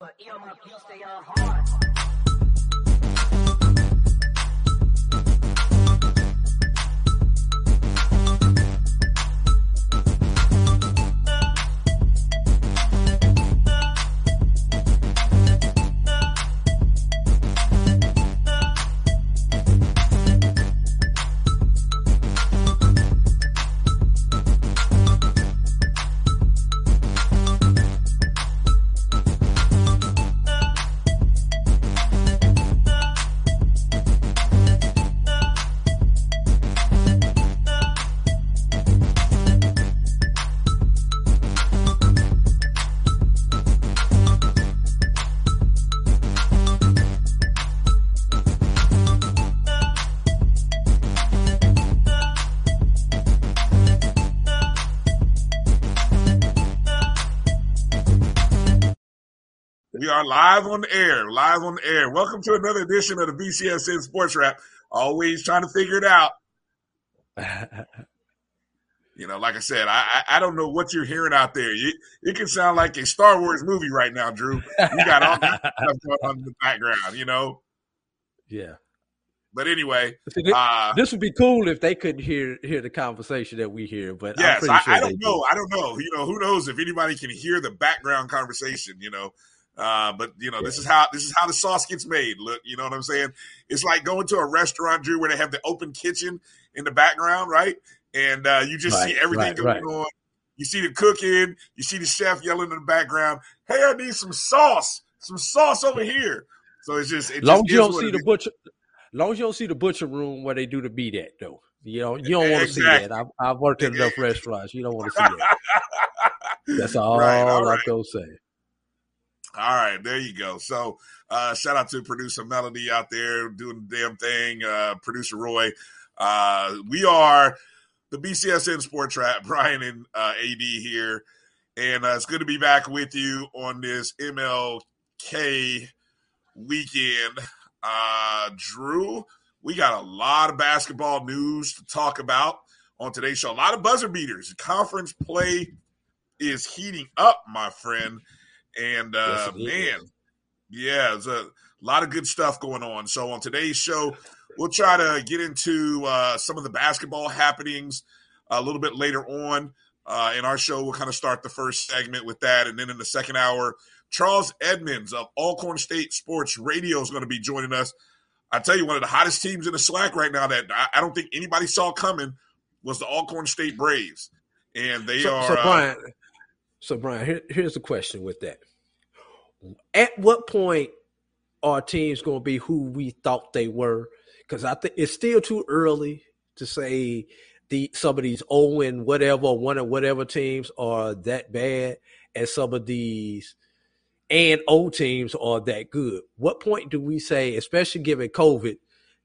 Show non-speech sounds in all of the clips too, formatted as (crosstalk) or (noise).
But earmuff, you stay on hard. Are live on the air, live on the air. Welcome to another edition of the BCSN Sports Wrap. Always trying to figure it out. (laughs) You know, like I said, I I, don't know what you're hearing out there. You, it can sound like a Star Wars movie right now, Drew. You got all that (laughs) stuff going on in the background, you know. yeah. But anyway, See, thi- uh, this would be cool if they couldn't hear hear the conversation that we hear, but yes, I, sure I don't do. know. I don't know. You know, who knows if anybody can hear the background conversation? You know, uh, but you know, this is how this is how the sauce gets made. Look, you know what I'm saying? It's like going to a restaurant, Drew, where they have the open kitchen in the background, right? And uh, you just see everything right, going right. on. You see the cooking. You see the chef yelling in the background, "Hey, I need some sauce, some sauce over here." So it's just, it long just as you don't see the butcher, long as you don't see the butcher room where they do the meat at, though. You know, you don't want to see that. I've, I've worked in enough restaurants. You don't want to see that. (laughs) That's all, Right, all I'm right. gonna say. All right, there you go. So, uh, shout out to producer Melody out there doing the damn thing. Uh, producer Roy. Uh, we are the BCSN Sports Trap. (laughs) Brian and uh, AD here, and uh, it's good to be back with you on this MLK weekend. Uh, Drew, we got a lot of basketball news to talk about on today's show. A lot of buzzer beaters. Conference play is heating up, my friend. And uh, Yes, it is. man, yeah, there's a lot of good stuff going on. So on today's show, we'll try to get into uh, some of the basketball happenings a little bit later on uh, in our show. We'll kind of start the first segment with that, and then in the second hour, Charles Edmonds of Alcorn State Sports Radio is going to be joining us. I tell you, one of the hottest teams in the SWAC right now that I, I don't think anybody saw coming was the Alcorn State Braves, and they So, are. so uh, Brian, so Brian, here, here's the question with that. At what point are teams going to be who we thought they were? Because I think it's still too early to say the some of these O and whatever one of whatever teams are that bad, and some of these and O teams are that good. What point do we say, especially given COVID,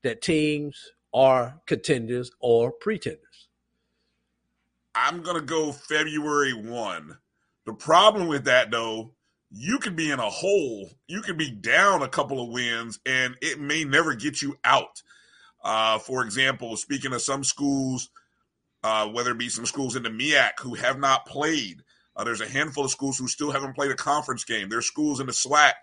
that teams are contenders or pretenders? I'm gonna go February one. The problem with that though, you could be in a hole. You could be down a couple of wins, and it may never get you out. Uh, for example, speaking of some schools, uh, whether it be some schools in the MEAC who have not played, uh, there's a handful of schools who still haven't played a conference game. There's schools in the SWAC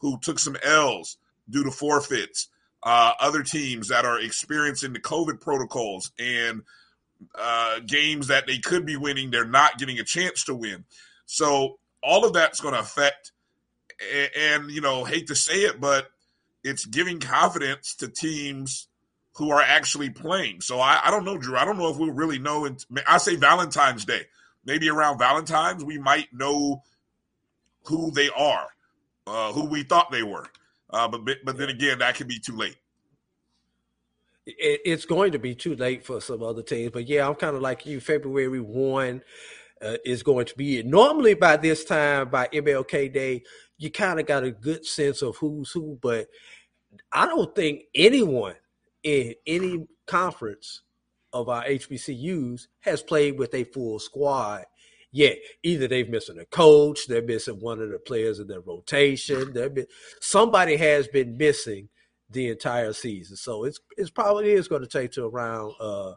who took some L's due to forfeits. Uh, other teams that are experiencing the COVID protocols and uh, games that they could be winning, they're not getting a chance to win. So all of that's going to affect, a- and you know, hate to say it, but it's giving confidence to teams who are actually playing. So I, I don't know, Drew. I don't know if we'll really know. In, I say Valentine's Day, maybe around Valentine's, we might know who they are, uh, who we thought they were. Uh, but but then again, that could be too late. it's going to be too late for some other teams. But yeah, I'm kind of like you. February one uh, is going to be it. Normally by this time, by MLK Day, you kind of got a good sense of who's who. But I don't think anyone in any conference of our HBCUs has played with a full squad yet. Either they've missing a coach, they're missing one of the players in their rotation. They're mi- somebody has been missing the entire season. So it's it's probably is going to take to around uh,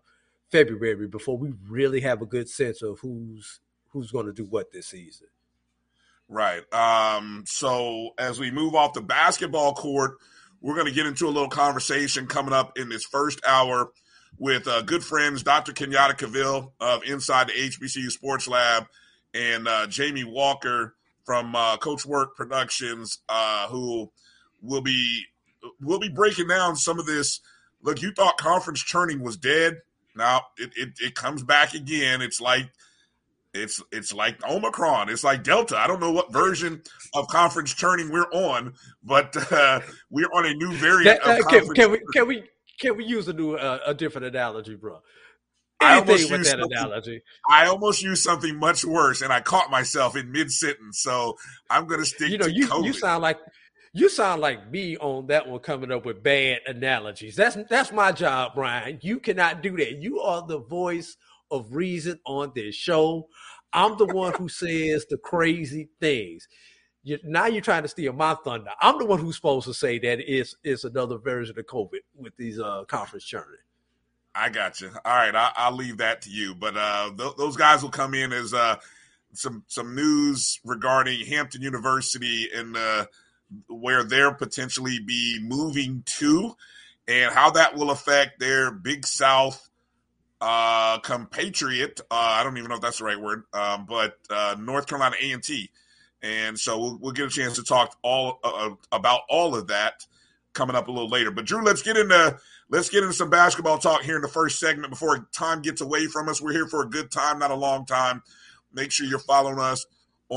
February before we really have a good sense of who's who's going to do what this season. Right. Um, so as we move off the basketball court, we're going to get into a little conversation coming up in this first hour with uh, good friends, Dr. Kenyatta Cavill of Inside the HBCU Sports Lab and uh, Jamie Walker from uh, Coach Work Productions, uh, who will be will be breaking down some of this. Look, you thought conference churning was dead. Now it, it, it comes back again. It's like it's it's like Omicron. It's like Delta. I don't know what version of conference churning we're on, but (laughs) uh, we're on a new variant. That, uh, can, can, we can we can we use a new uh, a different analogy, bro? Anything with that analogy. I almost used something much worse, and I caught myself in mid sentence. So I'm going to stick. You know, you COVID. you sound like you sound like me on that one, coming up with bad analogies. That's that's my job, Brian. You cannot do that. You are the voice of reason on this show. I'm the one who says the crazy things. You, now you're trying to steal my thunder. I'm the one who's supposed to say that it's it's another version of COVID with these uh, conference churning. I got you. All right, I, will leave that to you. But uh, th- those guys will come in as uh, some some news regarding Hampton University and uh, where they're potentially be moving to, and how that will affect their Big South uh, compatriot. Uh, I don't even know if that's the right word, um, but uh, North Carolina A and T. And so we'll, we'll, get a chance to talk all uh, uh, about all of that coming up a little later. But Drew, let's get into let's get into some basketball talk here in the first segment before time gets away from us. We're here for a good time, not a long time. Make sure you're following us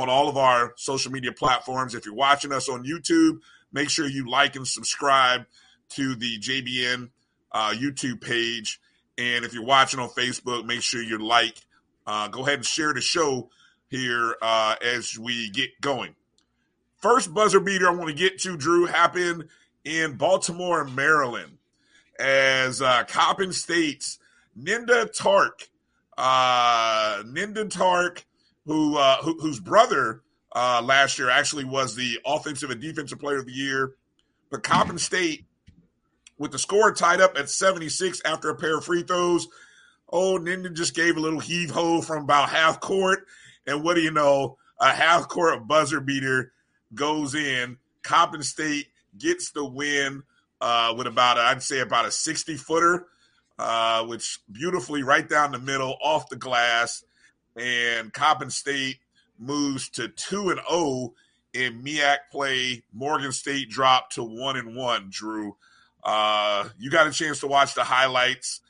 on all of our social media platforms. If you're watching us on YouTube, make sure you like and subscribe to the JBN uh, YouTube page. And if you're watching on Facebook, make sure you like. Uh, go ahead and share the show here uh, as we get going. First buzzer beater I want to get to, Drew, happened in Baltimore, Maryland, as uh, Coppin State's Nendah Tarke, uh, Nendah Tarke, who, uh, who whose brother uh, last year actually was the offensive and defensive player of the year, but Coppin State with the score tied up at 76 after a pair of free throws. Oh, Nendah just gave a little heave ho from about half court. And what do you know? A half court buzzer beater goes in. Coppin State gets the win uh, with about, i I'd say, about a 60 footer, uh, which beautifully right down the middle, off the glass. And Coppin State moves to 2 and 0 in MEAC play. Morgan State dropped to 1 and 1, Drew. Uh, you got a chance to watch the highlights.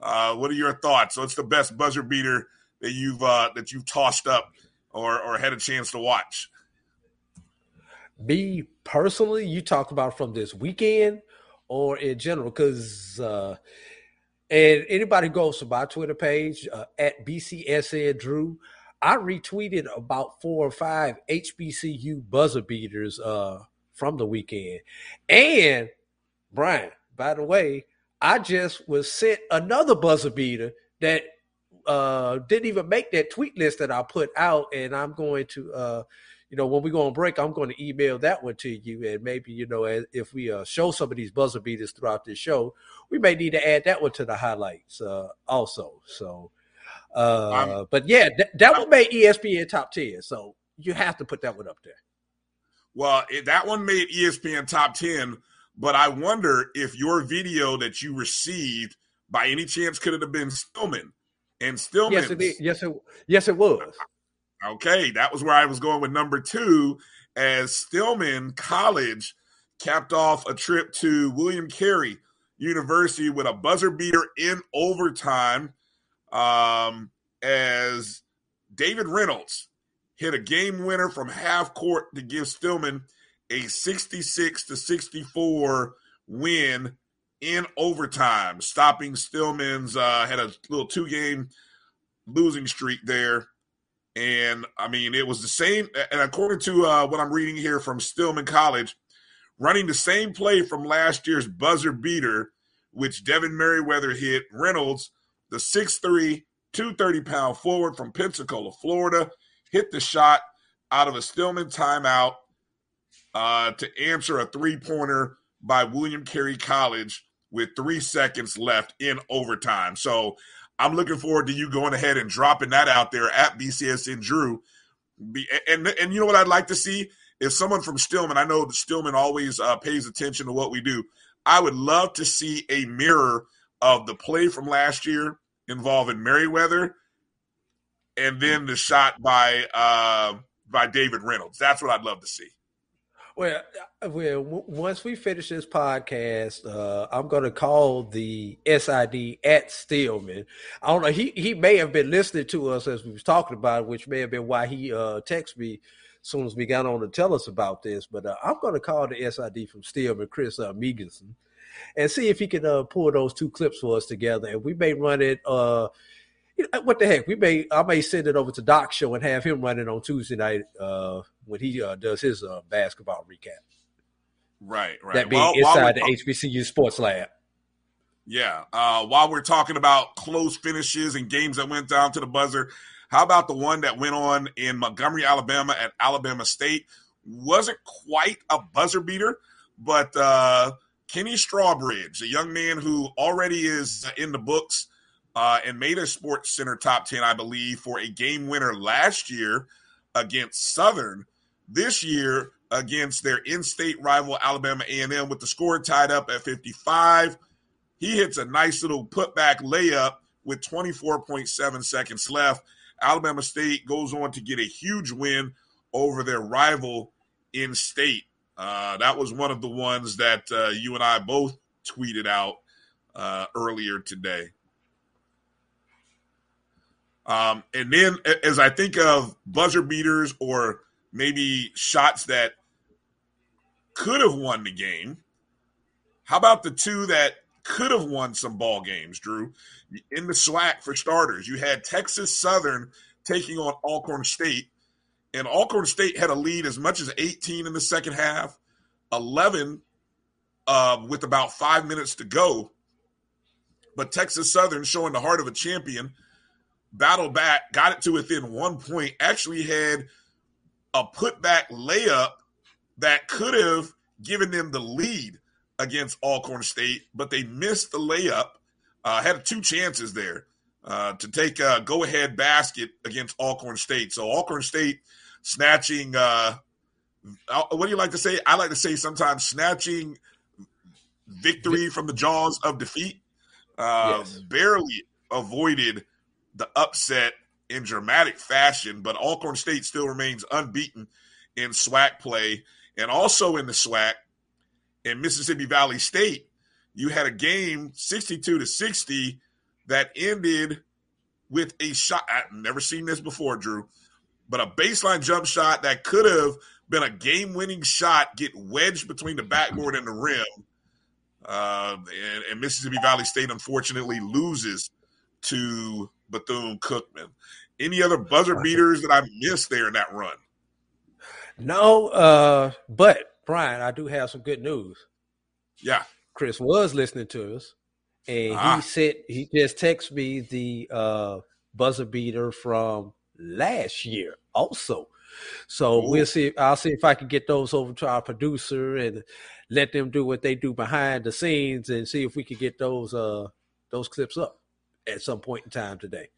Uh, what are your thoughts? What's the best buzzer beater that you've uh, that you've tossed up or or had a chance to watch? Me personally, you talk about from this weekend or in general, because uh, and anybody goes to my Twitter page uh, at BCSN Drew, I retweeted about four or five HBCU buzzer beaters uh, from the weekend, and Brian, by the way, I just was sent another buzzer beater that uh, didn't even make that tweet list that I put out, and I'm going to, uh, you know, when we go on break, I'm going to email that one to you, and maybe you know, if we uh, show some of these buzzer beaters throughout this show, we may need to add that one to the highlights uh, also. So, uh, but yeah, th- that one made ESPN top ten, so you have to put that one up there. Well, that one made ESPN top ten but I wonder if your video that you received by any chance could have been Stillman. And Stillman. Yes, it Yes, it, yes, it was. Okay, that was where I was going with number two, as Stillman College capped off a trip to William Carey University with a buzzer beater in overtime. Um, as David Reynolds hit a game winner from half court to give Stillman a 66 to 64 win in overtime, stopping Stillman's uh, had a little two game losing streak there. And I mean, it was the same. And according to uh, what I'm reading here from Stillman College, running the same play from last year's buzzer beater, which Devin Merriweather hit Reynolds, the 6'3, 230 pound forward from Pensacola, Florida, hit the shot out of a Stillman timeout uh, to answer a three pointer by William Carey College with three seconds left in overtime. So I'm looking forward to you going ahead and dropping that out there at BCSN Drew Be, and and you know what I'd like to see if someone from Stillman. I know Stillman always uh, pays attention to what we do. I would love to see a mirror of the play from last year involving Merriweather, and then the shot by uh, by David Reynolds. That's what I'd love to see. Well, uh, well, once we finish this podcast, uh, I'm going to call the SID at Stillman. I don't know. He he may have been listening to us as we was talking about it, which may have been why he uh, texted me as soon as we got on to tell us about this. But uh, I'm going to call the SID from Stillman, Chris uh, Meganson, and see if he can uh, pull those two clips for us together. And we may run it. Uh, what the heck? We may I may send it over to Doc Show and have him running on Tuesday night uh, when he uh, does his uh, basketball recap. Right, right. That being well, inside the HBCU Sports Lab. Yeah. Uh, while we're talking about close finishes and games that went down to the buzzer, how about the one that went on in Montgomery, Alabama at Alabama State? Wasn't quite a buzzer beater, but uh, Kenny Strawbridge, a young man who already is in the books uh, and made a Sports Center top 10, I believe, for a game winner last year against Southern. This year against their in-state rival Alabama A&M with the score tied up at 55. He hits a nice little putback layup with 24.7 seconds left. Alabama State goes on to get a huge win over their rival in state. Uh, that was one of the ones that uh, you and I both tweeted out uh, earlier today. Um, and then as I think of buzzer beaters or maybe shots that could have won the game, how about the two that could have won some ball games, Drew? In the SWAC for starters, you had Texas Southern taking on Alcorn State, and Alcorn State had a lead as much as 18 in the second half, 11 uh, with about five minutes to go. But Texas Southern, showing the heart of a champion – battled back, got it to within one point, actually had a putback layup that could have given them the lead against Alcorn State, but they missed the layup. Uh, had two chances there uh, to take a go ahead basket against Alcorn State. So Alcorn State snatching, uh, uh, what do you like to say? I like to say sometimes snatching victory from the jaws of defeat. Uh, yes. Barely avoided the upset in dramatic fashion, but Alcorn State still remains unbeaten in SWAC play. And also in the SWAC, in Mississippi Valley State, you had a game 62 to 60 that ended with a shot. I've never seen this before, Drew, but a baseline jump shot that could have been a game winning shot get wedged between the backboard and the rim. Uh, and, and Mississippi Valley State unfortunately loses to Bethune Cookman. Any other buzzer beaters that I missed there in that run? No, uh, but Brian, I do have some good news. Yeah. Chris was listening to us, and ah. he said he just texted me the uh, buzzer beater from last year also. So Ooh. we'll see. I'll see if I can get those over to our producer and let them do what they do behind the scenes, and see if we can get those uh those clips up at some point in time today.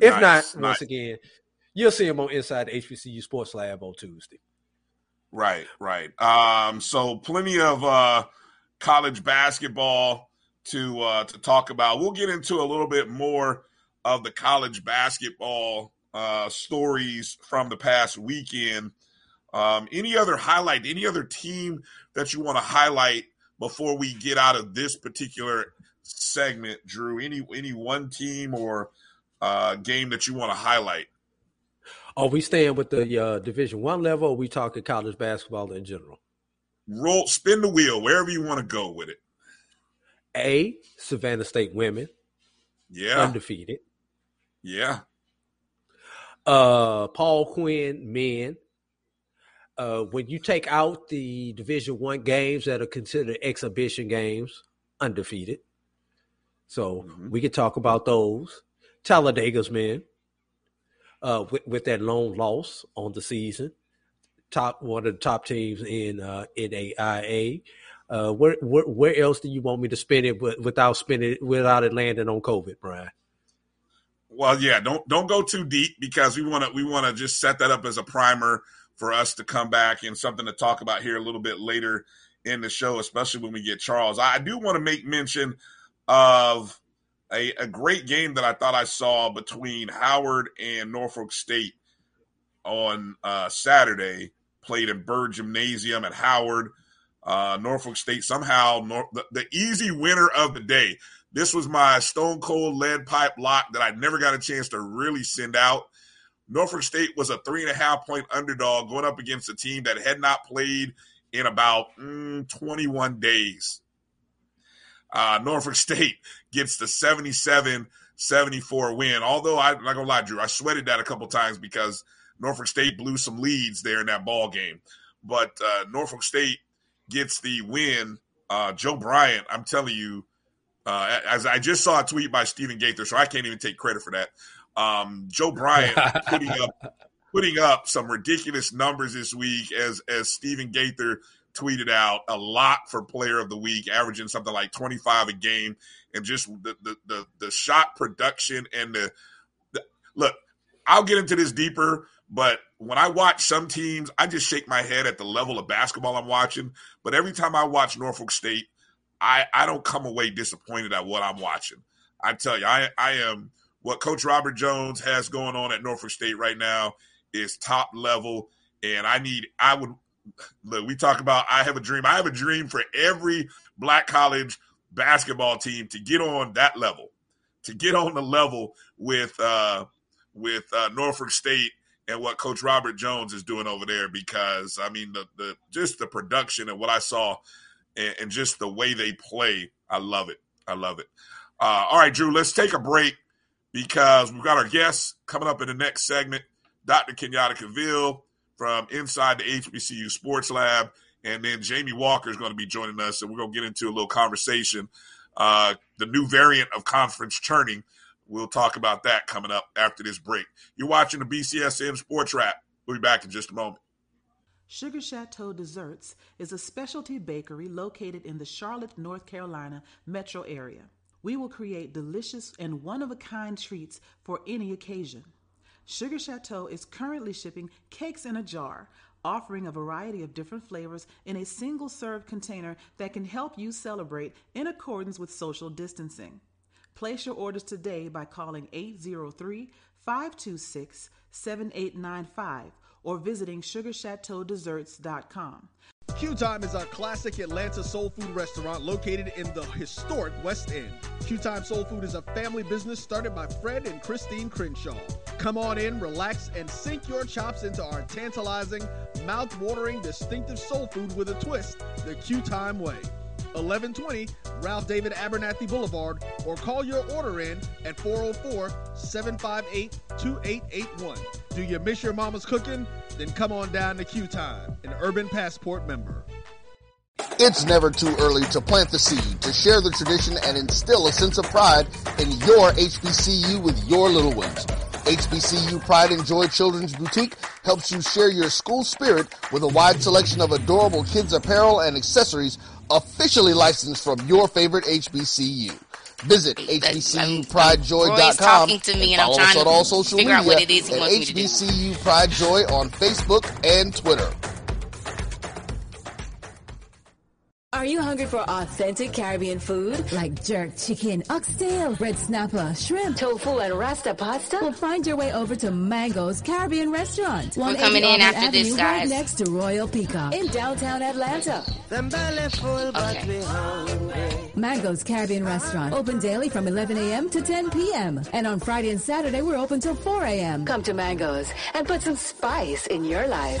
If nice, not, nice. once again, you'll see him on Inside HBCU Sports Lab on Tuesday. Right, right. Um, so plenty of uh, college basketball to uh, to talk about. We'll get into a little bit more of the college basketball uh, stories from the past weekend. Um, any other highlight? Any other team that you want to highlight before we get out of this particular segment, Drew? Any any one team or uh, game that you want to highlight? Are we staying with the uh, Division One level, or we talking college basketball in general? Roll, spin the wheel wherever you want to go with it. A Savannah State women, yeah, undefeated. Yeah. Uh, Paul Quinn men. Uh, when you take out the Division One games that are considered exhibition games, undefeated. So mm-hmm. we could talk about those. Talladega's men uh, with, with that lone loss on the season, top one of the top teams in uh, NAIA. Uh, where, where where else do you want me to spend it without spinning it without it landing on COVID, Brian? Well, yeah, don't don't go too deep because we want to we want to just set that up as a primer for us to come back and something to talk about here a little bit later in the show, especially when we get Charles. I do want to make mention of a, a great game that I thought I saw between Howard and Norfolk State on uh, Saturday. Played in Burr Gymnasium at Howard. Uh, Norfolk State somehow Nor- the, the easy winner of the day. This was my stone cold lead pipe lock that I never got a chance to really send out. Norfolk State was a three and a half point underdog going up against a team that had not played in about mm, 21 days. Uh, Norfolk (laughs) State gets the 77 74 win. Although I'm not gonna lie, Drew, I sweated that a couple times because Norfolk State blew some leads there in that ball game. But uh, Norfolk State gets the win. Uh, Joe Bryant, I'm telling you, uh, as I just saw a tweet by Stephen Gaither, so I can't even take credit for that. Um, Joe Bryant (laughs) putting up putting up some ridiculous numbers this week, as as Stephen Gaither tweeted out, a lot for Player of the Week, averaging something like 25 a game, and just the the the, the shot production and the, the look. I'll get into this deeper, but when I watch some teams, I just shake my head at the level of basketball I'm watching. But every time I watch Norfolk State, I, I don't come away disappointed at what I'm watching. I tell you, I, I am what Coach Robert Jones has going on at Norfolk State right now is top level. And I need, I would, look, we talk about, I have a dream. I have a dream for every black college basketball team to get on that level, to get on the level with, uh, with uh, Norfolk State and what Coach Robert Jones is doing over there because I mean the the just the production and what I saw and, and just the way they play, I love it. I love it. Uh, all right, Drew, let's take a break because we've got our guests coming up in the next segment. Dr. Kenyatta Cavill from inside the HBCU Sports Lab, and then Jamie Walker is going to be joining us, and we're going to get into a little conversation. Uh, the new variant of conference churning We'll talk about that coming up after this break. You're watching the BCSN Sports Wrap. We'll be back in just a moment. Sugar Chateau Desserts is a specialty bakery located in the Charlotte, North Carolina metro area. We will create delicious and one of a kind treats for any occasion. Sugar Chateau is currently shipping cakes in a jar, offering a variety of different flavors in a single serve container that can help you celebrate in accordance with social distancing. Place your orders today by calling 803 526 7895 or visiting sugarchateaudesserts.com. Q Time is our classic Atlanta soul food restaurant located in the historic West End. Q Time Soul Food is a family business started by Fred and Christine Crenshaw. Come on in, relax, and sink your chops into our tantalizing, mouth-watering, distinctive soul food with a twist, the Q Time way. 1120 Ralph David Abernathy Boulevard or call your order in at 404 758 2881. Do you miss your mama's cooking? Then come on down to Q Time, an Urban Passport member. It's never too early to plant the seed, to share the tradition, and instill a sense of pride in your HBCU with your little ones. HBCU Pride and Joy Children's Boutique helps you share your school spirit with a wide selection of adorable kids apparel and accessories officially licensed from your favorite HBCU. Visit hbcupridejoy.com um, talking to me and I'm follow trying us on all social media out what it is he at wants me to do. HBCU Pride Joy on Facebook and Twitter. Are you hungry for authentic Caribbean food like jerk chicken, oxtail, red snapper, shrimp, tofu, and rasta pasta? Well, find your way over to Mango's Caribbean Restaurant. We're 180 coming in Auburn after this, guys. Right next to Royal Peacock in downtown Atlanta. Okay. Mango's Caribbean Restaurant open daily from 11 a.m. to 10 p.m. And on Friday and Saturday, we're open till 4 a.m. Come to Mango's and put some spice in your life.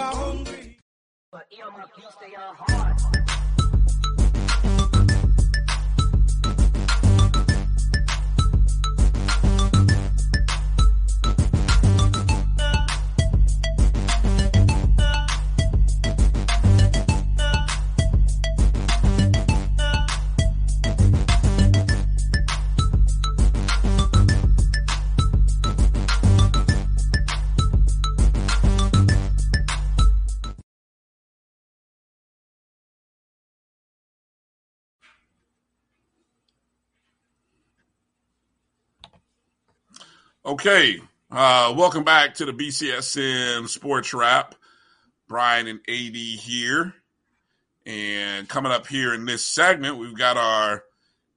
But earmuff used to your heart. Okay, uh, welcome back to the BCSN Sports Wrap. Brian and AD here. And coming up here in this segment, we've got our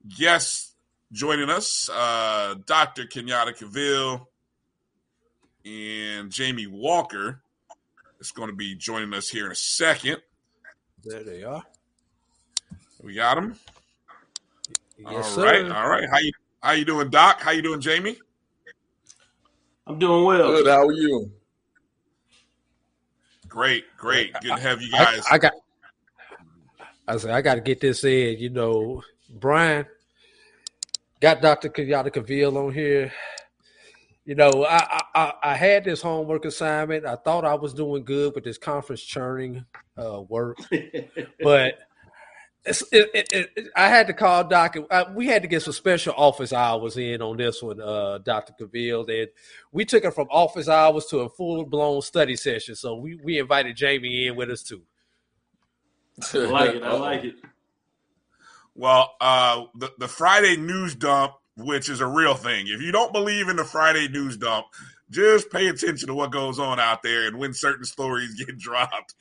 guests joining us uh, Dr. Kenyatta Cavill and Jamie Walker. Is going to be joining us here in a second. There they are. We got them. Yes, all right, all right. How you how you doing, Doc? How you doing, Jamie? I'm doing well. Good. How are you? Great, great. Good to have you guys. I got. I said I got to get this in. You know, Brian got Doctor Kenyatta Cavill on here. You know, I, I I- I had this homework assignment. I thought I was doing good with this conference churning uh, work, (laughs) but it's, it, it, it, I had to call Doc. Uh, we had to get some special office hours in on this one, uh, Doctor Cavill, and we took it from office hours to a full blown study session. So we we invited Jamie in with us too. (laughs) I like it. I like it. Well, uh, the the Friday news dump, which is a real thing. If you don't believe in the Friday news dump, just pay attention to what goes on out there and when certain stories (laughs) get dropped,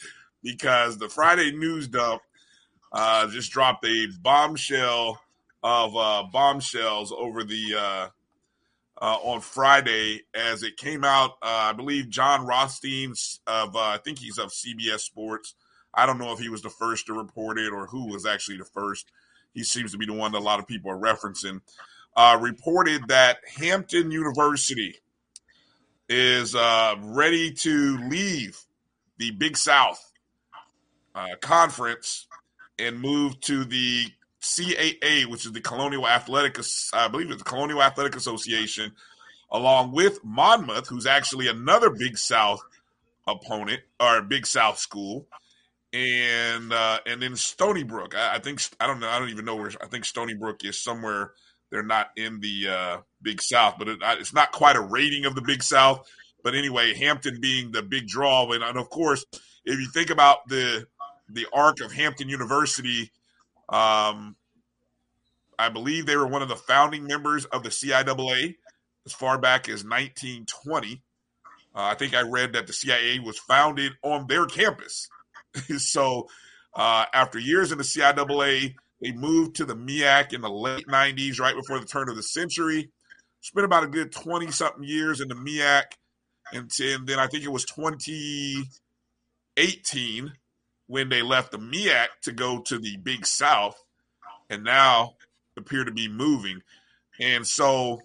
because the Friday news dump uh, just dropped a bombshell of uh, bombshells over the uh, uh, on Friday as it came out. Uh, I believe Jon Rothstein of I think he's of CBS Sports. I don't know if he was the first to report it or who was actually the first. He seems to be the one that a lot of people are referencing. Reported that Hampton University is ready to leave the Big South uh, Conference and move to the CAA, which is the Colonial Athletic, I believe it's the Colonial Athletic Association, along with Monmouth, who's actually another Big South opponent or Big South school, and uh, and then Stony Brook. I, I think I don't know. I don't even know where. I think Stony Brook is somewhere. They're not in the uh, Big South, but it, it's not quite a rating of the Big South. But anyway, Hampton being the big draw, and, and of course, if you think about the the arc of Hampton University, um, I believe they were one of the founding members of the CIAA as far back as 1920. Uh, I think I read that the CIA was founded on their campus. (laughs) so uh, after years in the CIAA, they moved to the MEAC in the late 90s, right before the turn of the century. Spent about a good 20 something years in the MEAC. And, and then I think it was 2018 when they left the MEAC to go to the Big South and now appear to be moving. And so,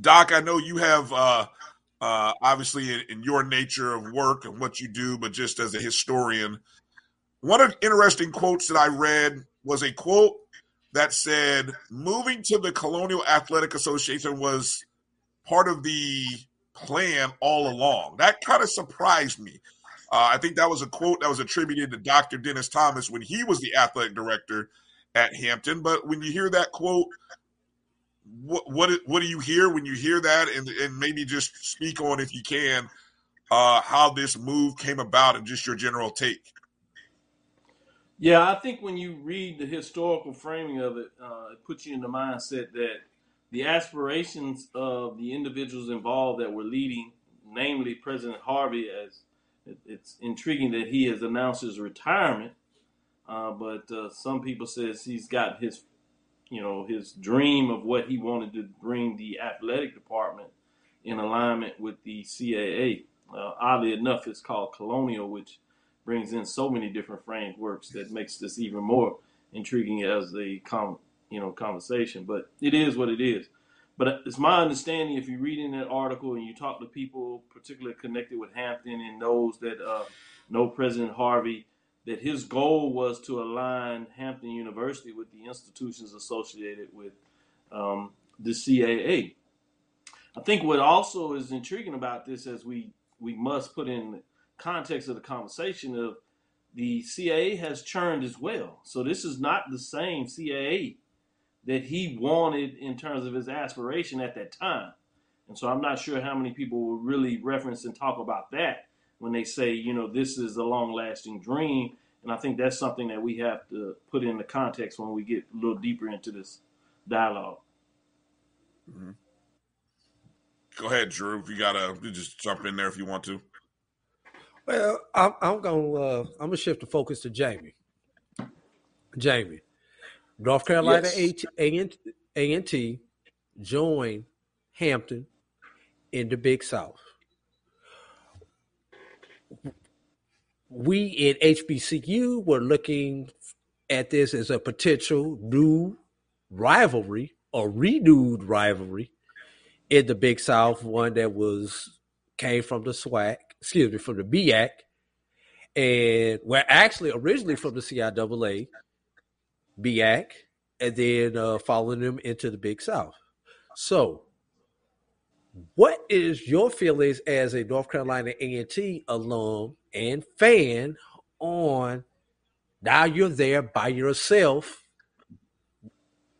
Doc, I know you have uh, uh, obviously in, in, your nature of work and what you do, but just as a historian, one of interesting quotes that I read was a quote that said, "Moving to the Colonial Athletic Association was part of the plan all along." That kind of surprised me. Uh, I think that was a quote that was attributed to Dr. Dennis Thomas when he was the athletic director at Hampton. But when you hear that quote, what what what do you hear when you hear that, and and maybe just speak on if you can uh, how this move came about and just your general take. Yeah, I think when you read the historical framing of it, uh, it puts you in the mindset that the aspirations of the individuals involved that were leading, namely President Harvey, as it's intriguing that he has announced his retirement. Uh, but uh, some people says he's got his, you know, his dream of what he wanted to bring the athletic department in alignment with the CAA. Uh, oddly enough, it's called Colonial, which brings in so many different frameworks that makes this even more intriguing as a com- you know conversation. But it is what it is. But it's my understanding if you read in that article and you talk to people, particularly connected with Hampton and those that uh, know President Harvey, that his goal was to align Hampton University with the institutions associated with um, the CAA. I think what also is intriguing about this, as we we must put in context of the conversation of the CAA has churned as well. So this is not the same CAA that he wanted in terms of his aspiration at that time. And so I'm not sure how many people will really reference and talk about that when they say, you know, this is a long lasting dream. And I think that's something that we have to put in the context when we get a little deeper into this dialog Mm-hmm. Go ahead, Drew. If you gotta, you just jump in there if you want to. Well, I'm, I'm gonna uh, I'm gonna shift the focus to Jamie. Jamie, North Carolina Yes. A and T joined Hampton in the Big South. We at HBCU were looking at this as a potential new rivalry or renewed rivalry in the Big South, one that was came from the SWAC, excuse me, from the MEAC, and we're actually originally from the CIAA, MEAC, and then uh, following them into the Big South. So, what is your feelings as a North Carolina A&T alum and fan on now you're there by yourself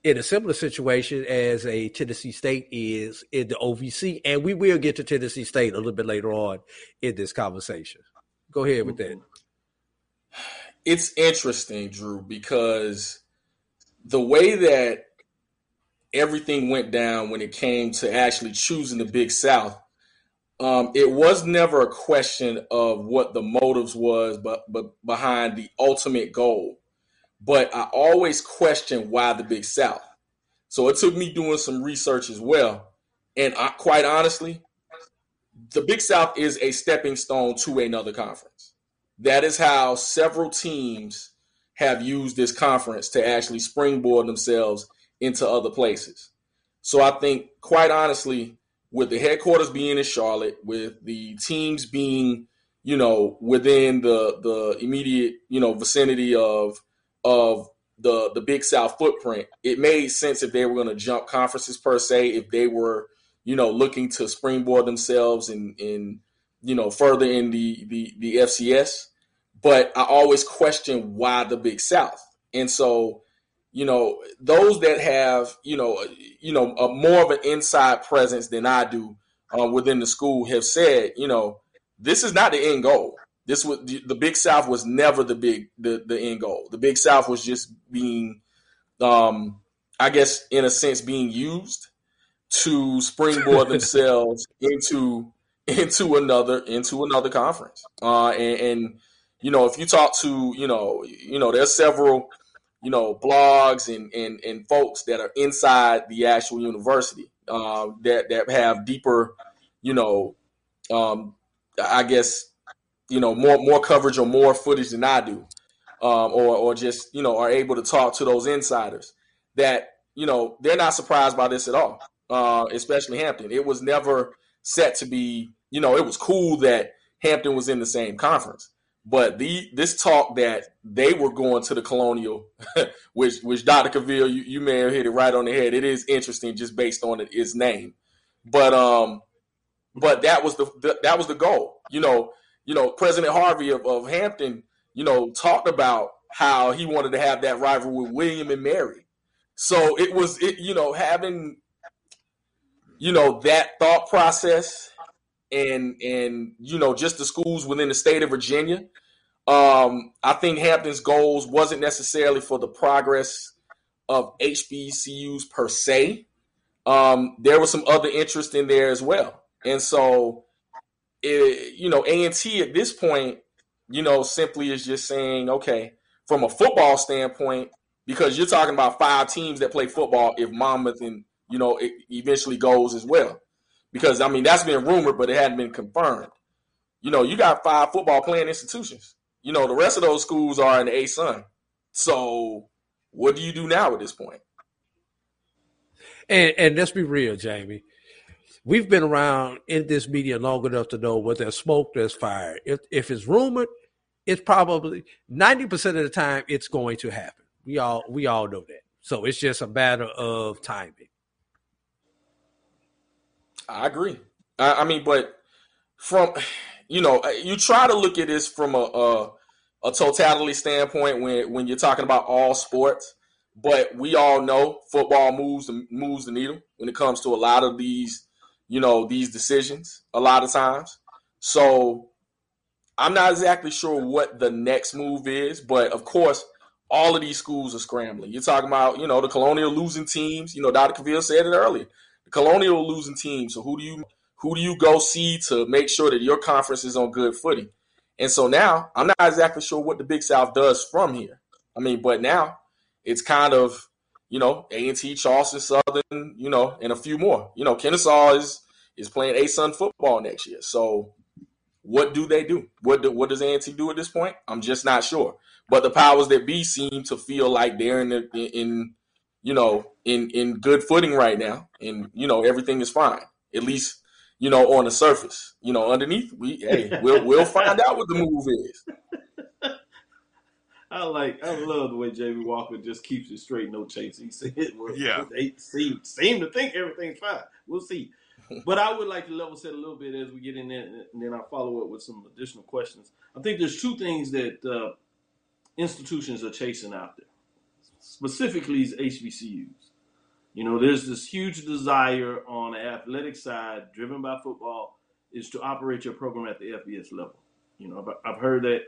in a similar situation as a Tennessee State is in the OVC, and we will get to Tennessee State a little bit later on in this conversation. Go ahead with that. it's interesting, Drew, because the way that everything went down when it came to actually choosing the Big South, um, it was never a question of what the motives was, but but behind the ultimate goal. But I always questioned why the Big South. So it took me doing some research as well, and I, quite honestly, the Big South is a stepping stone to another conference. That is how several teams have used this conference to actually springboard themselves into other places. So I think, quite honestly, with the headquarters being in Charlotte, with the teams being, you know, within the the immediate, you know, vicinity of of the the Big South footprint, it made sense if they were going to jump conferences per se, if they were, you know, looking to springboard themselves in in you know further in the the the FCS. But I always question why the Big South, and so you know those that have you know you know a more of an inside presence than I do uh, within the school have said you know this is not the end goal. This was the Big South was never the big the the end goal. The Big South was just being, um, I guess, in a sense, being used to springboard (laughs) themselves into into another into another conference. Uh, and, and you know, if you talk to you know you know there's several you know blogs and and and folks that are inside the actual university uh, that that have deeper you know um, I guess you know more more coverage or more footage than I do, um, or or just you know are able to talk to those insiders that you know they're not surprised by this at all, uh, especially Hampton. It was never set to be you know it was cool that Hampton was in the same conference, but the this talk that they were going to the Colonial, (laughs) which which Dr. Cavill you, you may have hit it right on the head. It is interesting just based on it, its name, but um but that was the, the that was the goal. You know, you know, President Harvey of, of Hampton, you know, talked about how he wanted to have that rivalry with William and Mary. So it was it, you know, having you know that thought process and and you know just the schools within the state of Virginia. Um, I think Hampton's goals wasn't necessarily for the progress of HBCUs per se. Um, there was some other interest in there as well. And so, it, you know, A and T at this point, you know, simply is just saying, okay, from a football standpoint, because you're talking about five teams that play football. If Monmouth and you know eventually goes as well, because I mean that's been rumored, but it hadn't been confirmed. You know, you got five football playing institutions. You know, the rest of those schools are in the ASUN. So, what do you do now at this point? And and let's be real, Jamie. We've been around in this media long enough to know what there's smoke, there's fire. If if it's rumored, it's probably ninety percent of the time it's going to happen. We all we all know that. So it's just a matter of timing. I agree. I, I mean, but from you know, you try to look at this from a, a a totality standpoint when when you're talking about all sports. But we all know football moves the moves the needle when it comes to a lot of these, you know, these decisions. A lot of times, so I'm not exactly sure what the next move is. But of course, all of these schools are scrambling. You're talking about, you know, the Colonial losing teams. You know, Dr. Cavill said it earlier. Colonial losing team. So who do you Who do you go see to make sure that your conference is on good footing? And so now I'm not exactly sure what the Big South does from here. I mean, but now it's kind of you know A&T, Charleston Southern, you know, and a few more. You know, Kennesaw is is playing ASUN football next year. So what do they do? What do, what does A&T do at this point? I'm just not sure. But the powers that be seem to feel like they're in the, in you know in in good footing right now, and you know everything is fine. At least you know on the surface. You know underneath, we hey (laughs) we'll we'll find out what the move is. (laughs) I like, I love the way Jamie Walker just keeps it straight, no chase. He said, (laughs) well, Yeah. they seem, seem to think everything's fine. We'll see. But I would like to level set a little bit as we get in there, and then I'll follow up with some additional questions. I think there's two things that uh, institutions are chasing out there, specifically as HBCUs. You know, there's this huge desire on the athletic side, driven by football, is to operate your program at the FBS level. You know, I've, heard that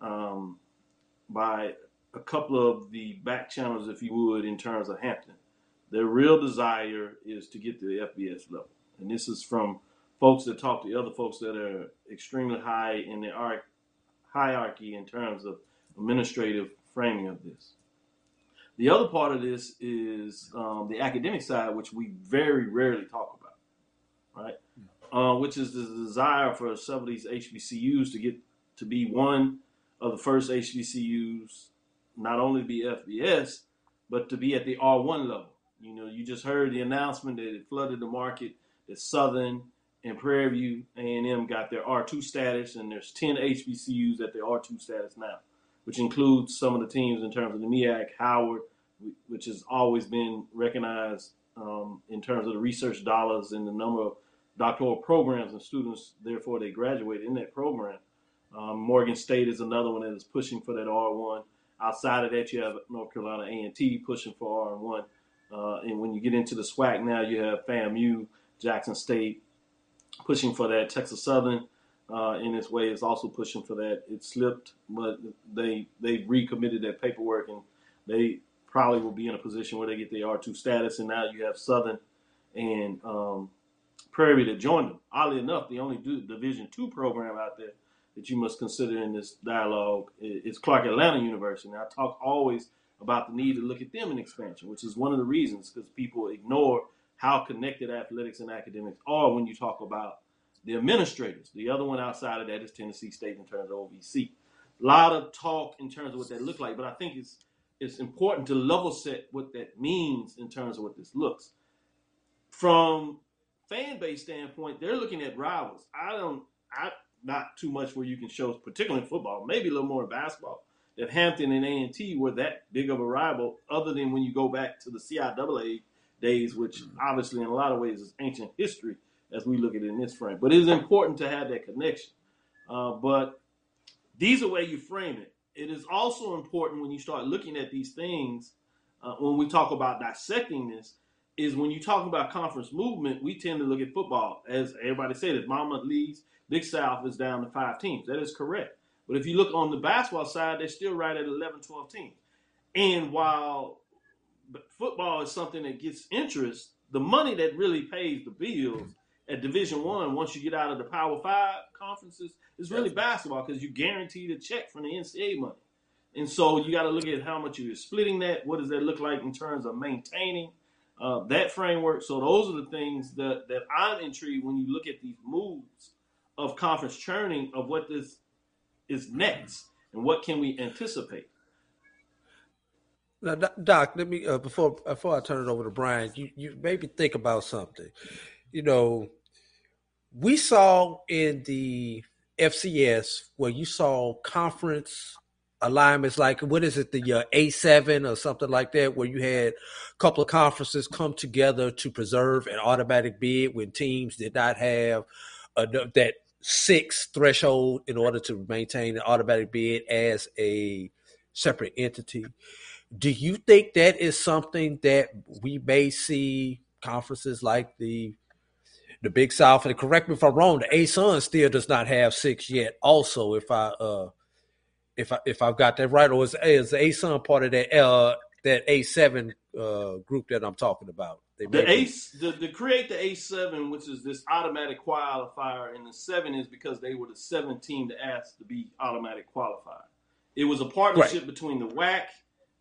um, by a couple of the back channels, if you would, in terms of Hampton. Their real desire is to get to the FBS level. And this is from folks that talk to other folks that are extremely high in the arc- hierarchy in terms of administrative framing of this. The other part of this is um, the academic side, which we very rarely talk about, right? Uh, which is the desire for some of these HBCUs to get to be one of the first HBCUs, not only to be FBS, but to be at the R1 level. You know, you just heard the announcement that it flooded the market that Southern and Prairie View A&M got their R2 status, and there's 10 HBCUs at their R2 status now, which includes some of the teams in terms of the MEAC, Howard, which has always been recognized um, in terms of the research dollars and the number of doctoral programs and students, therefore they graduate in that program. Um, Morgan State is another one that is pushing for that R1. Outside of that, you have North Carolina A&T pushing for R1. Uh, and when you get into the SWAC now, you have FAMU, Jackson State pushing for that. Texas Southern, uh, in its way, is also pushing for that. It slipped, but they they recommitted that paperwork, and they probably will be in a position where they get the R2 status. And now you have Southern and um, Prairie that joined them. Oddly enough, the only Division two program out there that you must consider in this dialogue is Clark Atlanta University. And I talk always about the need to look at them in expansion, which is one of the reasons because people ignore how connected athletics and academics are when you talk about the administrators. The other one outside of that is Tennessee State in terms of OVC. A lot of talk in terms of what that look like, but I think it's it's important to level set what that means in terms of what this looks. From fan base standpoint, they're looking at rivals. I don't, I not too much where you can show, particularly in football, maybe a little more in basketball. That Hampton and A and T were that big of a rival, other than when you go back to the CIAA days, which mm-hmm. obviously in a lot of ways is ancient history as we look at it in this frame. But it is important to have that connection. Uh, but these are where you frame it. It is also important when you start looking at these things, uh, when we talk about dissecting this, is when you talk about conference movement, we tend to look at football. As everybody said, as Monmouth leads, Big South is down to five teams. That is correct. But if you look on the basketball side, they're still right at 11, 12 teams. And while football is something that gets interest, the money that really pays the bills at Division One, once you get out of the Power Five conferences, it's really basketball because you guaranteed a check from the NCAA money. And so you got to look at how much you're splitting that. What does that look like in terms of maintaining uh, that framework? So those are the things that that I'm intrigued when you look at these moves of conference churning of what this is next and what can we anticipate. Now, Doc- Doc, let me uh, before before I turn it over to Brian, you you maybe think about something. You know, we saw in the FCS where you saw conference alignments like what is it the uh, A7 or something like that where you had a couple of conferences come together to preserve an automatic bid when teams did not have that six threshold in order to maintain an automatic bid as a separate entity. Do you think that is something that we may see conferences like the the Big South? And correct me if I'm wrong. The ASUN still does not have six yet. Also, if I uh if I if I've got that right, or is, is the ASUN part of that uh that A seven uh, group that I'm talking about. They The ace, the, the create the A seven, which is this automatic qualifier, and the seven is because they were the seventh team to ask to be automatic qualified. It was a partnership between the WAC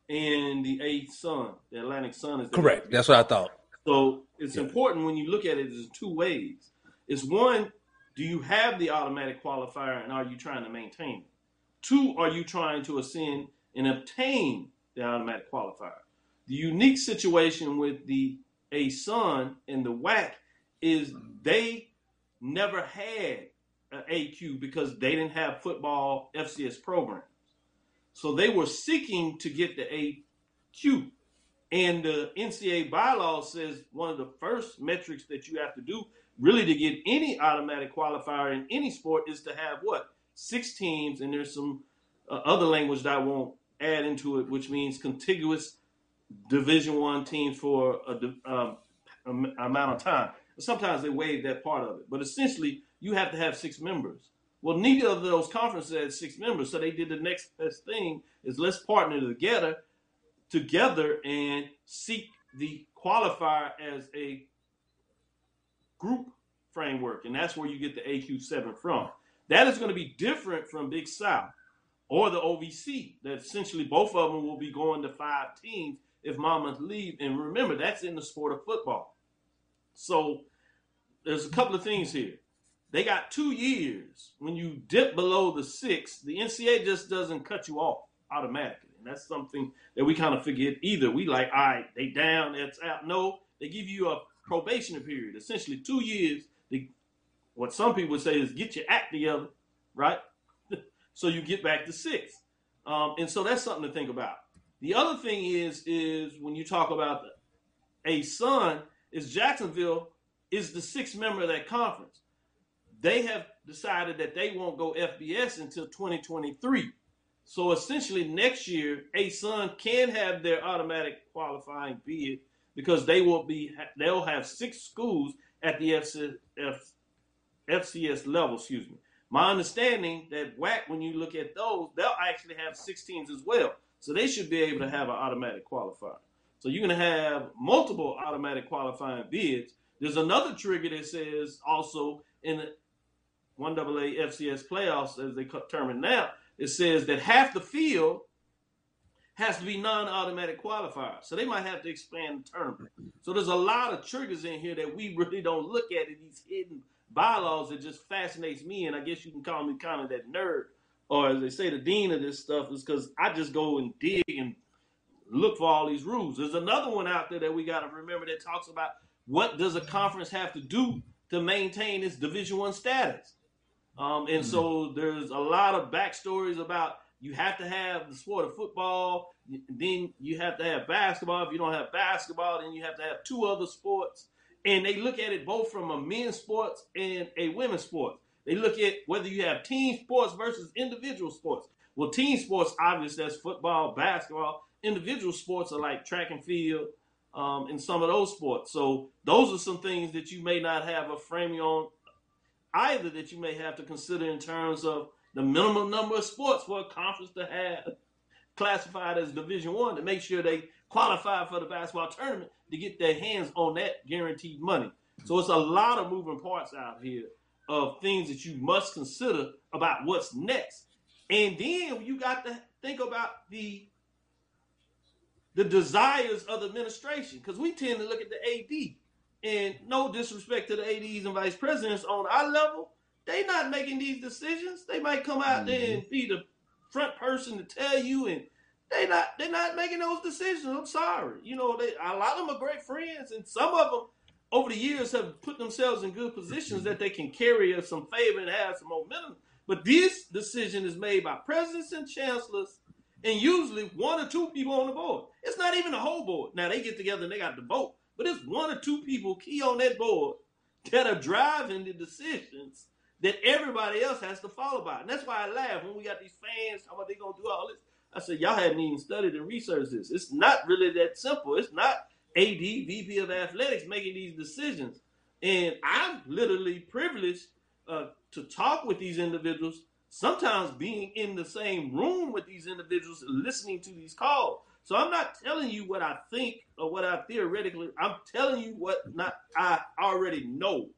and the ASUN. The Atlantic Sun is the correct. That's what I thought. So it's Yeah. important when you look at it in two ways. It's one, do you have the automatic qualifier and are you trying to maintain it? Two, are you trying to ascend and obtain the automatic qualifier? The unique situation with the ASUN and the WAC is they never had an AQ because they didn't have football FCS programs. So they were seeking to get the AQ. And the NCAA bylaw says one of the first metrics that you have to do, really, to get any automatic qualifier in any sport, is to have what six teams, and there's some uh, other language that I won't add into it, which means contiguous Division One teams for a um, amount of time. Sometimes they waive that part of it, but essentially, you have to have six members. Well, neither of those conferences had six members, so they did the next best thing: is let's partner together together and seek the qualifier as a group framework. And that's where you get the AQ7 from. That is going to be different from Big South or the OVC, that essentially both of them will be going to five teams if Monmouth leave. And remember, that's in the sport of football. So there's a couple of things here. They got two years. When you dip below the six, the NCAA just doesn't cut you off automatically. And that's something that we kind of forget either. We like, all right, they down, that's out. No, they give you a probationary period, essentially two years. To, what some people say is get your act together, right? (laughs) so you get back to six. Um, and so that's something to think about. The other thing is, is when you talk about the, ASUN, is Jacksonville is the sixth member of that conference. They have decided that they won't go FBS until 2023. So essentially, next year, ASUN can have their automatic qualifying bid because they will be they'll have six schools at the F, FCS level. Excuse me. My understanding that WAC, when you look at those, they'll actually have six teams as well. So they should be able to have an automatic qualifier. So you're going to have multiple automatic qualifying bids. There's another trigger that says also in the 1AA FCS playoffs, as they term it now, it says that half the field has to be non-automatic qualifiers. So they might have to expand the tournament. So there's a lot of triggers in here that we (laughs) really don't look at in these hidden bylaws that just fascinates me. And I guess you can call me kind of that nerd, or as they say, the dean of this stuff, is because I just go and dig and look for all these rules. There's another one out there that we got to remember that talks about what does a conference have to do to maintain its Division One status. Um, and so there's a lot of backstories about you have to have the sport of football, then you have to have basketball. If you don't have basketball, then you have to have two other sports. And they look at it both from a men's sports and a women's sport. They look at whether you have team sports versus individual sports. Well, team sports, obviously, that's football, basketball. Individual sports are like track and field um, and some of those sports. So those are some things that you may not have a framing on either that you may have to consider in terms of the minimum number of sports for a conference to have classified as Division One to make sure they qualify for the basketball tournament to get their hands on that guaranteed money. So it's a lot of moving parts out here of things that you must consider about what's next. And then you got to think about the the desires of the administration because we tend to look at the AD. And no disrespect to the ADs and vice presidents on our level, they not making these decisions. They might come out there and mm-hmm. be the front person to tell you, and they not they're not making those decisions. I'm sorry. You know, they a lot of them are great friends, and some of them over the years have put themselves in good positions mm-hmm. that they can carry us some favor and have some momentum. But this decision is made by presidents and chancellors, and usually one or two people on the board. It's not even the whole board. Now they get together and they got to vote, but it's one or two people key on that board that are driving the decisions that everybody else has to follow by. And that's why I laugh when we got these fans talking about they gonna do all this. I said, y'all hadn't even studied and researched this. It's not really that simple. It's not AD, VP of athletics making these decisions. And I'm literally privileged uh, to talk with these individuals, sometimes being in the same room with these individuals, listening to these calls. So I'm not telling you what I think or what I theoretically. I'm telling you what not I already know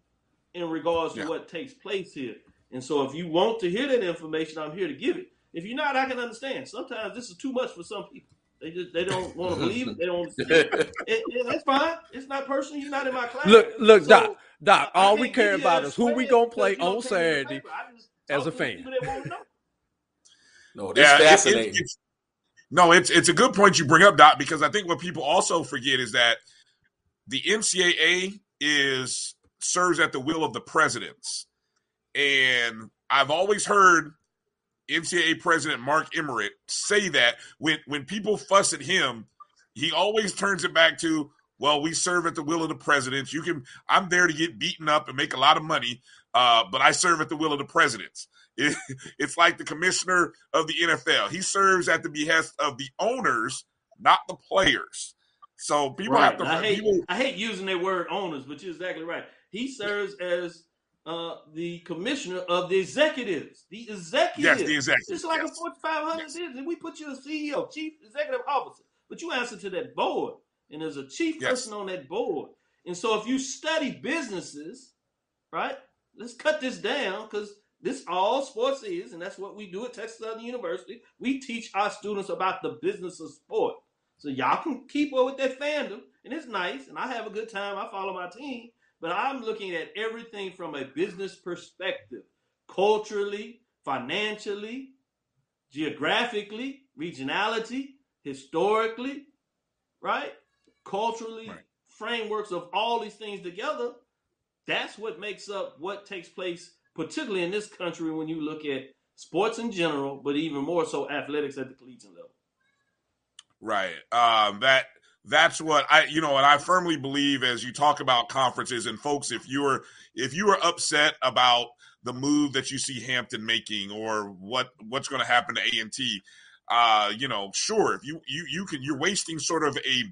in regards to Yeah. what takes place here. And so if you want to hear that information, I'm here to give it. If you're not, I can understand. Sometimes this is too much for some people. They just they don't want to (laughs) believe it. They don't. See it. And- and that's fine. It's not personal. You're not in my class. Look, look, So, Doc, Doc. I All can't we care about is who we gonna play on take it in the Saturday paper. I just as a to fan. people that want to know. No, this Yeah, it- it- fascinating. it's- no, it's it's a good point you bring up, Doc, because I think what people also forget is that the NCAA is serves at the will of the presidents, and I've always heard NCAA President Mark Emmert say that when when people fuss at him, he always turns it back to, well, we serve at the will of the presidents. You can, I'm there to get beaten up and make a lot of money, uh, but I serve at the will of the presidents. It, (laughs) it's like the commissioner of the NFL. He serves at the behest of the owners, not the players. So people have to. I hate people, I hate using that word owners, but you're exactly right. He serves as uh, the commissioner of the executives. The executives. yes, the executive. It's like yes. a Fortune 500 Yes. We put you as CEO, chief executive officer, but you answer to that board, and there's a chief Yes. person on that board. And so, if you study businesses, right? Let's cut this down because this all sports is, and that's what we do at Texas Southern University. We teach our students about the business of sport. So y'all can keep up with that fandom, and it's nice, and I have a good time. I follow my team, but I'm looking at everything from a business perspective, culturally, financially, geographically, regionality, historically, right? Culturally, Right. frameworks of all these things together. That's what makes up what takes place, particularly in this country when you look at sports in general, but even more so athletics at the collegiate level. Right. Um, that that's what I you know, and I firmly believe as you talk about conferences and folks, if you're if you are upset about the move that you see Hampton making or what what's going to happen to A and T, uh, you know, sure, if you you you can you're wasting sort of a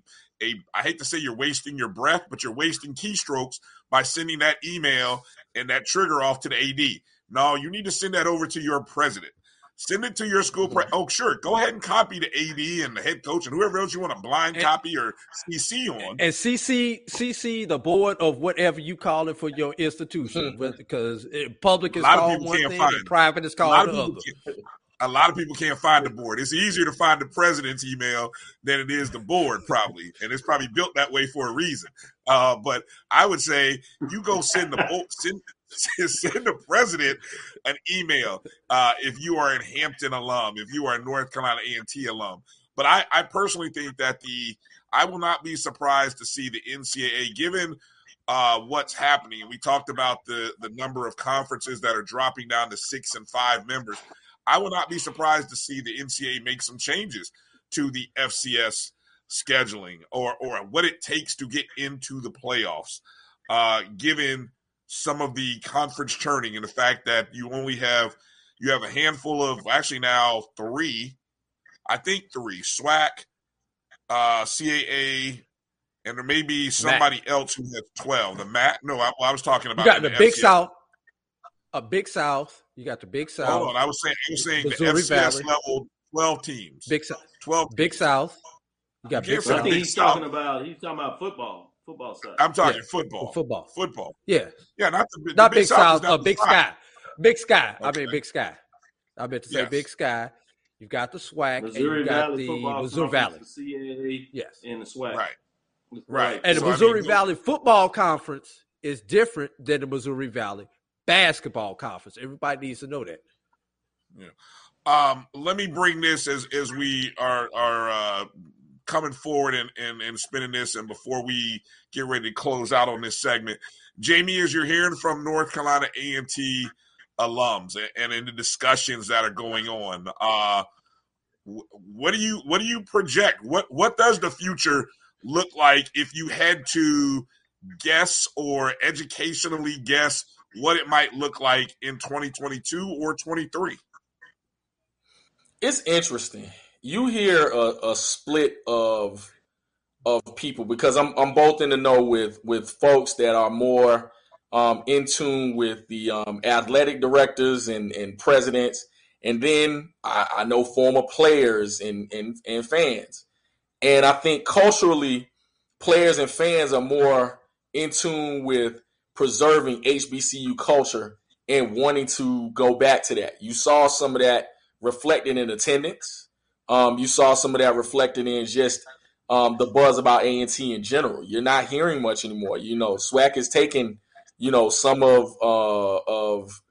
a I hate to say you're wasting your breath, but you're wasting keystrokes by sending that email and that trigger off to the AD. No, you need to send that over to your president. Send it to your school. Pre- mm-hmm. oh, sure. Go ahead and copy the AD and the head coach and whoever else you want to blind And- copy or CC on. and CC CC the board of whatever you call it for your institution, mm-hmm. because public is called one thing, private is called of a lot of people can't find the board. It's easier to find the president's email than it is the board, probably, and it's probably built that way for a reason. Uh, but I would say you go send the (laughs) send (laughs) send the president an email uh, if you are an Hampton alum, if you are a North Carolina A and T alum. But I, I personally think that the I will not be surprised to see the NCAA given uh, what's happening. We talked about the the number of conferences that are dropping down to six and five members. I will not be surprised to see the NCAA make some changes to the FCS scheduling or or what it takes to get into the playoffs, uh, given some of the conference churning and the fact that you only have you have a handful of actually now three, I think three SWAC, uh, CAA, and there may be somebody else who has twelve. The Matt, no, I, I was talking You about got the Big FCS. South, a Big South. You got the Big South, Hold on, I was saying, I was saying the FCS Valley. level twelve teams, Big South, twelve. Big South. You got Big can't But I say South Big he's South. talking about he's talking about football, football side. I'm talking Yeah, football, football. football. Yeah, Yeah, not the, the not Big Big South. South, is uh, Big side. Sky. Big Sky. I mean Big Sky. I meant to say Yes. Big Sky. You've got the SWAC and Missouri you got Valley the football Missouri Valley. Conference, the CAA, Yes. and the SWAC. Right. Right. And the So, I mean, Missouri Valley Football Conference is different than the Missouri Valley Basketball Conference. Everybody needs to know that. Um, let me bring this as as we are are uh, coming forward and, and and spinning this, and before we get ready to close out on this segment, Jamie, as you're hearing from North Carolina A and T alums and, and in the discussions that are going on, uh, what do you what do you project? What what does the future look like if you had to guess or educationally guess what it might look like in 2022 or 23? it's interesting. You hear a, a split of of people because I'm I'm both in the know with with folks that are more um, in tune with the um, athletic directors and, and presidents, and then I, I know former players and, and and fans. And I think culturally, players and fans are more in tune with preserving HBCU culture and wanting to go back to that. You saw some of that reflected in attendance. Um, you saw some of that reflected in just um, the buzz about A and T in general. You're not hearing much anymore. You know, SWAC is taking, you know, some of uh, of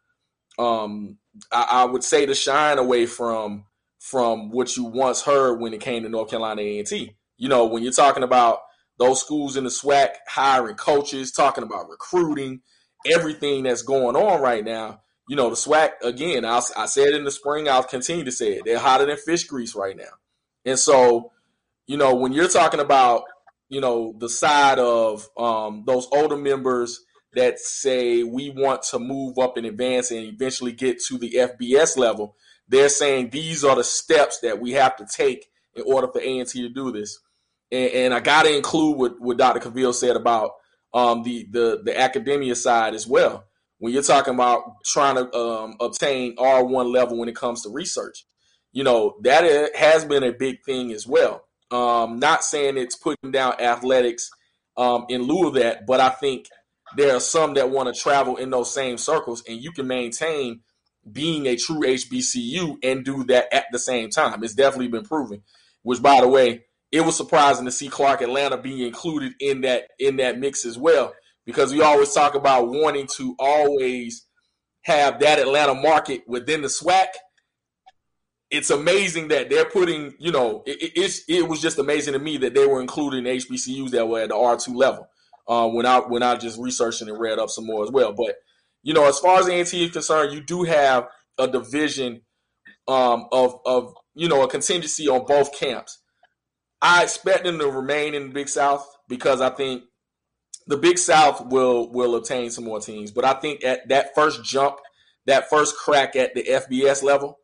um, I, I, would say the shine away from from what you once heard when it came to North Carolina A and T. You know, when you're talking about those schools in the SWAC hiring coaches, talking about recruiting, everything that's going on right now. You know, the SWAC again. I, I said in the spring. I'll continue to say it. They're hotter than fish grease right now, and so you know, when you're talking about, you know, the side of um, those older members that say we want to move up in advance and eventually get to the FBS level, they're saying these are the steps that we have to take in order for A&T to do this. And, and I got to include what, what Dr. Cavil said about um, the, the, the academia side as well. When you're talking about trying to um, obtain R1 level when it comes to research, you know, that has been a big thing as well. Um, not saying it's putting down athletics um, in lieu of that, but I think there are some that want to travel in those same circles, and you can maintain being a true HBCU and do that at the same time. It's definitely been proven. Which, by the way, it was surprising to see Clark Atlanta being included in that in that mix as well, because we always talk about wanting to always have that Atlanta market within the SWAC it's amazing that they're putting, you know, it, it's it was just amazing to me that they were including HBCUs that were at the R two level. Uh, when I when I just researched and read up some more as well. But you know, as far as A&T is concerned, you do have a division um, of of you know a contingency on both camps. I expect them to remain in the Big South because I think the Big South will will obtain some more teams. But I think at that first jump, that first crack at the FBS level,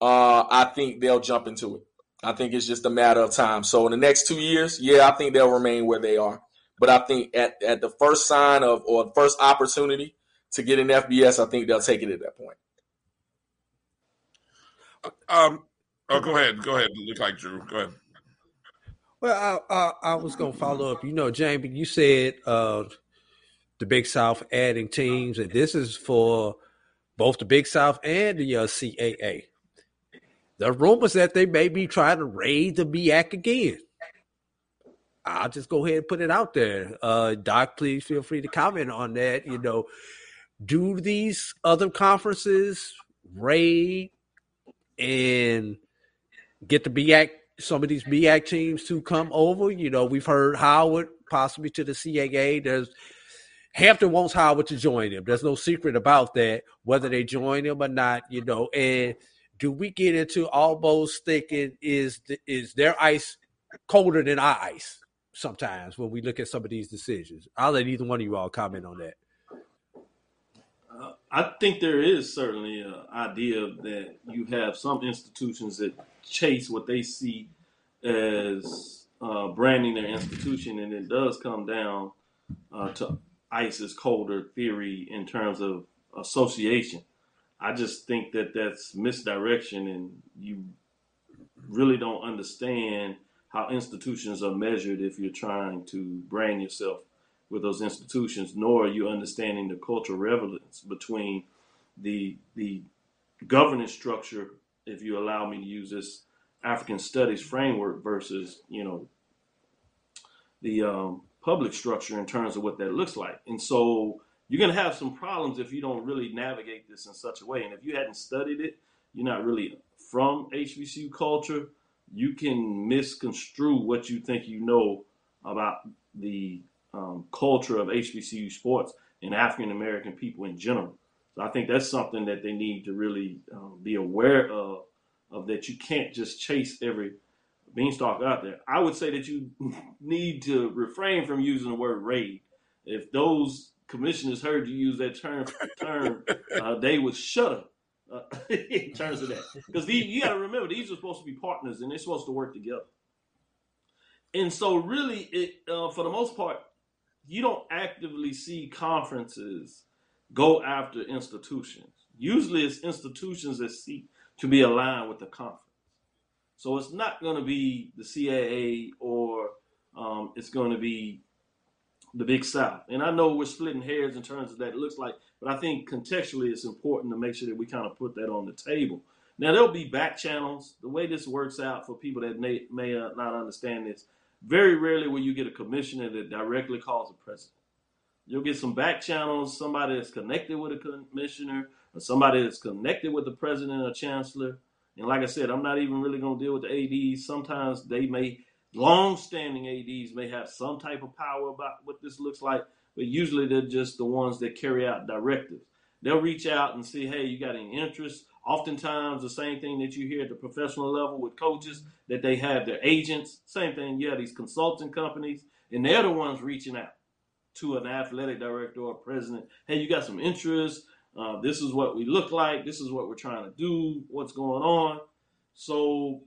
uh, I think they'll jump into it. I think it's just a matter of time. So in the next two years, yeah, I think they'll remain where they are. But I think at, at the first sign of or first opportunity to get an FBS, I think they'll take it at that point. Um. Oh, go ahead. Go ahead. Look like Drew. Go ahead. Well, I, I, I was going to follow up. You know, Jamie, you said uh, the Big South adding teams, and this is for both the Big South and the uh, CAA. The rumors that they may be trying to raid the MEAC again. I'll just go ahead and put it out there. Uh, Doc, please feel free to comment on that. You know, do these other conferences raid and get the MEAC, some of these MEAC teams to come over? You know, we've heard Howard possibly to the CAA. There's Hampton wants Howard to join him. There's no secret about that, whether they join him or not, you know, and – do we get into almost thinking is is their ice colder than our ice sometimes when we look at some of these decisions? I'll let either one of you all comment on that. Uh, I think there is certainly an idea that you have some institutions that chase what they see as uh, branding their institution, and it does come down uh, to ISIS is colder theory in terms of association. I just think that that's misdirection, and you really don't understand how institutions are measured if you're trying to brand yourself with those institutions, nor are you understanding the cultural relevance between the the governance structure, if you allow me to use this African studies framework versus you know the um, public structure in terms of what that looks like. And so you're going to have some problems if you don't really navigate this in such a way. And if you hadn't studied it, you're not really from HBCU culture, you can misconstrue what you think you know about the um, culture of HBCU sports and African American people in general. So I think that's something that they need to really um, be aware of, of that you can't just chase every beanstalk out there. I would say that you (laughs) need to refrain from using the word raid. If those commissioners heard you use that term, term (laughs) uh, they would shudder uh, (laughs) in terms of that. Because you got to remember, these are supposed to be partners and they're supposed to work together. And so, really, it uh, for the most part, you don't actively see conferences go after institutions. Usually, it's institutions that seek to be aligned with the conference. So it's not going to be the CAA or um, it's going to be the Big South. And I know we're splitting hairs in terms of that it looks like, but I think contextually it's important to make sure that we kind of put that on the table. Now there'll be back channels. The way this works out for people that may, may not understand this, very rarely will you get a commissioner that directly calls the president. You'll get some back channels, somebody that's connected with a commissioner, or somebody that's connected with the president or chancellor. And like I said, I'm not even really going to deal with the ADs. Sometimes they may, long-standing ADs may have some type of power about what this looks like, but usually they're just the ones that carry out directives. They'll reach out and see, hey, you got any interest? Oftentimes, the same thing that you hear at the professional level with coaches, that they have their agents. Same thing, yeah, these consulting companies, and they're the ones reaching out to an athletic director or president. Hey, you got some interest? Uh, this is what we look like. This is what we're trying to do. What's going on? So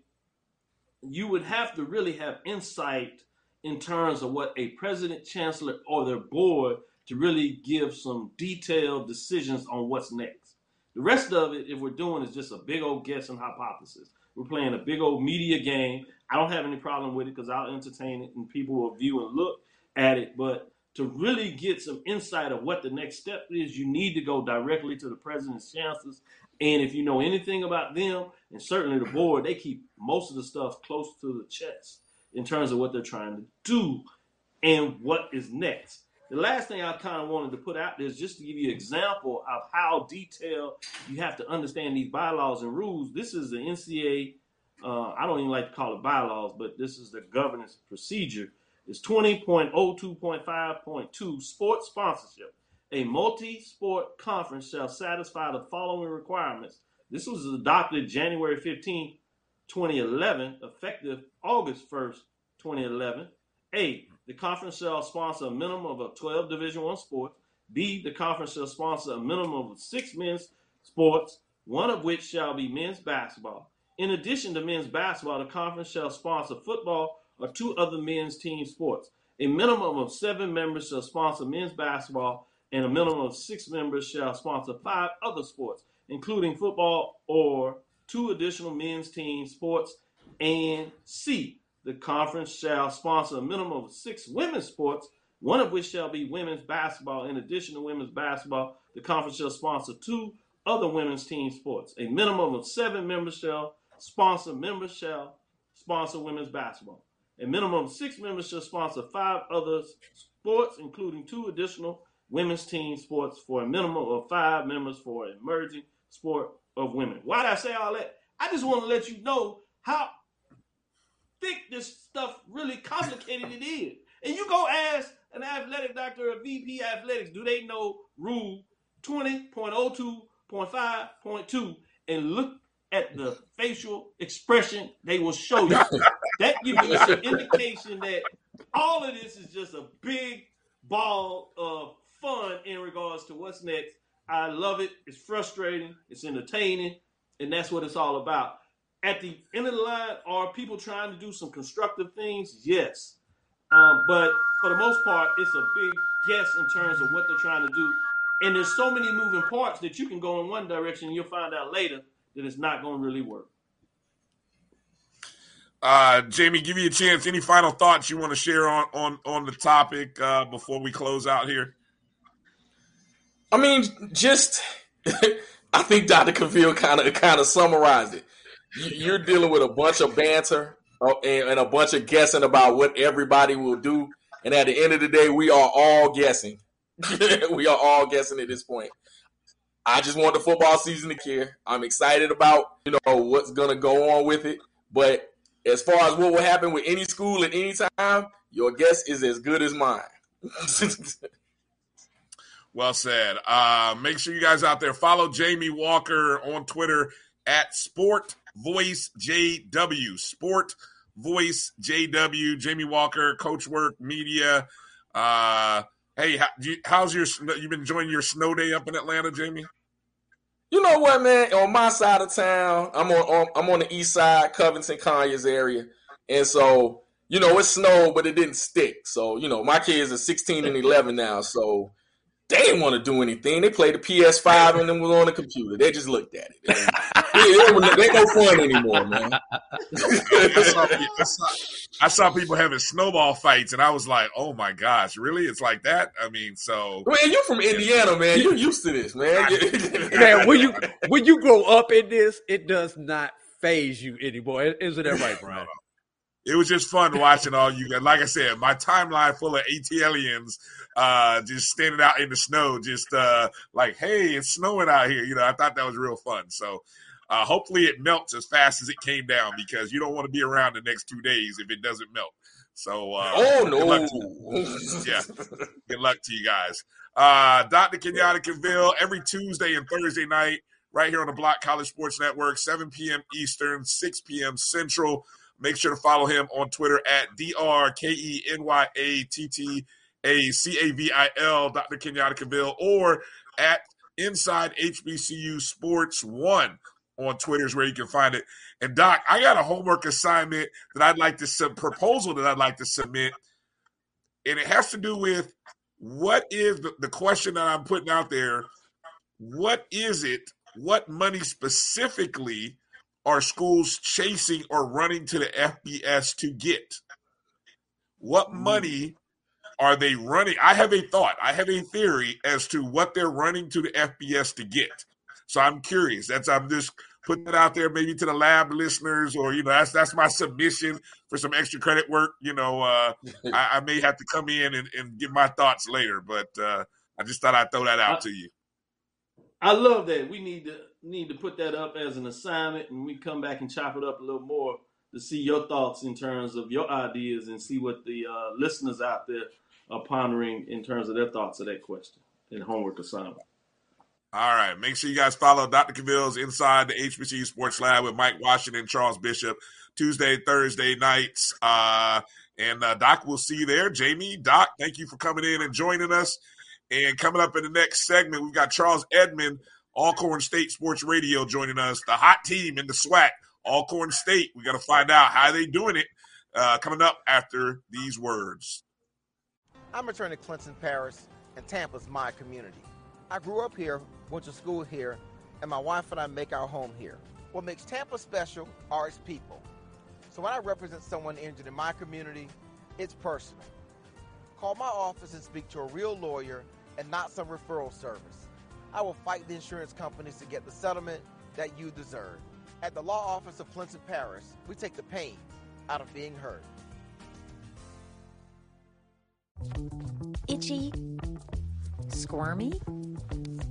you would have to really have insight in terms of what a president, chancellor, or their board to really give some detailed decisions on what's next. The rest of it, if we're doing, is just a big old guess and hypothesis. We're playing a big old media game. I don't have any problem with it because I'll entertain it and people will view and look at it. But to really get some insight of what the next step is, you need to go directly to the president's chancellors. And if you know anything about them, and certainly the board, they keep most of the stuff close to the chest in terms of what they're trying to do and what is next. The last thing I kind of wanted to put out there is just to give you an example of how detailed you have to understand these bylaws and rules. This is the NCA, Uh, I don't even like to call it bylaws, but this is the governance procedure is 20.02.5.2 sports sponsorship. A multi sport conference shall satisfy the following requirements. This was adopted January 15, 2011, effective August 1st, 2011. A. The conference shall sponsor a minimum of a 12 Division One sports. B. The conference shall sponsor a minimum of six men's sports, one of which shall be men's basketball. In addition to men's basketball, the conference shall sponsor football or two other men's team sports. A minimum of seven members shall sponsor men's basketball, and a minimum of six members shall sponsor five other sports, including football or two additional men's team sports. And C, the conference shall sponsor a minimum of six women's sports, one of which shall be women's basketball. In addition to women's basketball, the conference shall sponsor two other women's team sports. A minimum of seven members shall sponsor members shall sponsor women's basketball. A minimum of six members shall sponsor five other sports, including two additional women's team sports for a minimum of five members for emerging sport of women. Why did I say all that? I just want to let you know how thick this stuff really complicated it is. And you go ask an athletic doctor, a VP athletics, do they know rule 20.02.5.2 and look at the facial expression they will show you. (laughs) that gives you some indication that all of this is just a big ball of fun in regards to what's next. I love it. It's frustrating. It's entertaining, and that's what it's all about. At the end of the line, are people trying to do some constructive things? Yes, um, but for the most part, it's a big guess in terms of what they're trying to do. And there's so many moving parts that you can go in one direction, and you'll find out later that it's not going to really work. Uh, Jamie, give you a chance. Any final thoughts you want to share on on on the topic uh, before we close out here? I mean, just (laughs) I think Dr. Cavil kind of kind of summarized it. You're dealing with a bunch of banter uh, and a bunch of guessing about what everybody will do, and at the end of the day, we are all guessing. (laughs) we are all guessing at this point. I just want the football season to care. I'm excited about you know what's gonna go on with it, but as far as what will happen with any school at any time, your guess is as good as mine. (laughs) well said. Uh, make sure you guys out there follow Jamie Walker on Twitter at Sport Voice JW. Sport Voice JW. Jamie Walker, Coachwork Media. Uh, hey, how, you, how's your? You've been enjoying your snow day up in Atlanta, Jamie? You know what, man? On my side of town, I'm on, on I'm on the east side, Covington, Conyers area, and so you know it snowed, but it didn't stick. So you know my kids are 16 and 11 now, so they didn't want to do anything. They played the PS5 and then was on the computer. They just looked at it. it, ain't, ain't no fun anymore, man. I, saw, I, saw, I saw people having snowball fights, and I was like, "Oh my gosh, really? It's like that?" I mean, so man, you're from Indiana, man. You're used to this, man. (laughs) man, when you when you grow up in this, it does not phase you anymore. Isn't that right, Brian? it was just fun watching all you guys. Like I said, my timeline full of ATLians uh, just standing out in the snow, just uh, like, hey, it's snowing out here. You know, I thought that was real fun. So uh, hopefully it melts as fast as it came down because you don't want to be around the next two days if it doesn't melt. So, uh, oh no, (laughs) yeah, good luck to you guys. Uh, Dr. Kenyatta Cavil every Tuesday and Thursday night, right here on the Black College Sports Network, 7 p.m. Eastern, 6 p.m. Central. Make sure to follow him on Twitter at D-R-K-E-N-Y-A-T-T-A-C-A-V-I-L, Dr. Kenyatta Cavil, or at Inside HBCU Sports One on Twitter is where you can find it. And Doc, I got a homework assignment that I'd like to sub proposal that I'd like to submit, and it has to do with what is the, the question that I'm putting out there. What is it? What money specifically are schools chasing or running to the FBS to get? What mm. money are they running? I have a thought. I have a theory as to what they're running to the FBS to get. So I'm curious. That's I'm just putting it out there, maybe to the lab listeners, or you know, that's that's my submission for some extra credit work. You know, uh, (laughs) I, I, may have to come in and, and give my thoughts later, but uh, I just thought I'd throw that out I, to you. I love that. We need to need to put that up as an assignment, and we come back and chop it up a little more to see your thoughts in terms of your ideas and see what the uh, listeners out there are pondering in terms of their thoughts of that question and homework assignment. All right. Make sure you guys follow Dr. Cavil's Inside the HBCU Sports Lab with Mike Washington, Charles Bishop, Tuesday, Thursday nights. Uh, and uh, Doc, we'll see you there. Jamie, Doc, thank you for coming in and joining us. And coming up in the next segment, we've got Charles Edmond, Alcorn State Sports Radio, joining us. The hot team in the SWAC, Alcorn State. We got to find out how they doing it. Uh, coming up after these words. I'm returning to Clinton Paris, and Tampa's my community. I grew up here, went to school here, and my wife and I make our home here. What makes Tampa special are its people. So when I represent someone injured in my community, it's personal. Call my office and speak to a real lawyer and not some referral service. I will fight the insurance companies to get the settlement that you deserve. At the law office of Clinton Paris, we take the pain out of being hurt. Itchy, squirmy,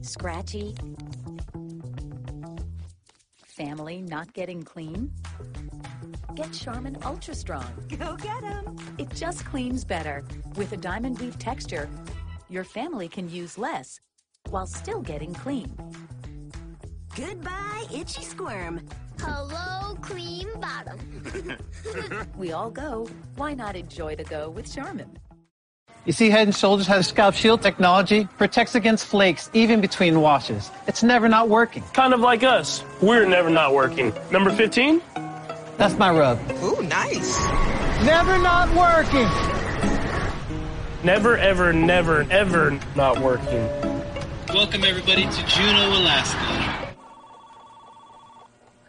scratchy, family not getting clean? Get Charmin Ultra Strong. Go get them. It just cleans better. With a diamond weave texture, your family can use less while still getting clean. Goodbye, itchy squirm. Hello, cream bottom. (laughs) we all go. Why not enjoy the go with Charmin? You see, Head & Shoulders has Scalp Shield technology, protects against flakes even between washes. It's never not working. Kind of like us. We're never not working. Number 15? That's my rub. Ooh, nice. Never not working. Never, ever, never, ever not working. Welcome, everybody, to Juneau, Alaska.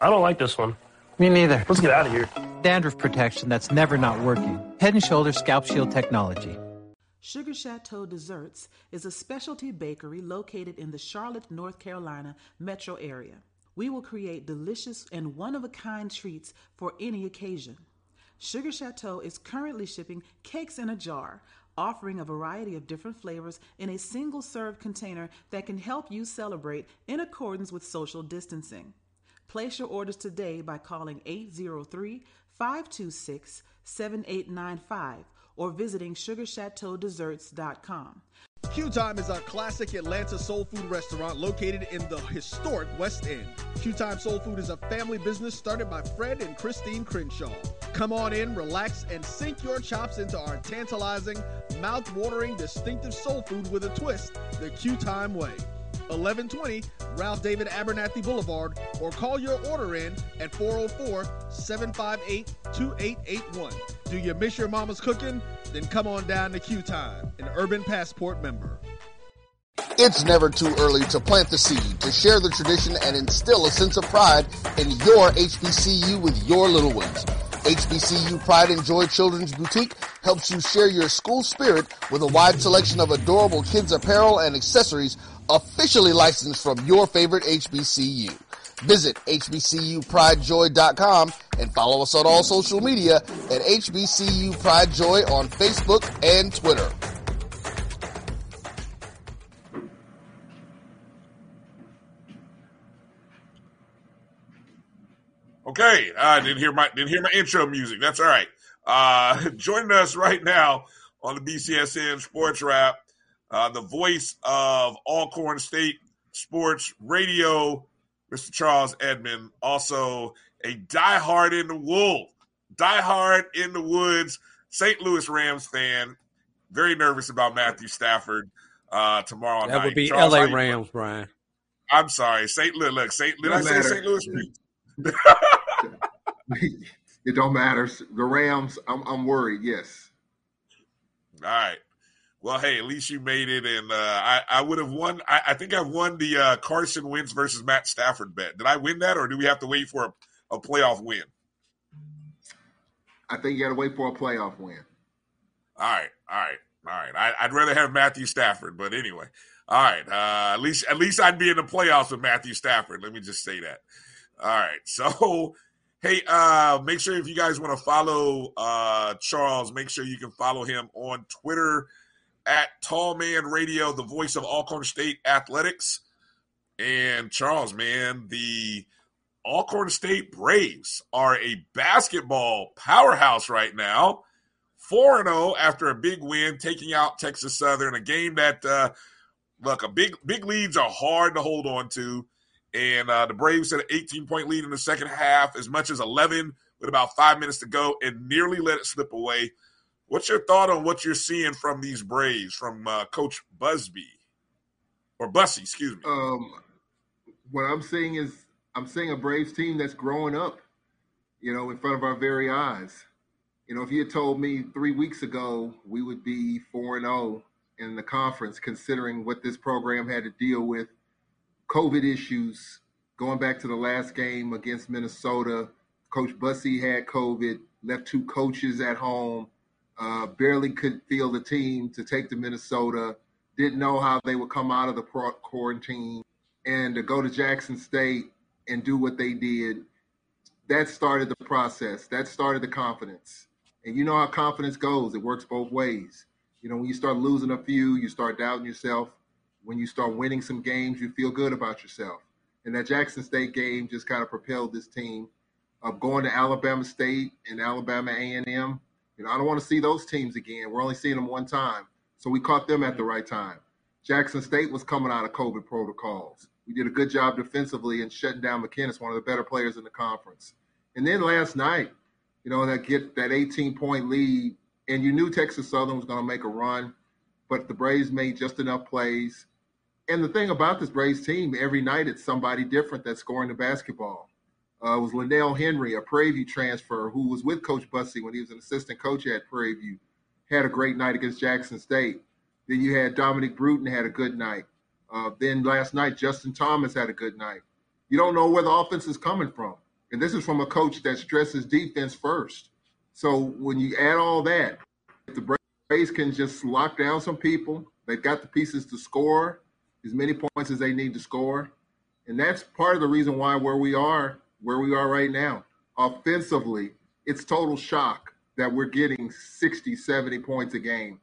I don't like this one. Me neither. Let's get out of here. Dandruff protection that's never not working. Head & Shoulders Scalp Shield technology. Sugar Chateau Desserts is a specialty bakery located in the Charlotte, North Carolina metro area. We will create delicious and one of a kind treats for any occasion. Sugar Chateau is currently shipping cakes in a jar, offering a variety of different flavors in a single serve container that can help you celebrate in accordance with social distancing. Place your orders today by calling 803 526 7895 or visiting sugarchateaudesserts.com. Q Time is a classic Atlanta soul food restaurant located in the historic West End. Q Time Soul Food is a family business started by Fred and Christine Crenshaw. Come on in, relax, and sink your chops into our tantalizing, mouth-watering, distinctive soul food with a twist, the Q Time way. 1120 Ralph David Abernathy Boulevard, or call your order in at 404 758 2881. Do you miss your mama's cooking? Then come on down to Q Time, an Urban Passport member. It's never too early to plant the seed, to share the tradition, and instill a sense of pride in your HBCU with your little ones. HBCU Pride and Joy Children's Boutique helps you share your school spirit with a wide selection of adorable kids apparel and accessories officially licensed from your favorite HBCU. Visit hbcupridejoy.com and follow us on all social media at HBCU Pride Joy on Facebook and Twitter. Okay, I didn't hear my didn't hear my intro music. That's all right. Uh, (laughs) joining us right now on the BCSN Sports Wrap, uh, the voice of Alcorn State Sports Radio, Mr. Charles Edmond. Also a diehard in the wool, diehard in the woods, St. Louis Rams fan. Very nervous about Matthew Stafford uh, tomorrow That night. would be Charles, LA Rams, Brian. I'm sorry, St. Louis. Look, St. Did I say. St. Louis? (laughs) It don't matter. The Rams, I'm, I'm worried. Yes. All right. Well, hey, at least you made it, and uh, I, I would have won. I, I think I've won the uh, Carson Wentz versus Matt Stafford bet. Did I win that, or do we have to wait for a, a playoff win? I think you got to wait for a playoff win. All right, all right, all right. I, I'd rather have Matthew Stafford, but anyway, all right. Uh, at least, at least I'd be in the playoffs with Matthew Stafford. Let me just say that. All right. (laughs) So, hey, uh, make sure if you guys want to follow uh, Charles, make sure you can follow him on Twitter at Tall Man Radio, the voice of Alcorn State Athletics. And Charles, man, the Alcorn State Braves are a basketball powerhouse right now. 4 0 after a big win, taking out Texas Southern, a game that, uh, look, a big big leads are hard to hold on to. And uh, the Braves had an 18 point lead in the second half, as much as 11 with about five minutes to go, and nearly let it slip away. What's your thought on what you're seeing from these Braves, from uh, Coach Busby or Bussie? Excuse me. Um, what I'm seeing is I'm seeing a Braves team that's growing up, you know, in front of our very eyes. You know, if you had told me three weeks ago we would be 4 and 0 in the conference, considering what this program had to deal with COVID issues, going back to the last game against Minnesota, Coach Bussie had COVID, left two coaches at home, uh, barely could field the team to take to Minnesota, didn't know how they would come out of the quarantine, and to go to Jackson State and do what they did, that started the process. That started the confidence. And you know how confidence goes, it works both ways. You know, when you start losing a few, you start doubting yourself. When you start winning some games, you feel good about yourself. And that Jackson State game just kind of propelled this team of going to Alabama State and Alabama A&M. You know, I don't want to see those teams again. We're only seeing them one time. So we caught them at the right time. Jackson State was coming out of COVID protocols. We did a good job defensively and shutting down McKinnis, one of the better players in the conference. And then last night, you know, that get that 18 point lead, and you knew Texas Southern was going to make a run, but the Braves made just enough plays. And the thing about this Braves team, every night it's somebody different that's scoring the basketball. Uh, was Linnell Henry, a Prairie View transfer who was with Coach Bussie when he was an assistant coach at Prairie View, had a great night against Jackson State. Then you had Dominic Bruton had a good night. Uh, then last night, Justin Thomas had a good night. You don't know where the offense is coming from. And this is from a coach that stresses defense first. So when you add all that, the Braves can just lock down some people, they've got the pieces to score as many points as they need to score. And that's part of the reason why where we are, where we are right now. Offensively, it's total shock that we're getting 60, 70 points a game.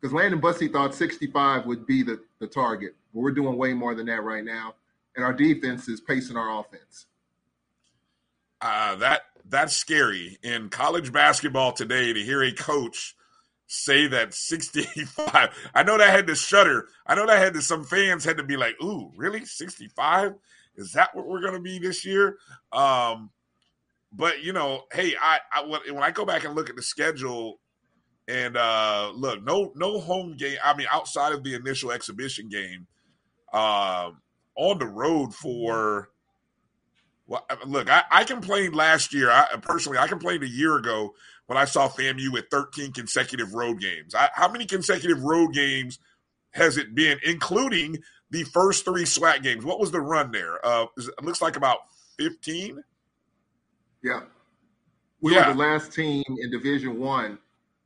Because Landon Bussie thought 65 would be the, the target, but we're doing way more than that right now. And our defense is pacing our offense. Uh, that that's scary in college basketball today to hear a coach say that 65 (laughs) i know that had to shudder i know that had to some fans had to be like ooh really 65 is that what we're going to be this year um but you know hey I, I when i go back and look at the schedule and uh look no no home game i mean outside of the initial exhibition game um on the road for well, look, I, I complained last year. I personally, I complained a year ago when I saw FAMU with 13 consecutive road games. I, how many consecutive road games has it been, including the first three SWAC games? What was the run there? Uh, it looks like about 15. Yeah. We Yeah. were the last team in Division One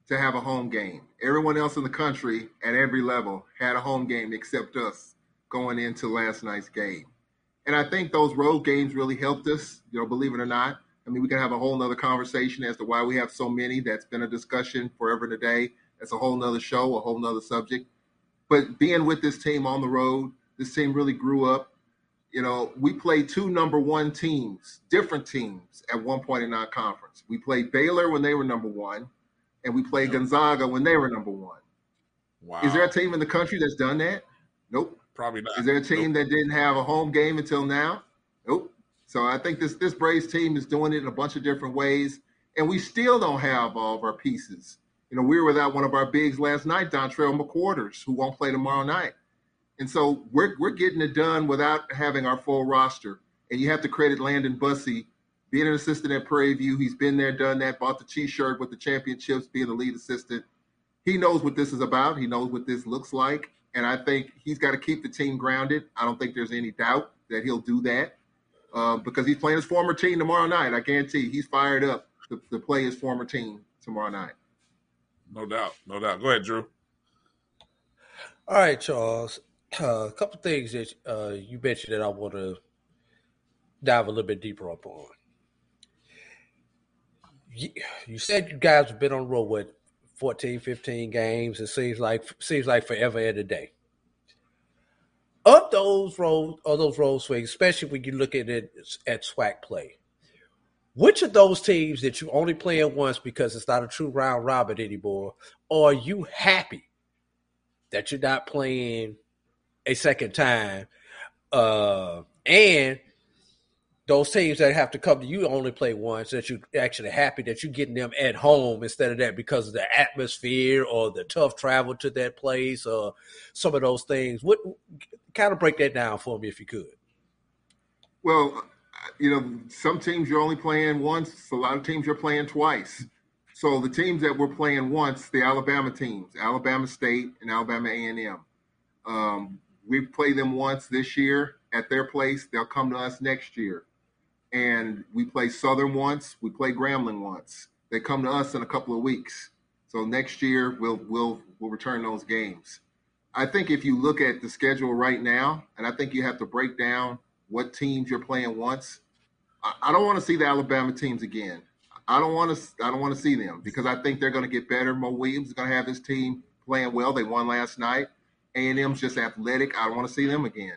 to have a home game. Everyone else in the country at every level had a home game except us going into last night's game. And I think those road games really helped us, you know, believe it or not. I mean, we can have a whole nother conversation as to why we have so many. That's been a discussion forever and a day. That's a whole nother show, a whole nother subject. But being with this team on the road, this team really grew up. You know, we played two number one teams, different teams at one point in our conference. We played Baylor when they were number one, and we played Gonzaga when they were number one. Wow. Is there a team in the country that's done that? Nope. Probably not. Is there a team that didn't have a home game until now? Nope. So I think this this Braves team is doing it in a bunch of different ways, and we still don't have all of our pieces. You know, we were without one of our bigs last night, Dontrell McQuarters, who won't play tomorrow night. And so we're we're getting it done without having our full roster. And you have to credit Landon Bussie, being an assistant at Prairie View. He's been there, done that, bought the T-shirt with the championships, being the lead assistant. He knows what this is about. He knows what this looks like. And I think he's got to keep the team grounded. I don't think there's any doubt that he'll do that uh, because he's playing his former team tomorrow night. I guarantee he's fired up to, to play his former team tomorrow night. No doubt. No doubt. Go ahead, Drew. All right, Charles. Uh, a couple things that uh, you mentioned that I want to dive a little bit deeper up on. You, you said you guys have been on the road with 14, 15 games. It seems like seems like forever and a day. Of those road, of those road swings, especially when you look at it at SWAC play, which of those teams that you only playing once because it's not a true round robin anymore, are you happy that you're not playing a second time? Uh, and those teams that have to come to you only play once, that you actually happy that you're getting them at home instead of that because of the atmosphere or the tough travel to that place or some of those things. What kind of break that down for me if you could? Well, you know, some teams you're only playing once. A lot of teams you're playing twice. So the teams that we're playing once, the Alabama teams, Alabama State and Alabama A&M. Um, we play them once this year at their place. They'll come to us next year. And we play Southern once. We play Grambling once. They come to us in a couple of weeks. So next year we'll we'll we'll return those games. I think if you look at the schedule right now, and I think you have to break down what teams you're playing once. I, I don't want to see the Alabama teams again. I don't want to. I don't want to see them because I think they're going to get better. Mo Williams is going to have his team playing well. They won last night. A and M's just athletic. I don't want to see them again.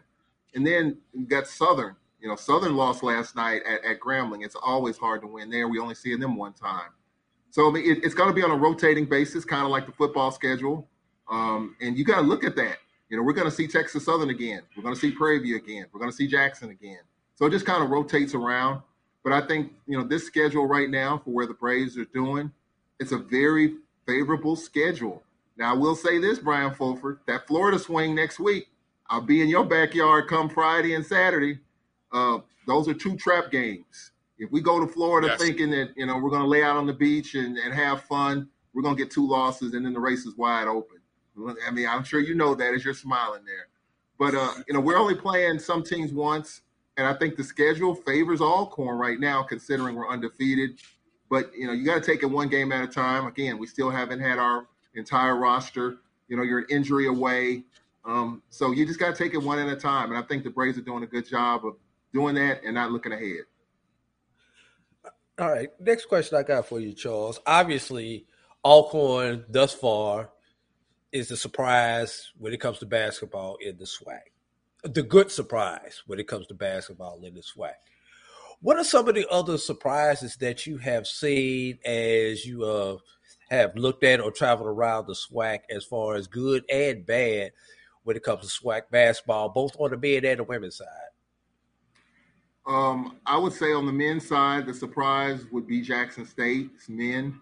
And then you got Southern. You know, Southern lost last night at, at Grambling. It's always hard to win there. We only see them one time. So I mean, it, it's going to be on a rotating basis, kind of like the football schedule. Um, and you got to look at that. You know, we're going to see Texas Southern again. We're going to see Prairie View again. We're going to see Jackson again. So it just kind of rotates around. But I think you know this schedule right now for where the Braves are doing, it's a very favorable schedule. Now I will say this, Brian Fulford, that Florida swing next week, I'll be in your backyard come Friday and Saturday. Uh, those are two trap games. If we go to Florida Yes. thinking that you know we're going to lay out on the beach and, and have fun, we're going to get two losses and then the race is wide open. I mean, I'm sure you know that as you're smiling there. But uh, you know, we're only playing some teams once, and I think the schedule favors Alcorn right now, considering we're undefeated. But you know, you got to take it one game at a time. Again, we still haven't had our entire roster. You know, you're an injury away, um, so you just got to take it one at a time. And I think the Braves are doing a good job of doing that and not looking ahead. All right. Next question I got for you, Charles. Obviously, Alcorn thus far is the surprise when it comes to basketball in the SWAC. The good surprise when it comes to basketball in the SWAC. What are some of the other surprises that you have seen as you uh, have looked at or traveled around the SWAC as far as good and bad when it comes to SWAC basketball, both on the men and the women's side? Um, I would say on the men's side, the surprise would be Jackson State's men.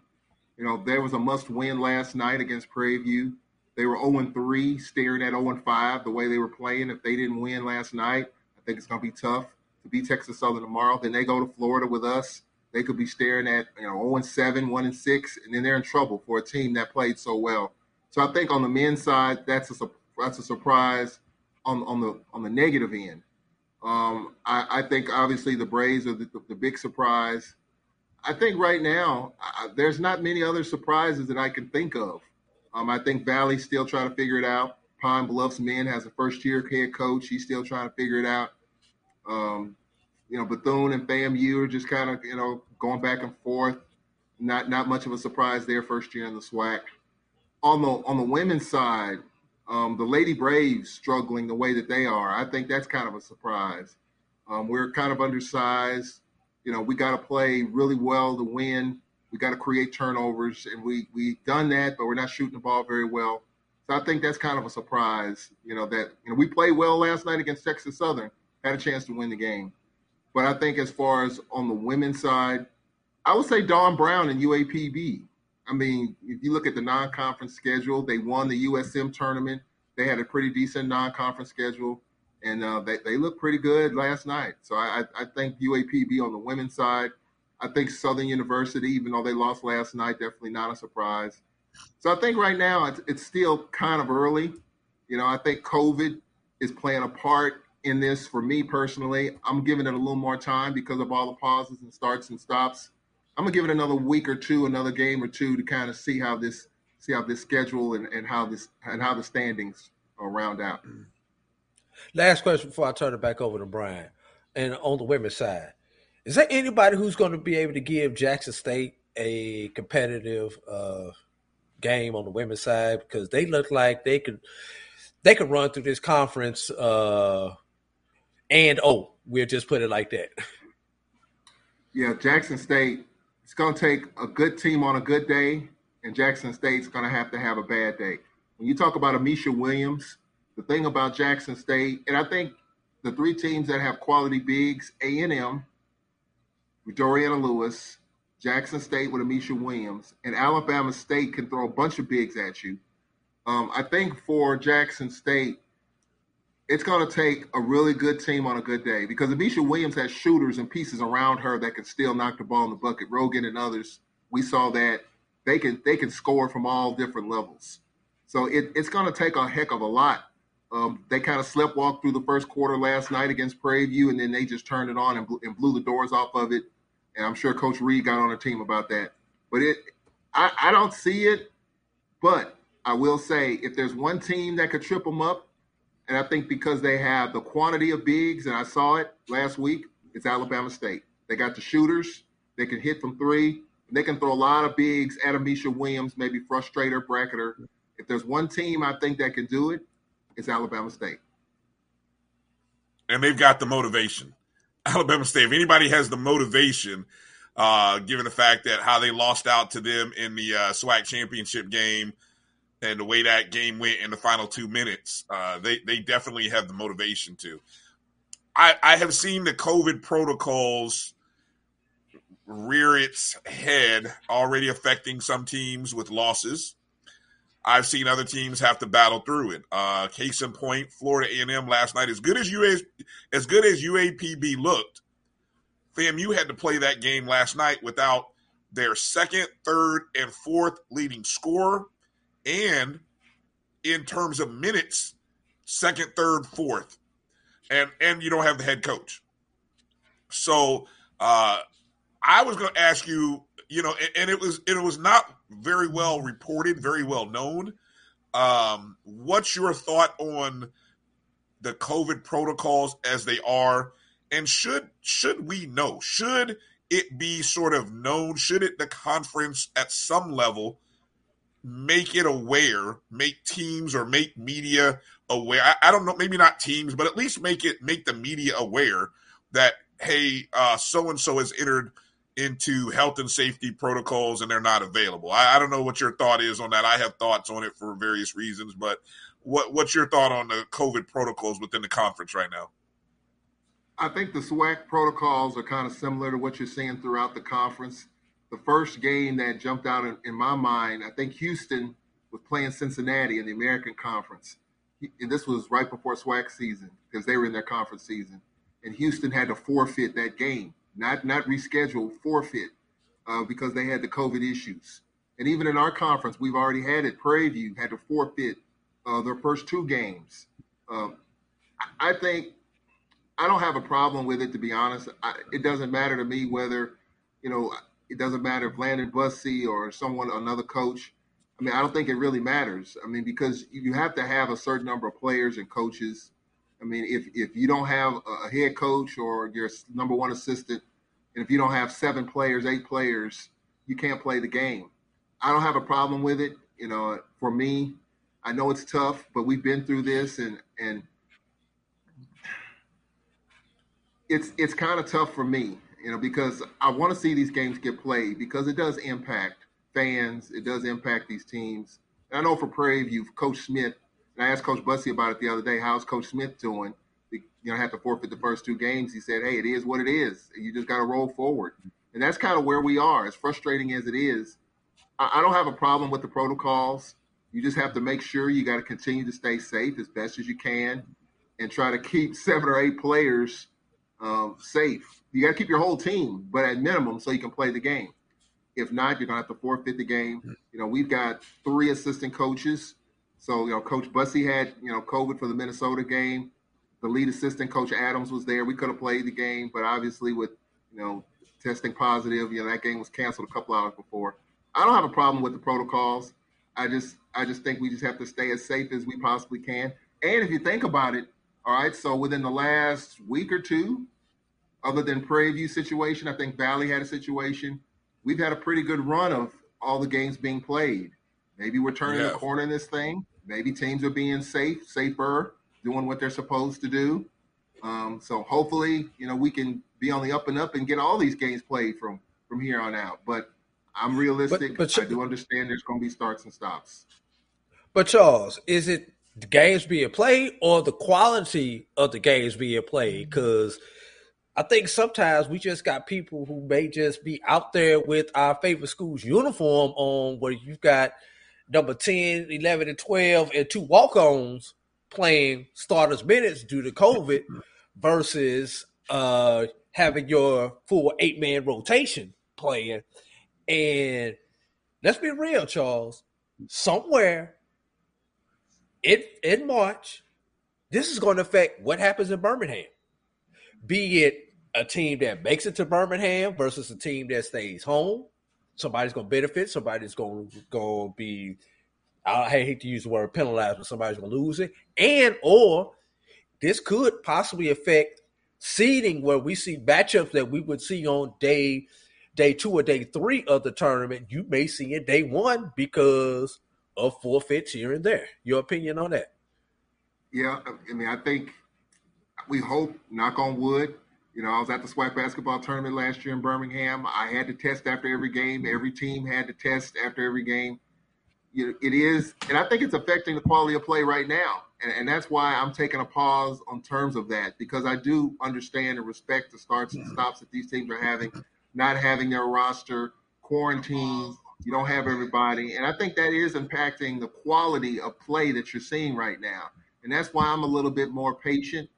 You know, there was a must win last night against Prairie View. They were 0 3, staring at 0 5 the way they were playing. If they didn't win last night, I think it's going to be tough to beat Texas Southern tomorrow. Then they go to Florida with us. They could be staring at, you know, 0 7, 1 6, and then they're in trouble for a team that played so well. So I think on the men's side, that's a that's a surprise on on the on the negative end. Um, I, I think obviously the Braves are the, the, the big surprise. I think right now I, there's not many other surprises that I can think of. Um, I think Valley's still trying to figure it out. Pine Bluffs men has a first year head coach. He's still trying to figure it out. Um, you know, Bethune and FAMU are just kind of you know going back and forth. Not not much of a surprise there. First year in the SWAC. On the on the women's side, um, the Lady Braves struggling the way that they are, I think that's kind of a surprise. Um, we're kind of undersized. You know, we got to play really well to win. We got to create turnovers, and we we've done that, but we're not shooting the ball very well. So I think that's kind of a surprise. You know that you know we played well last night against Texas Southern, had a chance to win the game. But I think as far as on the women's side, I would say Dawn Brown and UAPB. I mean, if you look at the non-conference schedule, they won the USM tournament. They had a pretty decent non-conference schedule, and uh, they they looked pretty good last night. So I, I think UAPB on the women's side. I think Southern University, even though they lost last night, definitely not a surprise. So I think right now it's, it's still kind of early. You know, I think COVID is playing a part in this for me personally. I'm giving it a little more time because of all the pauses and starts and stops. I'm gonna give it another week or two, another game or two to kind of see how this see how this schedule and, and how this and how the standings are round out. Last question before I turn it back over to Brian. And on the women's side, is there anybody who's going to be able to give Jackson State a competitive uh, game on the women's side? Because they look like they could they could run through this conference uh, and oh, we'll just put it like that. (laughs) Yeah, Jackson State. It's going to take a good team on a good day, and Jackson State's going to have to have a bad day. When you talk about Ameshya Williams, the thing about Jackson State, and I think the three teams that have quality bigs, A&M, with Doriana Lewis, Jackson State with Ameshya Williams, and Alabama State can throw a bunch of bigs at you. Um, I think for Jackson State, it's going to take a really good team on a good day because Ameshya Williams has shooters and pieces around her that can still knock the ball in the bucket. Rogan and others, we saw that they can they can score from all different levels. So it, it's going to take a heck of a lot. Um, they kind of sleptwalked through the first quarter last night against Prairie View, and then they just turned it on and, blew, and blew the doors off of it. And I'm sure Coach Reed got on the team about that. But it, I, I don't see it. But I will say, if there's one team that could trip them up, and I think because they have the quantity of bigs, and I saw it last week, it's Alabama State. They got the shooters. They can hit from three. They can throw a lot of bigs at Ameshya Williams, maybe frustrator, bracketer. If there's one team I think that can do it, it's Alabama State. And they've got the motivation. (laughs) Alabama State, if anybody has the motivation, uh, given the fact that how they lost out to them in the uh, SWAC championship game and the way that game went in the final two minutes, uh, they they definitely have the motivation to. I, I have seen the COVID protocols rear its head, already affecting some teams with losses. I've seen other teams have to battle through it. Uh, case in point, Florida A&M last night, as good as UA, as good as UAPB looked, FAMU had to play that game last night without their second, third, and fourth leading scorer, and in terms of minutes, second, third, fourth, and and you don't have the head coach. So uh, I was going to ask you, you know, and, and it was it was not very well reported, very well known. Um, what's your thought on the COVID protocols as they are, and should should we know? Should it be sort of known? Should it the conference at some level make it aware, make teams or make media aware? I, I don't know, maybe not teams, but at least make it make the media aware that hey, so and so has entered into health and safety protocols and they're not available. I, I, don't know what your thought is on that. I have thoughts on it for various reasons, but what what's your thought on the COVID protocols within the conference right now? I think the SWAC protocols are kind of similar to what you're seeing throughout the conference. The first game that jumped out in, in my mind, I think Houston was playing Cincinnati in the American Conference. And this was right before SWAC season because they were in their conference season. And Houston had to forfeit that game not not reschedule, forfeit uh, because they had the COVID issues. And even in our conference, we've already had it. Prairie View had to forfeit uh, their first two games. I I think I don't have a problem with it, to be honest. I, it doesn't matter to me whether, you know, it doesn't matter if Landon Bussie or someone, another coach. I mean, I don't think it really matters. I mean, because you have to have a certain number of players and coaches. I mean, if if you don't have a head coach or your number one assistant, and if you don't have seven players, eight players, you can't play the game. I don't have a problem with it. You know, for me, I know it's tough, but we've been through this, and and it's it's kind of tough for me, you know, because I want to see these games get played because it does impact fans, it does impact these teams. And I know for Prairie View, Coach Smith, and I asked Coach Bussie about it the other day. How's Coach Smith doing? You know, had to forfeit the first two games. He said, "Hey, it is what it is. You just got to roll forward." And that's kind of where we are. As frustrating as it is, I, I don't have a problem with the protocols. You just have to make sure you got to continue to stay safe as best as you can, and try to keep (laughs) seven or eight players um, safe. You got to keep your whole team, but at minimum, so you can play the game. If not, you're gonna have to forfeit the game. You know, we've got three assistant coaches. So you know, Coach Bussie had you know COVID for the Minnesota game. The lead assistant, Coach Adams, was there. We could have played the game, but obviously with you know testing positive, you know that game was canceled a couple hours before. I don't have a problem with the protocols. I just I just think we just have to stay as safe as we possibly can. And if you think about it, all right, so within the last week or two, other than Prairie View situation, I think Valley had a situation. We've had a pretty good run of all the games being played. Maybe we're turning Yeah. the corner in this thing. Maybe teams are being safe, safer, doing what they're supposed to do. Um, so hopefully, you know, we can be on the up and up and get all these games played from from here on out. But I'm realistic. but I do understand there's going to be starts and stops. But Charles, is it the games being played or the quality of the games being played? Because I think sometimes we just got people who may just be out there with our favorite school's uniform on, where you've got number 10, 11, and 12, and two walk ons playing starters minutes due to COVID versus uh, having your full eight man rotation playing. And let's be real, Charles. Somewhere in in March, this is going to affect what happens in Birmingham. Be it a team that makes it to Birmingham versus a team that stays home. Somebody's to benefit. Somebody's going to be. I hate to use the word penalized, but somebody's to lose it. And or this could possibly affect seeding, where we see matchups that we would see on day day two or day three of the tournament. You may see in day one because of forfeits here and there. Your opinion on that? Yeah, I mean, I think we hope, knock on wood. You know, I was at the SWAC basketball tournament last year in Birmingham. I had to test after every game. Every team had to test after every game. You know, it is, and I think it's affecting the quality of play right now. And, and that's why I'm taking a pause on terms of that because I do understand and respect the starts and stops that these teams are having, not having their roster, quarantines. You don't have everybody, and I think that is impacting the quality of play that you're seeing right now. And that's why I'm a little bit more patient.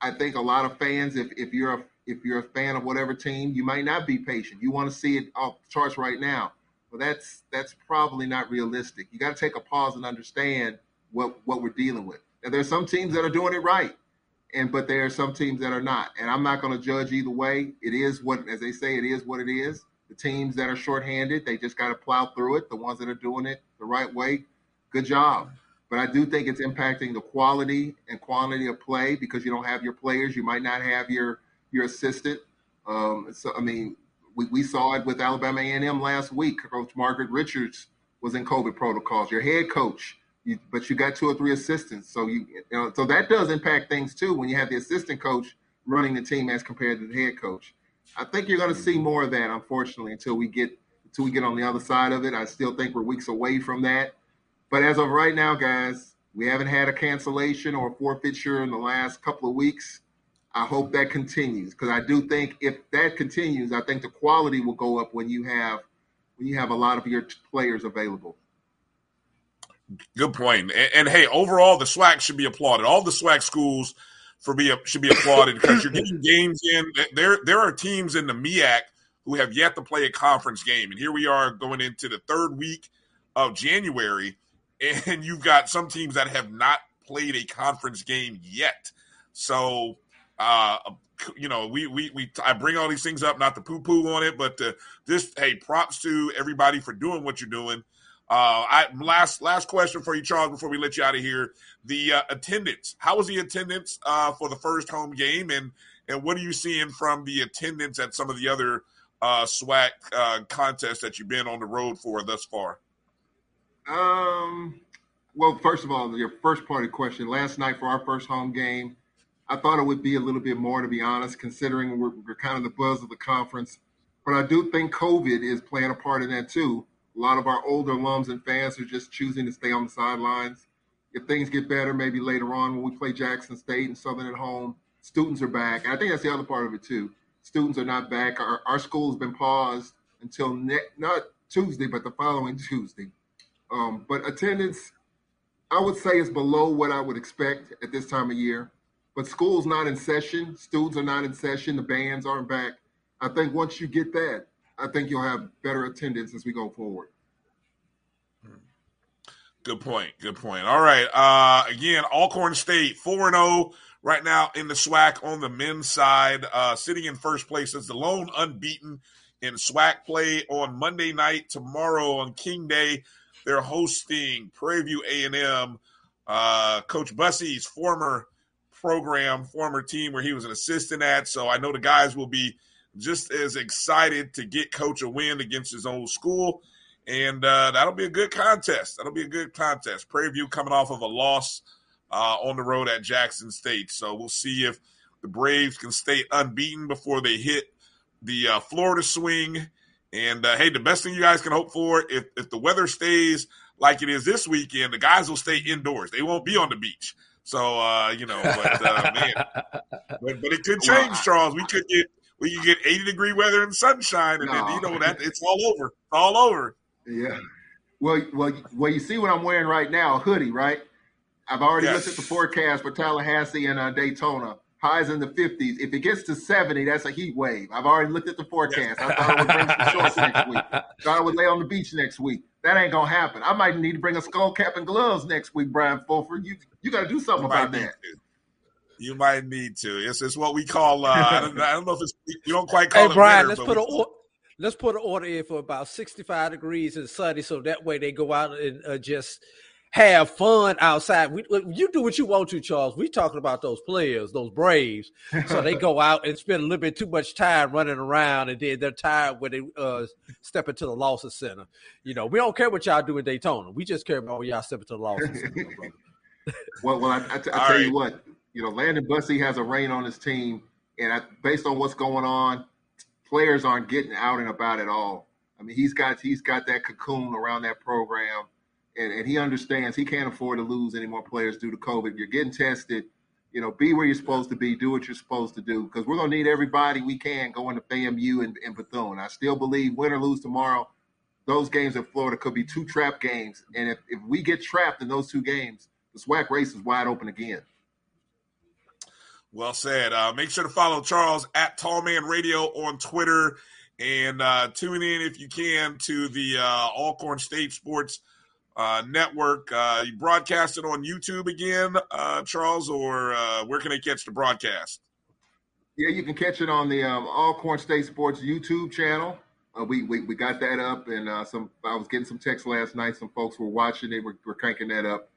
I think a lot of fans, if if you're a if you're a fan of whatever team, you might not be patient. You want to see it off the charts right now. Well, that's that's probably not realistic. You got to take a pause and understand what what we're dealing with. And there's some teams that are doing it right, and but there are some teams that are not. And I'm not going to judge either way. It is what, as they say, it is what it is. The teams that are shorthanded, they just got to plow through it. The ones that are doing it the right way, good job. But I do think it's impacting the quality and quantity of play because you don't have your players. You might not have your your assistant. Um, so I mean, we, we saw it with Alabama A&M last week. Coach Margaret Richards was in COVID protocols. Your head coach, you, but you got two or three assistants. So you, you know, so that does impact things too when you have the assistant coach running the team as compared to the head coach. I think you're going to see more of that, unfortunately, until we get until we get on the other side of it. I still think we're weeks away from that. But as of right now, guys, we haven't had a cancellation or a forfeiture in the last couple of weeks. I hope that continues because I do think if that continues, I think the quality will go up when you have when you have a lot of your players available. Good point. And, and hey, overall, the SWAC should be applauded. All the SWAC schools for be should be applauded because you're getting games in. There, there are teams in the MEAC who have yet to play a conference game, and here we are going into the third week of January, and you've got some teams that have not played a conference game yet. So, uh, you know, we we we I bring all these things up not to poo poo on it, but to just hey, props to everybody for doing what you're doing. Uh, I last last question for you, Charles, before we let you out of here. The uh, attendance. How was the attendance uh, for the first home game, and and what are you seeing from the attendance at some of the other uh, SWAC uh, contests that you've been on the road for thus far? Um, well, first of all, your first part of the question. Last night for our first home game, I thought it would be a little bit more, to be honest, considering we're, we're kind of the buzz of the conference. But I do think COVID is playing a part in that too. A lot of our older alums and fans are just choosing to stay on the sidelines. If things get better, maybe later on when we play Jackson State and Southern at home, students are back. And I think that's the other part of it too. Students are not back. Our, our school has been paused until ne- not Tuesday, but the following (laughs) Tuesday. Um, but attendance, I would say, is below what I would expect at this time of year. But school's not in session. Students are not in session. The bands aren't back. I think once you get that, I think you'll have better attendance as we go forward. Good point. Good point. All right. Uh, again, Alcorn State four and zero oh right now in the SWAC on the men's side, uh, sitting in first place as the lone unbeaten in SWAC play on Monday night. Tomorrow on King Day, they're hosting Prairie View A and M. Uh, Coach Bussie's former program, former team where he was an assistant at. So I know the guys will be just as excited to get Coach a win against his old school. And uh, that'll be a good contest. That'll be a good contest. Prairie View coming off of a loss uh, on the road at Jackson State. So we'll see if the Braves can stay unbeaten before they hit the uh, Florida swing. And uh, hey, the best thing you guys can hope for if, if the weather stays like it is this weekend, the guys will stay indoors. They won't be on the beach. So uh, you know, but uh, (laughs) man, but, but it could change, Charles. We could get we could get 80 degree weather and sunshine, and no. then you know that it's all over. It's all over. Yeah. Well, well, well. You see what I'm wearing right now? A hoodie, right? I've already yes. looked at the forecast for Tallahassee and uh, Daytona. Highs in the 50s. If it gets to 70, that's a heat wave. I've already looked at the forecast. Yes. I thought I would bring some shorts next week. Thought I would lay on the beach next week. That ain't gonna happen. I might need to bring a skull cap and gloves next week, Brian Fulford. You you got to do something about that. To. You might need to. It's, it's what we call. Uh, I, don't, I, don't, know if it's you don't quite call hey, it. Brian, winter, let's put a let's put an order in for about sixty five degrees and sunny, so that way they go out and uh, just have fun outside. We, you do what you want to, Charles. We talking about those players, those Braves. So they (laughs) go out and spend a little bit too much time running around, and then they're tired when they uh, step into the Lawson Center. You know, we don't care what y'all do in Daytona. We just care about when y'all step into the Lawson Center. (laughs) well, well, I, I, t- I (laughs) tell right. you what, you know, Landon Bussie has a reign on his team, and I, based on what's going on, players aren't getting out and about at all. I mean, he's got he's got that cocoon around that program and, and he understands he can't afford to lose any more players due to COVID. You're getting tested. You know, be where you're supposed to be, do what you're supposed to do, because we're gonna need everybody we can going to FAMU and, and Bethune. I still believe win or lose tomorrow, those games in Florida could be two trap games, and if, if we get trapped in those two games, the SWAC race is wide open again. Well said. Uh, make sure to follow Charles at Tallman Radio on Twitter and uh, tune in if you can to the uh, Alcorn State Sports uh, network. Uh, you broadcast it on YouTube again, uh, Charles, or uh, where can they catch the broadcast? Yeah, you can catch it on the um, Alcorn State Sports YouTube channel. Uh, we, we we got that up, and uh, some I was getting some texts last night. Some folks were watching it. We're, we're cranking that up.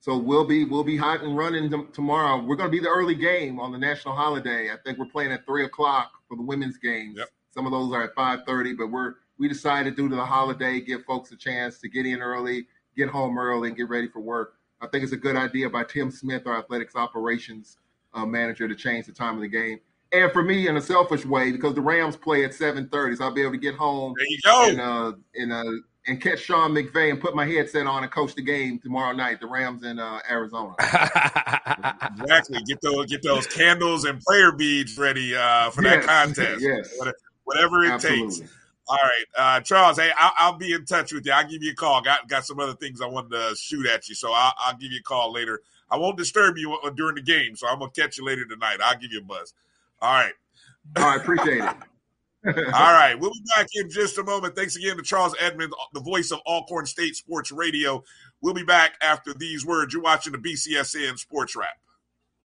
So we'll be we'll be hot and running t- tomorrow. We're going to be the early game on the national holiday. I think we're playing at three o'clock for the women's games. Yep. Some of those are at five thirty, but we're we decided due to the holiday, give folks a chance to get in early, get home early and get ready for work. I think it's a good idea by Tim Smith, our athletics operations uh, manager, to change the time of the game. And for me, in a selfish way, because the Rams play at 7:30, so I'll be able to get home. There you go. And uh, and, uh, and catch Sean McVay and put my headset on and coach the game tomorrow night. The Rams in uh, Arizona. (laughs) exactly. Get those get those candles and prayer beads ready uh, for yes. that contest. yes. Whatever it Absolutely. takes. All right, uh, Charles. Hey, I'll, I'll, be in touch with you. I'll give you a call. Got got some other things I wanted to shoot at you, so I'll, I'll give you a call later. I won't disturb you uh, during the game, so I'm gonna catch you later tonight. I'll give you a buzz. All right. All right, appreciate it. (laughs) (laughs) All right, we'll be back in just a moment. Thanks again to Charles Edmonds, the voice of Alcorn State Sports Radio. We'll be back after these words. You're watching the BCSN Sports Wrap.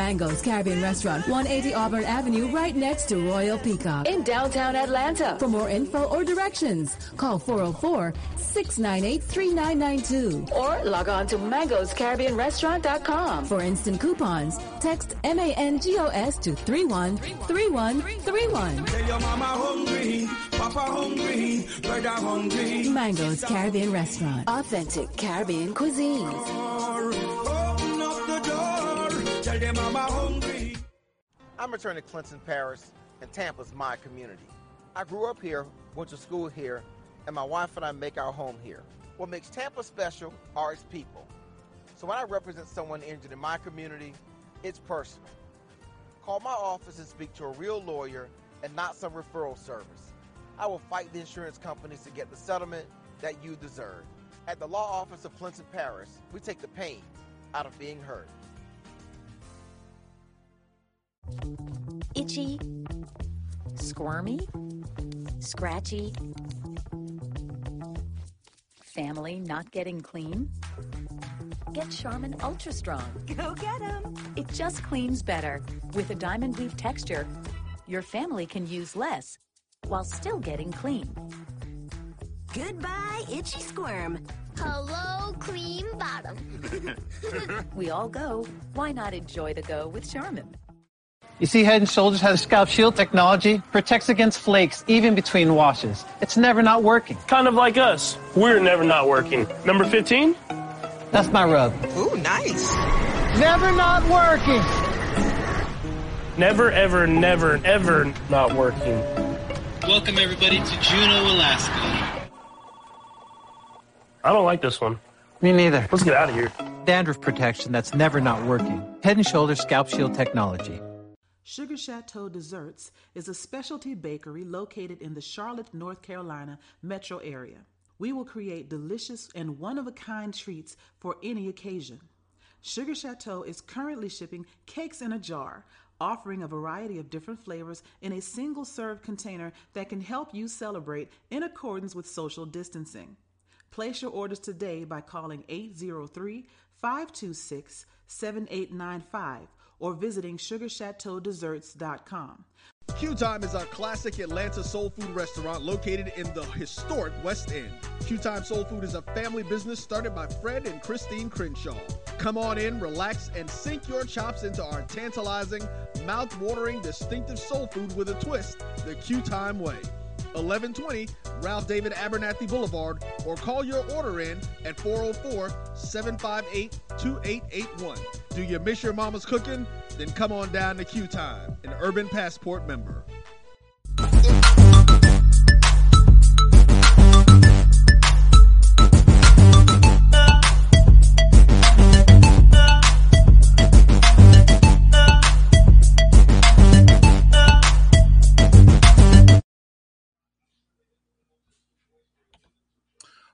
Mango's Caribbean Restaurant, 180 Auburn Avenue, right next to Royal Peacock in downtown Atlanta. For more info or directions, call 404-698-3992 or log on to mangoscaribbeanrestaurant.com. For instant coupons, text M-A-N-G-O-S to 313131. Tell your mama hungry, papa hungry, brother hungry. Mango's Caribbean Restaurant, authentic Caribbean cuisines. Hungry. I'm returning to Clinton Paris, and Tampa's my community. I grew up here, went to school here, and my wife and I make our home here. What makes Tampa special are its people. So when I represent someone injured in my community, it's personal. Call my office and speak to a real lawyer and not some referral service. I will fight the insurance companies to get the settlement that you deserve. At the law office of Clinton Paris, we take the pain out of being hurt. Itchy, squirmy, scratchy, family not getting clean? Get Charmin Ultra Strong. (laughs) Go get 'em. It just cleans better. With a diamond weave texture, your family can use less while still getting clean. Goodbye, itchy squirm. Hello, cream bottom. (laughs) (laughs) We all go. Why not enjoy the go with Charmin? You see, Head & Shoulders has Scalp Shield technology, protects against flakes even between washes. It's never not working. Kind of like us. We're never not working. Number 15? That's my rub. Ooh, nice. Never not working. Never, ever, never, ever not working. Welcome everybody to Juneau, Alaska. I don't like this one. Me neither. Let's get out of here. Dandruff protection that's never not working. Head & Shoulders Scalp Shield technology. Sugar Chateau Desserts is a specialty bakery located in the Charlotte, North Carolina metro area. We will create delicious and one of a kind treats for any occasion. Sugar Chateau is currently shipping cakes in a jar, offering a variety of different flavors in a single serve container that can help you celebrate in accordance with social distancing. Place your orders today by calling 803 526 7895 or visiting sugarchateaudesserts.com. Q Time is a classic Atlanta soul food restaurant located in the historic West End. Q Time Soul Food is a family business started by Fred and Christine Crenshaw. Come on in, relax, and sink your chops into our tantalizing, mouth-watering, distinctive soul food with a twist, the Q Time way. 1120 Ralph David Abernathy Boulevard, or call your order in at 404 758 2881. Do you miss your mama's cooking? Then come on down to Q Time, an Urban Passport member.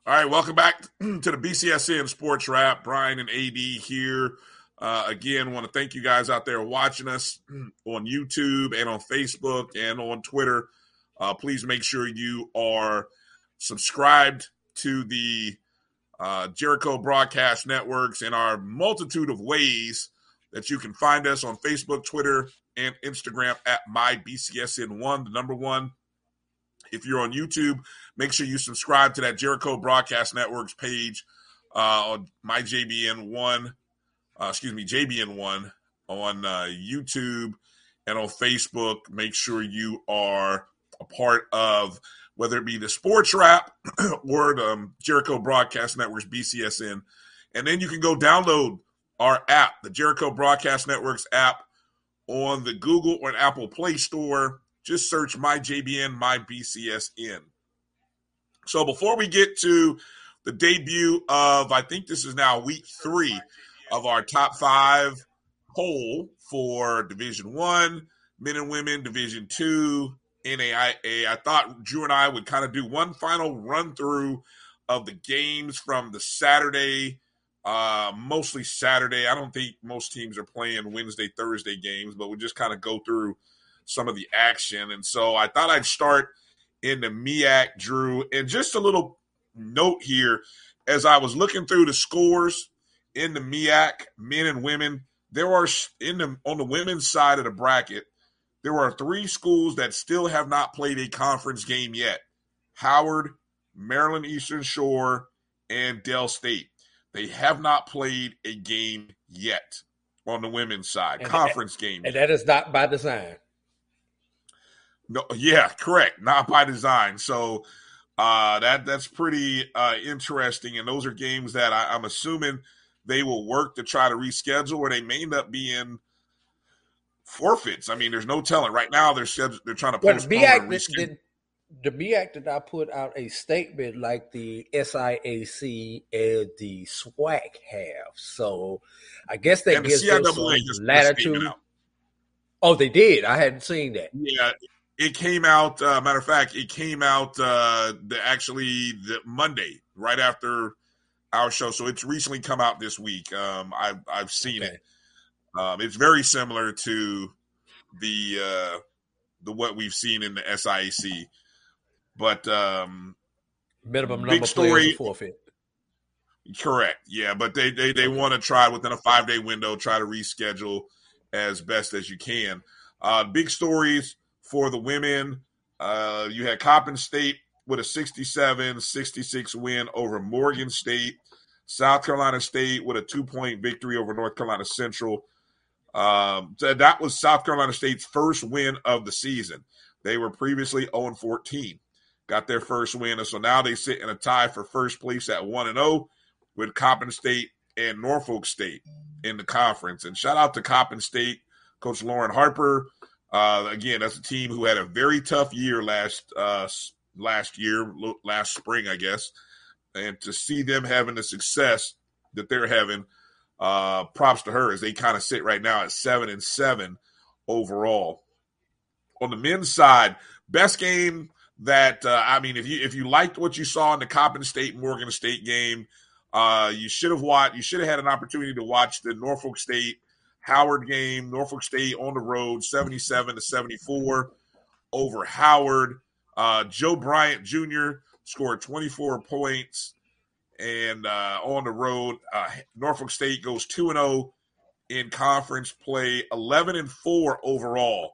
All right, welcome back (clears throat) to the BCSN Sports Wrap. Brian and AD here. Uh, again, want to thank you guys out there watching us (clears throat) on YouTube and on Facebook and on Twitter. Uh, please make sure you are subscribed to the uh, Jericho Broadcast Networks and our multitude of ways that you can find us on Facebook, Twitter, and Instagram at MyBCSN1, the number one. If you're on YouTube, make sure you subscribe to that Jericho Broadcast Networks page uh, on my JBN1, uh, excuse me, JBN1 on uh, YouTube and on Facebook. Make sure you are a part of whether it be the Sports Wrap (clears throat) or the um, Jericho Broadcast Networks, BCSN. And then you can go download our app, the Jericho Broadcast Networks app, on the Google or Apple Play Store Just search my JBN, my BCSN. So before we get to the debut of, I think this is now week three of our top five poll for Division One, men and women, Division Two, NAIA. I thought Drew and I would kind of do one final run through of the games from the Saturday, uh, mostly Saturday. I don't think most teams are playing Wednesday, Thursday games, but we just kind of go through some of the action. And so I thought I'd start in the MEAC, Drew, and just a little note here as I was looking through the scores in the MEAC, men and women. There are in the on the women's side of the bracket there are three schools that still have not played a conference game yet Howard, Maryland Eastern Shore, and Del State. They have not played a game yet on the women's side, And conference that- game. And that is not by design. No, yeah, correct. Not by design. So uh, that that's pretty uh, interesting. And those are games that I, I'm assuming they will work to try to reschedule, or they may end up being forfeits. I mean, there's no telling. Right now, they're they're trying to Well, postpone or did, reschedule. did the BIAC did not put out a statement like the SIAC and the SWAC have. So I guess that And the gives them CIAA some just put a statement latitude. Oh, they did. I hadn't seen that. Yeah, it came out. Uh, matter of fact, it came out uh, the actually the Monday right after our show, so it's recently come out this week. Um, I've I've seen it. Um, it's very similar to the uh, the what we've seen in the SIAC, but um, Minimum big number of story. forfeit. Correct. Yeah, but they they they want to try within a five day window, try to reschedule as best as you can. Uh, big stories for the women. Uh, you had Coppin State with a 67-66 win over Morgan State. South Carolina State with a two point victory over North Carolina Central. Um, so that was South Carolina State's first win of the season. They were previously 0 14, got their first win, and so now they sit in a tie for first place at 1 and 0 with Coppin State and Norfolk State in the conference. And shout out to Coppin State, Coach Lauren Harper. Uh, again, that's a team who had a very tough year last uh, last year, last spring, I guess. And to see them having the success that they're having, uh, props to her as they kind of sit right now at seven and seven overall. On the men's side, best game that uh, I mean, if you if you liked what you saw in the Coppin State Morgan State game, uh, you should have watched. You should have had an opportunity to watch the Norfolk State Howard game. Norfolk State on the road, seventy-seven to seventy-four over Howard. Uh, Joe Bryant Jr. scored twenty-four points, and uh, on the road, uh, Norfolk State goes two and zero in conference play, eleven and four overall.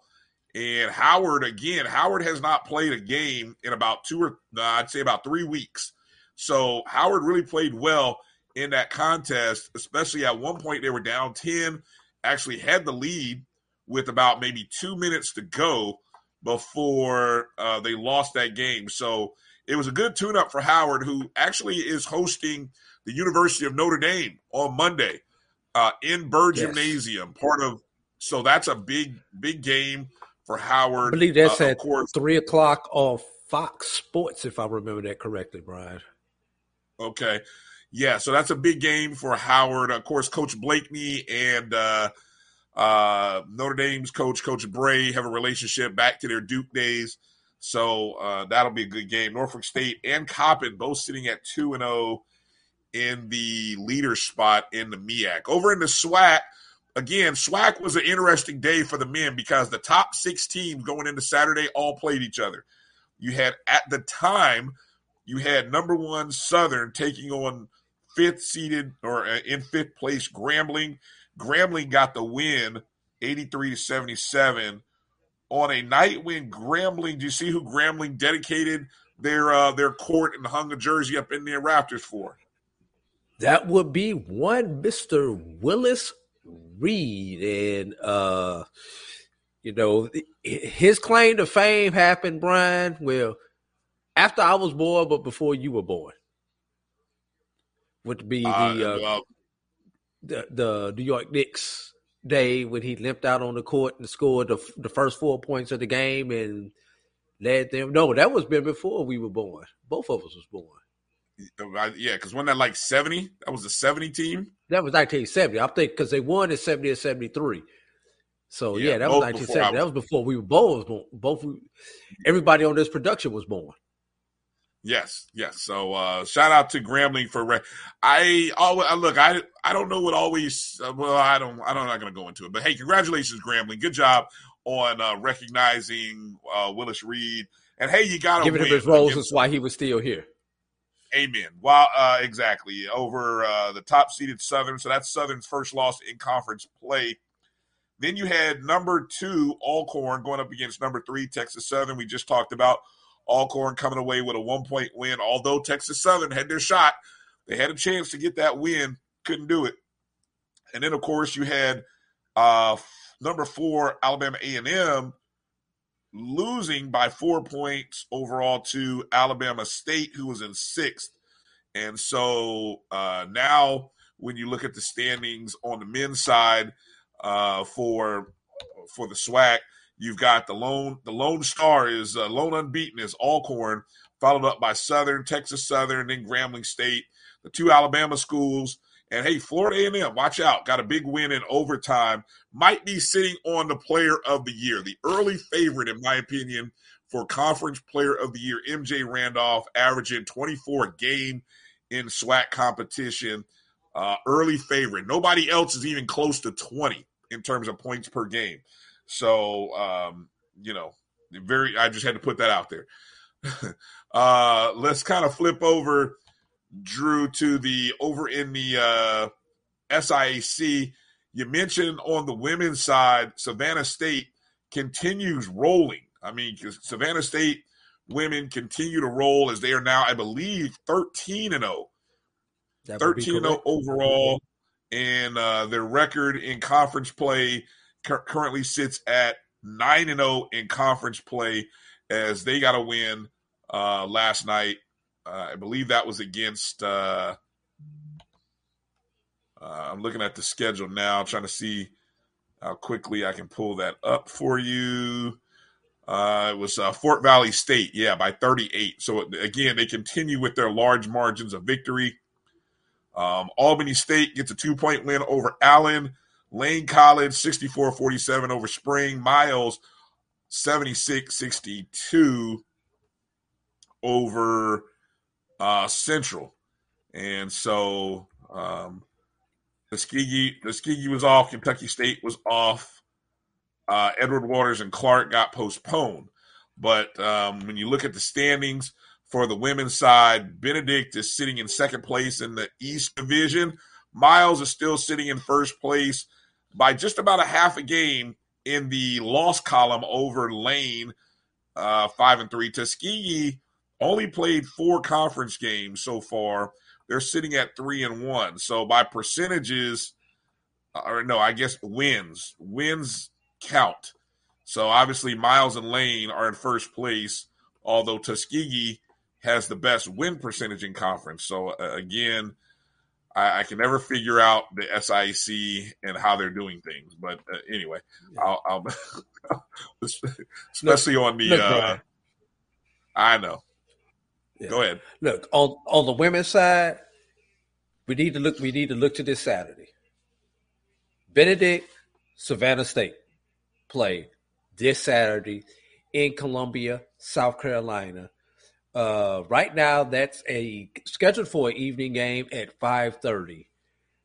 And Howard again, Howard has not played a game in about two or uh, I'd say about three weeks. So Howard really played well in that contest, especially at one point they were down 10, actually had the lead with about maybe two minutes to go before uh, they lost that game. So it was a good tune up for Howard, who actually is hosting the University of Notre Dame on Monday uh, in Burr Yes. Gymnasium. Part of so that's a big, big game for Howard. I believe that's Uh, at course, three o'clock on Fox Sports, if I remember that correctly, Brian. Okay. Yeah, so that's a big game for Howard. Of course, Coach Blakeney and uh, uh, Notre Dame's coach, Coach Brey, have a relationship back to their Duke days. So uh, that'll be a good game. Norfolk State and Coppin both sitting at 2 and 0 in the leader spot in the MEAC. Over in the SWAC, again, SWAC was an interesting day for the men because the top six teams going into Saturday all played each other. You had, at the time, you had number one Southern taking on fifth seeded or uh, in fifth place Grambling. Grambling got the win, eighty-three to seventy-seven, on a night when Grambling. Do you see who Grambling dedicated their uh, their court and hung a jersey up in their rafters for? That would be one Mr. Willis Reed. And, uh, you know, his claim to fame happened, Brian, well, after I was born, but before you were born. Would be the, Uh, uh, well, the the New York Knicks day when he limped out on the court and scored the, the first four points of the game and led them. No, that was been before we were born. Both of us was born. Yeah, because when that like seventy, that was the seventy team. That was 1970. I think because they won in 70 and 73. So yeah, Yeah, that was before 1970. That was before we were both born. Both everybody on this production was born. Yes, yes. So uh shout out to Grambling for re- I always look. I I don't know what always. Uh, well, I don't. I don't. I'm not going to go into it. But hey, congratulations, Grambling. Good job on uh recognizing uh Willis Reed. And hey, you got to Giving him his roses against- why he was still here. Amen. Wow, uh, exactly. Over uh, the top seeded Southern. So that's Southern's first loss in conference play. Then you had number two, Alcorn, going up against number three, Texas Southern. We just talked about Alcorn coming away with a one point win. Although Texas Southern had their shot, they had a chance to get that win, couldn't do it. And then, of course, you had uh, number four, Alabama A&M, losing by four points overall to Alabama State, who was in sixth. And so uh, now, when you look at the standings on the men's side uh, for for the SWAC, you've got the lone the lone star is uh, lone unbeaten is Alcorn, followed up by Southern, Texas Southern, then Grambling State, the two Alabama schools. And hey, Florida A&M, watch out! Got a big win in overtime. Might be sitting on the Player of the Year, the early favorite, in my opinion, for Conference Player of the Year. MJ Randolph averaging 24 a game in SWAC competition. Uh, early favorite. Nobody else is even close to 20 in terms of points per game. So, um, you know, very. I just had to put that out there. (laughs) uh, let's kind of flip over, Drew, to the over in the uh, SIAC. You mentioned on the women's side, Savannah State continues rolling. I mean, Savannah State women continue to roll as they are now, I believe, 13 and 0. That would be 13 0 overall. And uh, their record in conference play currently sits at 9 and 0 in conference play as they got a win uh, last night. Uh, I believe that was against. Uh, uh, I'm looking at the schedule now, trying to see how quickly I can pull that up for you. Uh, it was uh, Fort Valley State, yeah, by 38. So again, they continue with their large margins of victory. Um, Albany State gets a two point win over Allen. Lane College 64 47 over Spring. Miles 76 62 over uh, Central. And so um, Tuskegee, Tuskegee was off. Kentucky State was off. Uh, Edward Waters and Clark got postponed. But um, when you look at the standings for the women's side, Benedict is sitting in second place in the East Division. Miles is still sitting in first place by just about a half a game in the loss column over Lane, uh, five and three. Tuskegee only played four conference games so far. They're sitting at three and one. So by percentages, or no, I guess wins. Wins count. So obviously Miles and Lane are in first place, although Tuskegee has the best win percentage in conference. So uh, again, I, I can never figure out the SIC and how they're doing things. But uh, anyway, I'll, I'll (laughs) especially on the. look, uh, I know. Go ahead. Look on on the women's side, we need to look. We need to look to this Saturday. Benedict, Savannah State play this Saturday in Columbia, South Carolina. Uh, right now, that's a scheduled for an evening game at five thirty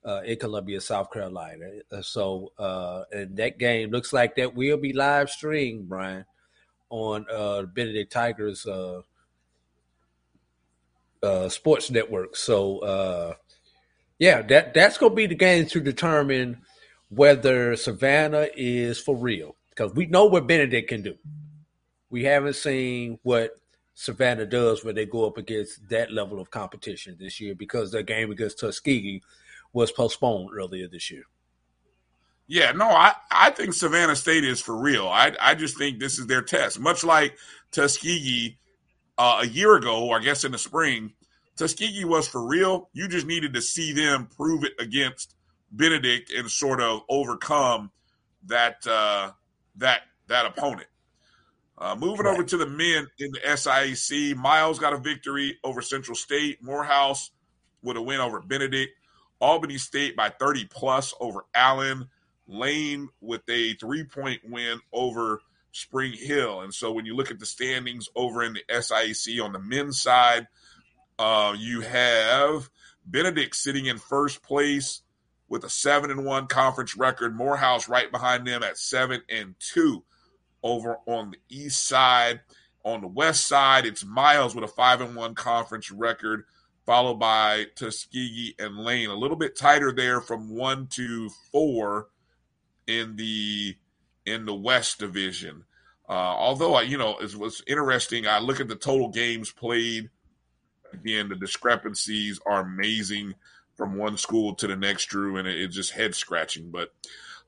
uh, in Columbia, South Carolina. Uh, So, uh, and that game looks like that will be live streamed, Brian, on uh, Benedict Tigers uh, uh, sports network. So, uh, yeah, that that's going to be the game to determine whether Savannah is for real because we know what Benedict can do. We haven't seen what Savannah does when they go up against that level of competition this year because their game against Tuskegee was postponed earlier this year. Yeah, no, I, I think Savannah State is for real. I I just think this is their test. Much like Tuskegee uh, a year ago, I guess in the spring, Tuskegee was for real. You just needed to see them prove it against Benedict and sort of overcome that uh, that that opponent. Uh, moving right. over to the men in the SIAC, Miles got a victory over Central State. Morehouse with a win over Benedict. Albany State by 30 plus over Allen. Lane with a three point win over Spring Hill. And so when you look at the standings over in the SIAC on the men's side, uh, you have Benedict sitting in first place with a seven and one conference record. Morehouse right behind them at seven and two over on the east side. On the west side, it's Miles with a five and one conference record, followed by Tuskegee and Lane. A little bit tighter there from one to four in the in the West Division. Uh, although I, you know it was interesting. I look at the total games played. Again, the discrepancies are amazing from one school to the next, Drew, and it, it's just head scratching. But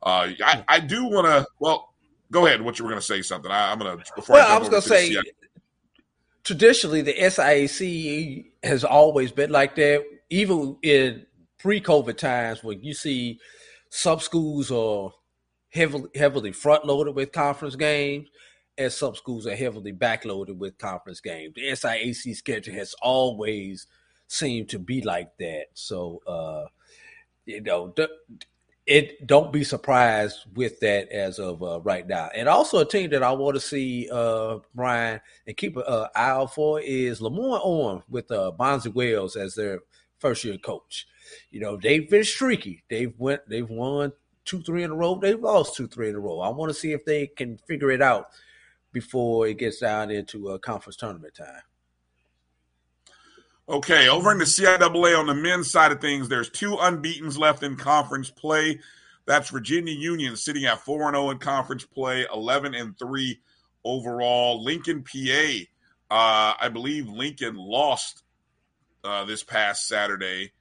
uh, I, I do want to. Well, go ahead. What you were going to say something? I, am going to. Before well, I, I was going to say. Traditionally, the SIAC has always been like that. Even in pre-COVID times, when you see some schools are heavily heavily front loaded with conference games, and some schools are heavily backloaded with conference games. The SIAC schedule has always seemed to be like that. So, uh, you know, it don't be surprised with that as of uh, right now. And also a team that I want to see, uh, Brian, and keep an uh, eye out for is LeMoyne-Owen with uh, Bonzi Wells as their first year coach. You know, they've been streaky. They've went, they've won two, three in a row. They've lost two, three in a row. I want to see if they can figure it out before it gets down into a conference tournament time. Okay, over in the CIAA on the men's side of things, there's two unbeaten's left in conference play. That's Virginia Union sitting at 4 0 in conference play, 11 and 3 overall. Lincoln, PA, uh, I believe Lincoln lost uh, this past Saturday.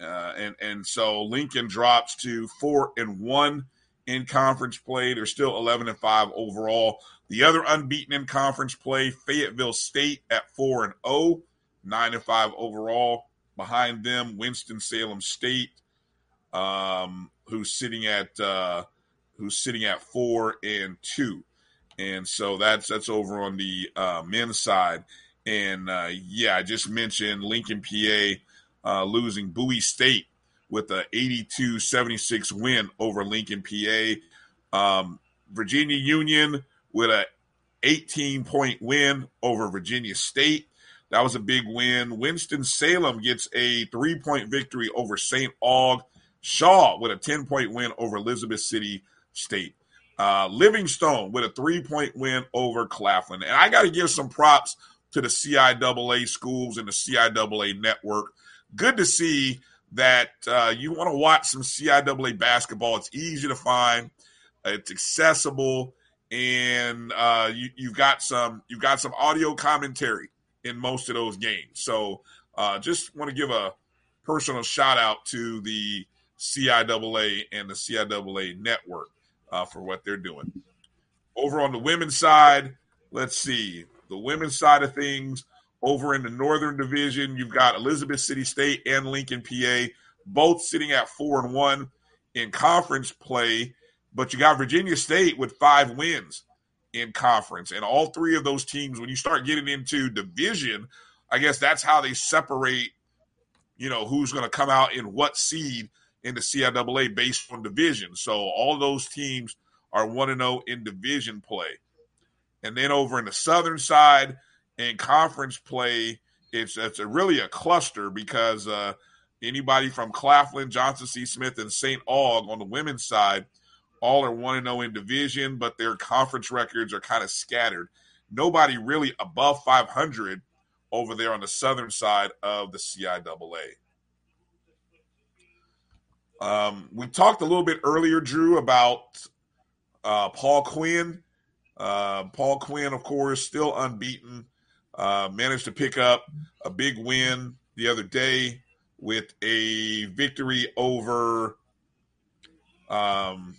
Uh, and and so Lincoln drops to four and one in conference play. They're still eleven and five overall. The other unbeaten in conference play, Fayetteville State at 4 and 0, 9 and 5 overall. Behind them, Winston Salem State, um, who's sitting at uh, who's sitting at four and two, and so that's that's over on the uh, men's side. And uh, yeah, I just mentioned Lincoln, PA, uh, losing Bowie State with a 82-76 win over Lincoln, PA. Um, Virginia Union with a 18 point win over Virginia State. That was a big win. Winston Salem gets a three point victory over St. Aug. Shaw with a 10 point win over Elizabeth City State. Uh, Livingstone with a three point win over Claflin. And I got to give some props to the CIAA schools and the CIAA network. Good to see that uh, you want to watch some CIAA basketball. It's easy to find, it's accessible and uh, you, you've got some you've got some audio commentary in most of those games. So uh, just want to give a personal shout out to the CIAA and the CIAA network uh, for what they're doing. Over on the women's side, let's see the women's side of things. Over in the Northern Division, you've got Elizabeth City State and Lincoln, PA, both sitting at four and one in conference play. But you got Virginia State with five wins in conference. And all three of those teams, when you start getting into division, I guess that's how they separate, you know, who's going to come out in what seed in the CIAA based on division. So all those teams are 1 0 in division play. And then over in the southern side in conference play, it's it's a really a cluster because uh, anybody from Claflin, Johnson C. Smith, and St. Aug on the women's side – all are 1 0 in division, but their conference records are kind of scattered. Nobody really above 500 over there on the southern side of the CIAA. Um, we talked a little bit earlier, Drew, about uh, Paul Quinn. Uh, Paul Quinn, of course, still unbeaten. Uh, managed to pick up a big win the other day with a victory over um,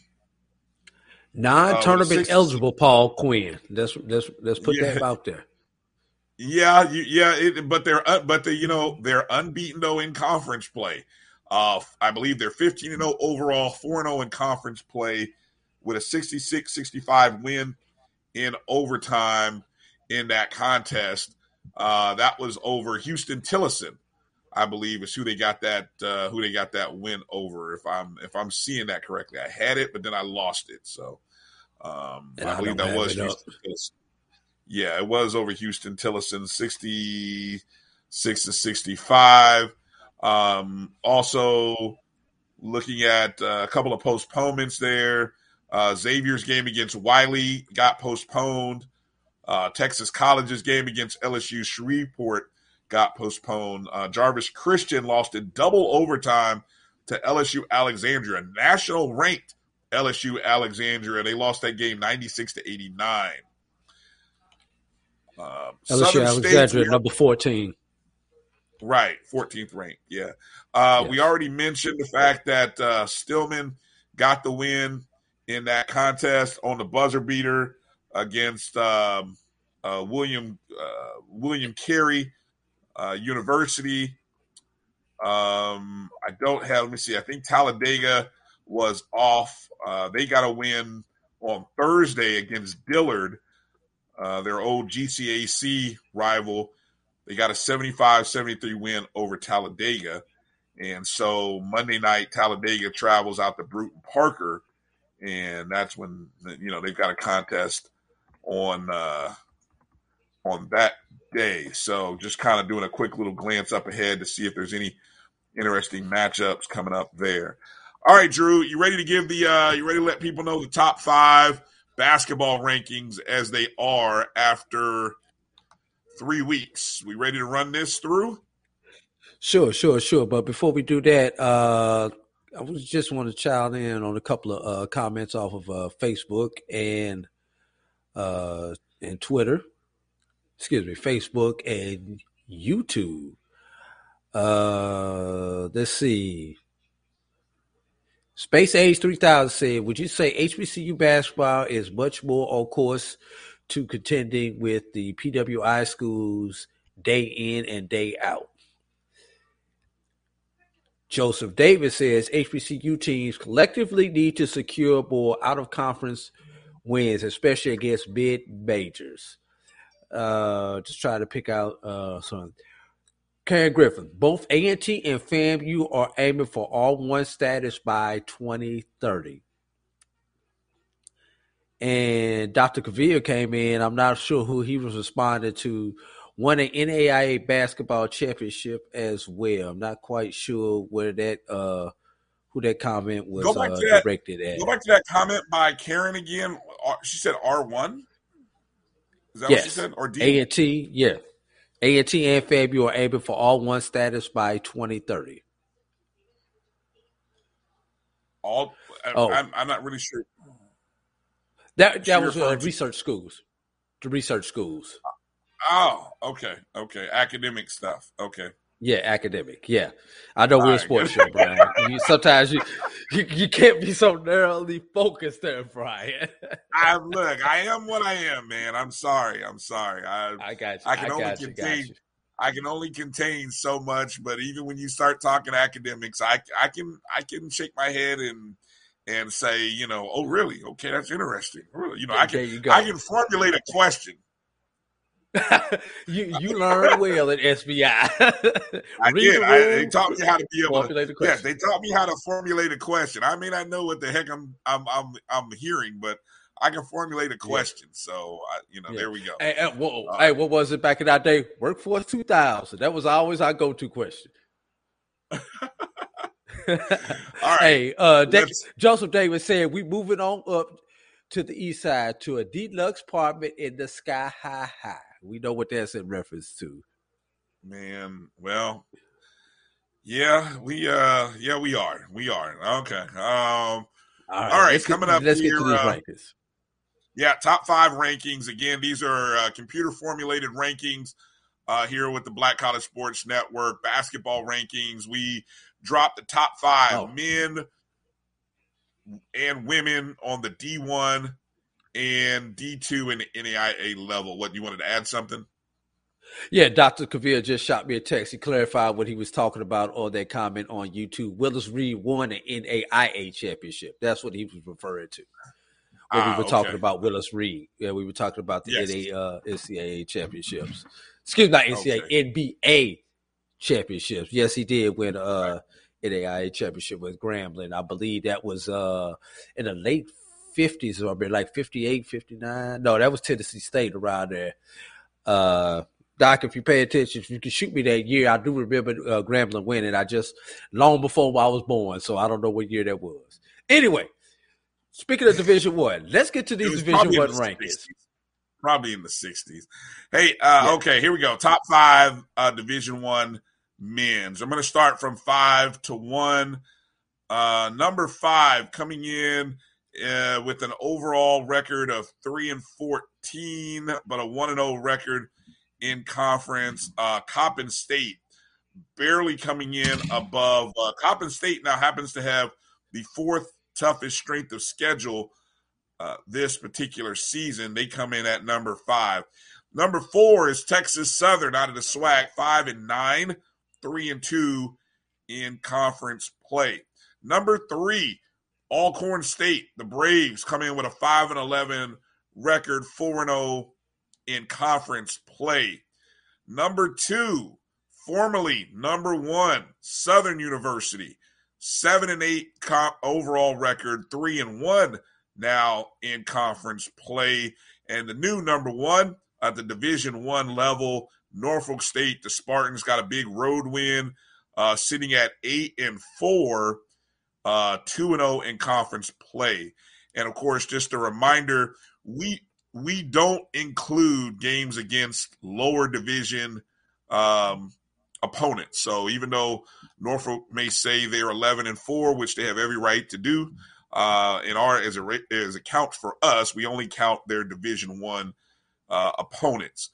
Non-tournament uh, eligible Paul Quinn. Let's let's let's put yeah. that out there. Yeah, you, yeah, it, but they're uh, but they you know they're unbeaten though in conference play. Uh, I believe they're 15 and 0 overall, 4 and 0 in conference play, with a 66-65 win in overtime in that contest. Uh, that was over Huston-Tillotson, I believe, is who they got that uh, who they got that win over. If I'm if I'm seeing that correctly, I had it, but then I lost it. So um, I I believe that was. Huston Yeah, it was over Huston sixty six to sixty five. Um, also looking at uh, a couple of postponements there. Uh, Xavier's game against Wiley got postponed. Uh, Texas College's game against LSU Shreveport got postponed. Uh, Jarvis Christian lost in double overtime to LSU Alexandria, national ranked LSU Alexandria. They lost that game 96 to 89. Uh, LSU Southern State's- Alexandria, number 14. Right, 14th rank. Yeah. Uh, We already mentioned the fact that uh, Stillman got the win in that contest on the buzzer beater against um, uh, William uh, William Carey uh, University. Um, I don't have. Let me see. I think Talladega was off. Uh, they got a win on Thursday against Dillard, uh, their old GCAC rival. They got a 75-73 win over Talladega. And so Monday night, Talladega travels out to Bruton Parker, and that's when you know they've got a contest on uh, on that day. So just kind of doing a quick little glance up ahead to see if there's any interesting matchups coming up there. All right, Drew, you ready to give the uh, you ready to let people know the top five basketball rankings as they are after three weeks? We ready to run this through? Sure, sure, sure. But before we do that, uh, I just want to chime in on a couple of uh, comments off of uh, Facebook and uh, and Twitter. Excuse me, Facebook and YouTube. Uh, let's see. Space Age 3000 said, Would you say HBCU basketball is much more on course to contending with the PWI schools day in and day out? Joseph Davis says HBCU teams collectively need to secure more out of conference wins, especially against mid majors. Uh, just try to pick out uh, some. Karen Griffin, both A&T and FAMU are aiming for R one status by 2030. And Dr. Cavil came in. I'm not sure who he was responding to. Won an NAIA basketball championship as well. I'm not quite sure where that uh who that comment was Go back uh, to that. directed at. Go back to that comment by Karen again. She said R one. Is that yes. what she said? Or D? A and T, yeah. A and T and FAMU are aiming for R one status by 2030. All. I- Oh. I'm, I'm not really sure. That that was uh, to- research schools. The research schools. Oh, okay, okay. Academic stuff. Okay. Yeah, academic. Yeah, I know we're a sports show, Brian. (laughs) You, sometimes you, you you can't be so narrowly focused there, Brian. (laughs) I look. I am what I am, man. I'm sorry. I'm sorry. I I got you. I can I only got you, got contain. you. I can only contain so much, but even when you start talking academics, I I can I can shake my head and and say, you know, oh really? Okay, that's interesting. Really, you know, I can. I can formulate a question. (laughs) you you learn well at SBI. I (laughs) did. the I, they taught me how to be able to. formulate a Yes, question. they taught me how to formulate a question. I may not know what the heck I'm I'm I'm, I'm hearing, but I can formulate a question. So I, you know, Yeah. there we go. Hey, hey, whoa, Uh, hey, what was it back in our day? Workforce 2000. That was always our go-to question. (laughs) All right. Hey, uh, Da- Joseph Davis said we moving on up to the east side to a deluxe apartment in the sky high high. We know what that's in reference to. Man, well, yeah, we uh, yeah, we are, we are. Okay. Um, all right, right, let's get- coming up let's get here. to these uh, rankings. Yeah, top five rankings. Again, these are uh, computer formulated rankings uh, here with the Black College Sports Network basketball rankings. We dropped the top five Oh. men and women on the D1 and D2 and the NAIA level. What you wanted to add something? Yeah, Dr. Cavil just shot me a text. He clarified what he was talking about on that comment on YouTube. Willis Reed won an NAIA championship. That's what he was referring to. When Ah, we were talking about Willis Reed. Yeah, we were talking about the Yes. NA, uh, NCAA championships. Excuse me, not NCAA, NBA championships. Yes, he did win uh NAIA championship with Grambling. I believe that was uh in the late 50s or maybe like 58, 59. No, that was Tennessee State around there. Uh Doc, if you pay attention, if you can shoot me that year, I do remember uh, Grambling winning. I just long before I was born, so I don't know what year that was. Anyway, speaking of Division One, let's get to these Division One the rankings. 60s. Probably in the sixties. Hey, uh, okay, here we go. Top five uh, Division One men's. I'm going to start from five to one. Uh, number five coming in uh, with an overall record of three and fourteen, but a one and zero record in conference. Uh, Coppin State barely coming in above. Uh, Coppin State now happens to have the fourth toughest strength of schedule uh, this particular season. They come in at number five. Number four is Texas Southern out of the SWAC, five and nine, three and two in conference play. Number three, Alcorn State, the Braves come in with a five and eleven record, four and zero in conference play. Number two, formerly number one, Southern University, seven and eight comp overall record, three and one now in conference play. And the new number one at the Division One level, Norfolk State, the Spartans got a big road win, uh, sitting at eight and four, uh, two and zero in conference play. And of course, just a reminder, we we don't include games against lower division um, opponents. So even though Norfolk may say they're 11 and four, which they have every right to do, uh, in our as a as a count for us, we only count their Division One uh, opponents.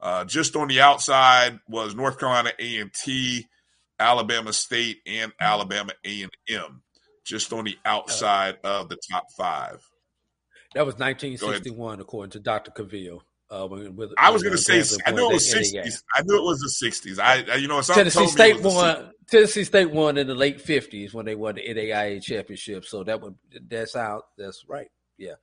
Uh, just on the outside was North Carolina A and T, Alabama State, and Alabama A and M. Just on the outside of the top five. That was 1961, according to Dr. Cavil. Uh, when, with, I was going to uh, say, I knew it was the NAIA. sixties. I knew it was the sixties. I, I, you know, Tennessee State it was the won. Tennessee State won in the late fifties when they won the NAIA championship. So that would that's out. That's right. Yeah.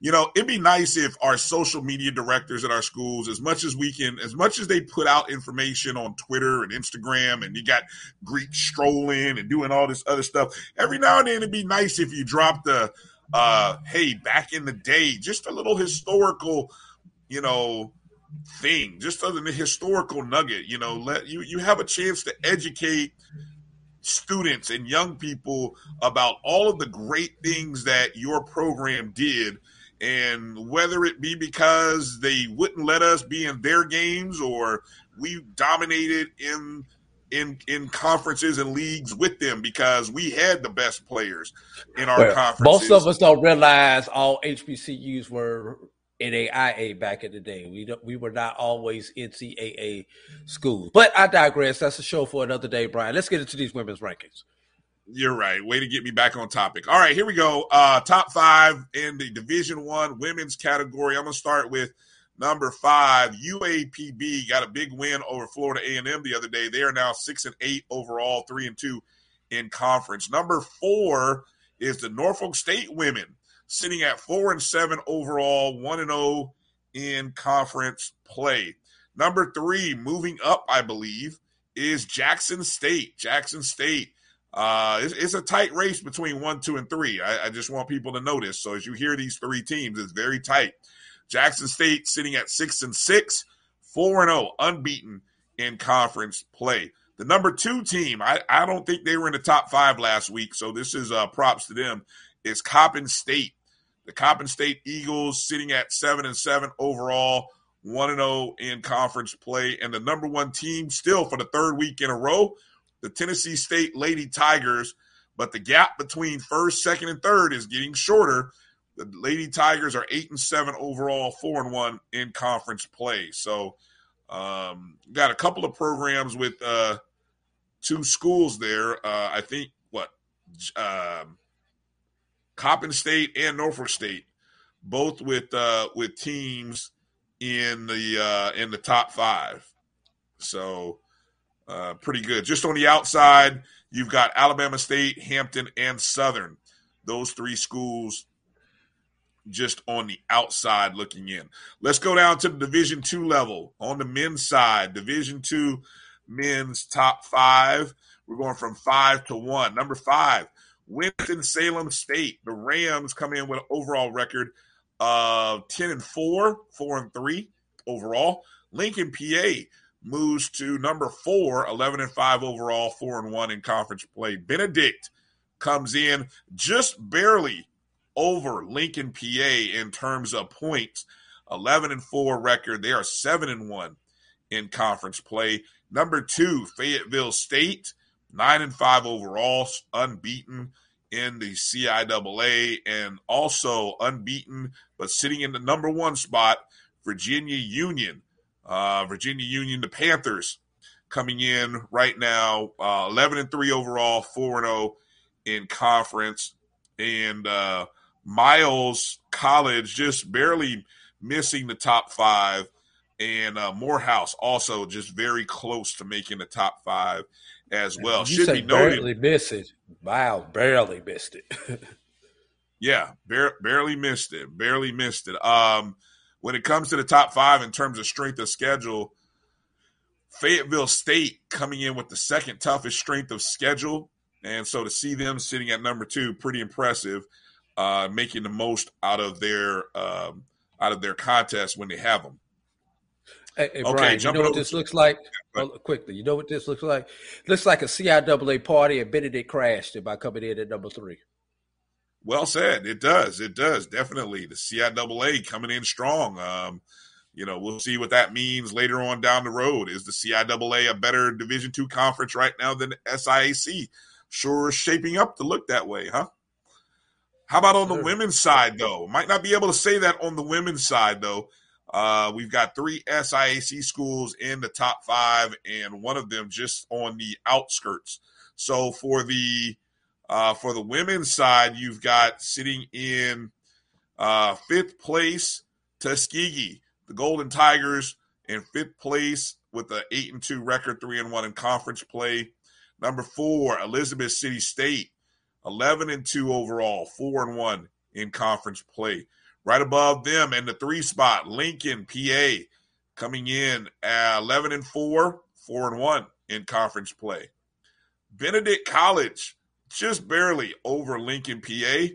You know, it'd be nice if our social media directors at our schools, as much as we can, as much as they put out information on Twitter and Instagram, and you got Greek strolling and doing all this other stuff, every now and then it'd be nice if you dropped the, uh, hey, back in the day, just a little historical, you know, thing, just other than historical nugget, you know, let you you have a chance to educate students and young people about all of the great things that your program did and whether it be because they wouldn't let us be in their games or we dominated in in in conferences and leagues with them because we had the best players in our Well, conferences. most of us don't realize all HBCUs were NAIA back in the day. We don't, we were not always NCAA schools. But I digress. That's a show for another day, Brian. Let's get into these women's rankings. You're right. Way to get me back on topic. All right, here we go. Uh, top five in the Division One women's category. I'm gonna start with number five. UAPB got a big win over Florida A&M the other day. They are now six and eight overall, three and two in conference. Number four is the Norfolk State women, sitting at four and seven overall, one and zero in conference play. Number three, moving up, I believe, is Jackson State. Jackson State. Uh, it's, it's a tight race between one, two, and three. I, I just want people to notice. So as you hear these three teams, it's very tight. Jackson State sitting at six and six, four and zero, unbeaten in conference play. The number two team, I, I don't think they were in the top five last week, so this is uh, props to them. Is Coppin State. The Coppin State Eagles sitting at seven and seven overall, one and zero in conference play, and the number one team still for the third week in a row, the Tennessee State Lady Tigers. But the gap between first, second, and third is getting shorter. The Lady Tigers are eight and seven overall, four and one in conference play. So, um, got a couple of programs with uh, two schools there. Uh, I think what um, Coppin State and Norfolk State, both with uh, with teams in the uh, in the top five. So uh, pretty good. Just on the outside, you've got Alabama State, Hampton, and Southern. Those three schools just on the outside looking in. Let's go down to the Division two level on the men's side. Division two men's top five. We're going from five to one. Number five, Winston Salem State. The Rams come in with an overall record of 10 and 4, 4 and 3 overall. Lincoln, PA moves to number 4, 11 and 5 overall, 4 and 1 in conference play. Benedict comes in just barely over Lincoln, PA in terms of points. 11 and 4 record. They are 7 and 1 in conference play. Number 2, Fayetteville State, 9 and 5 overall, unbeaten in the CIAA and also unbeaten, but sitting in the number one spot, Virginia Union. Uh, Virginia Union, the Panthers coming in right now, uh, 11 and 3 overall, 4 and 0 in conference. And uh, Miles College just barely missing the top five. And uh, Morehouse also just very close to making the top five as well. You Should be noted. barely miss it. Miles barely missed it. (laughs) Yeah, bar- barely missed it. Barely missed it. Um, when it comes to the top five in terms of strength of schedule, Fayetteville State coming in with the second toughest strength of schedule, and so to see them sitting at number two, pretty impressive. Uh, making the most out of their um, out of their contest when they have them. Hey, hey, Okay, Brian, you know what this looks like? On, quickly, you know what this looks like? Looks like a CIAA party, and Benedict crashed it by coming in at number three. Well said. It does. It does definitely. The CIAA coming in strong. Um, you know, we'll see what that means later on down the road. Is the CIAA a better Division two conference right now than the SIAC? Sure, shaping up to look that way, huh? How about on the women's side, though? Might not be able to say that on the women's side, though. Uh, we've got three SIAC schools in the top five, and one of them just on the outskirts. So for the uh, for the women's side, you've got sitting in uh, fifth place Tuskegee, the Golden Tigers, in fifth place with an eight and two record, three and one in conference play. Number four, Elizabeth City State, eleven and two overall, four and one in conference play. Right above them in the three spot, Lincoln, PA, coming in at eleven and four, four and one in conference play. Benedict College, just barely over Lincoln, PA.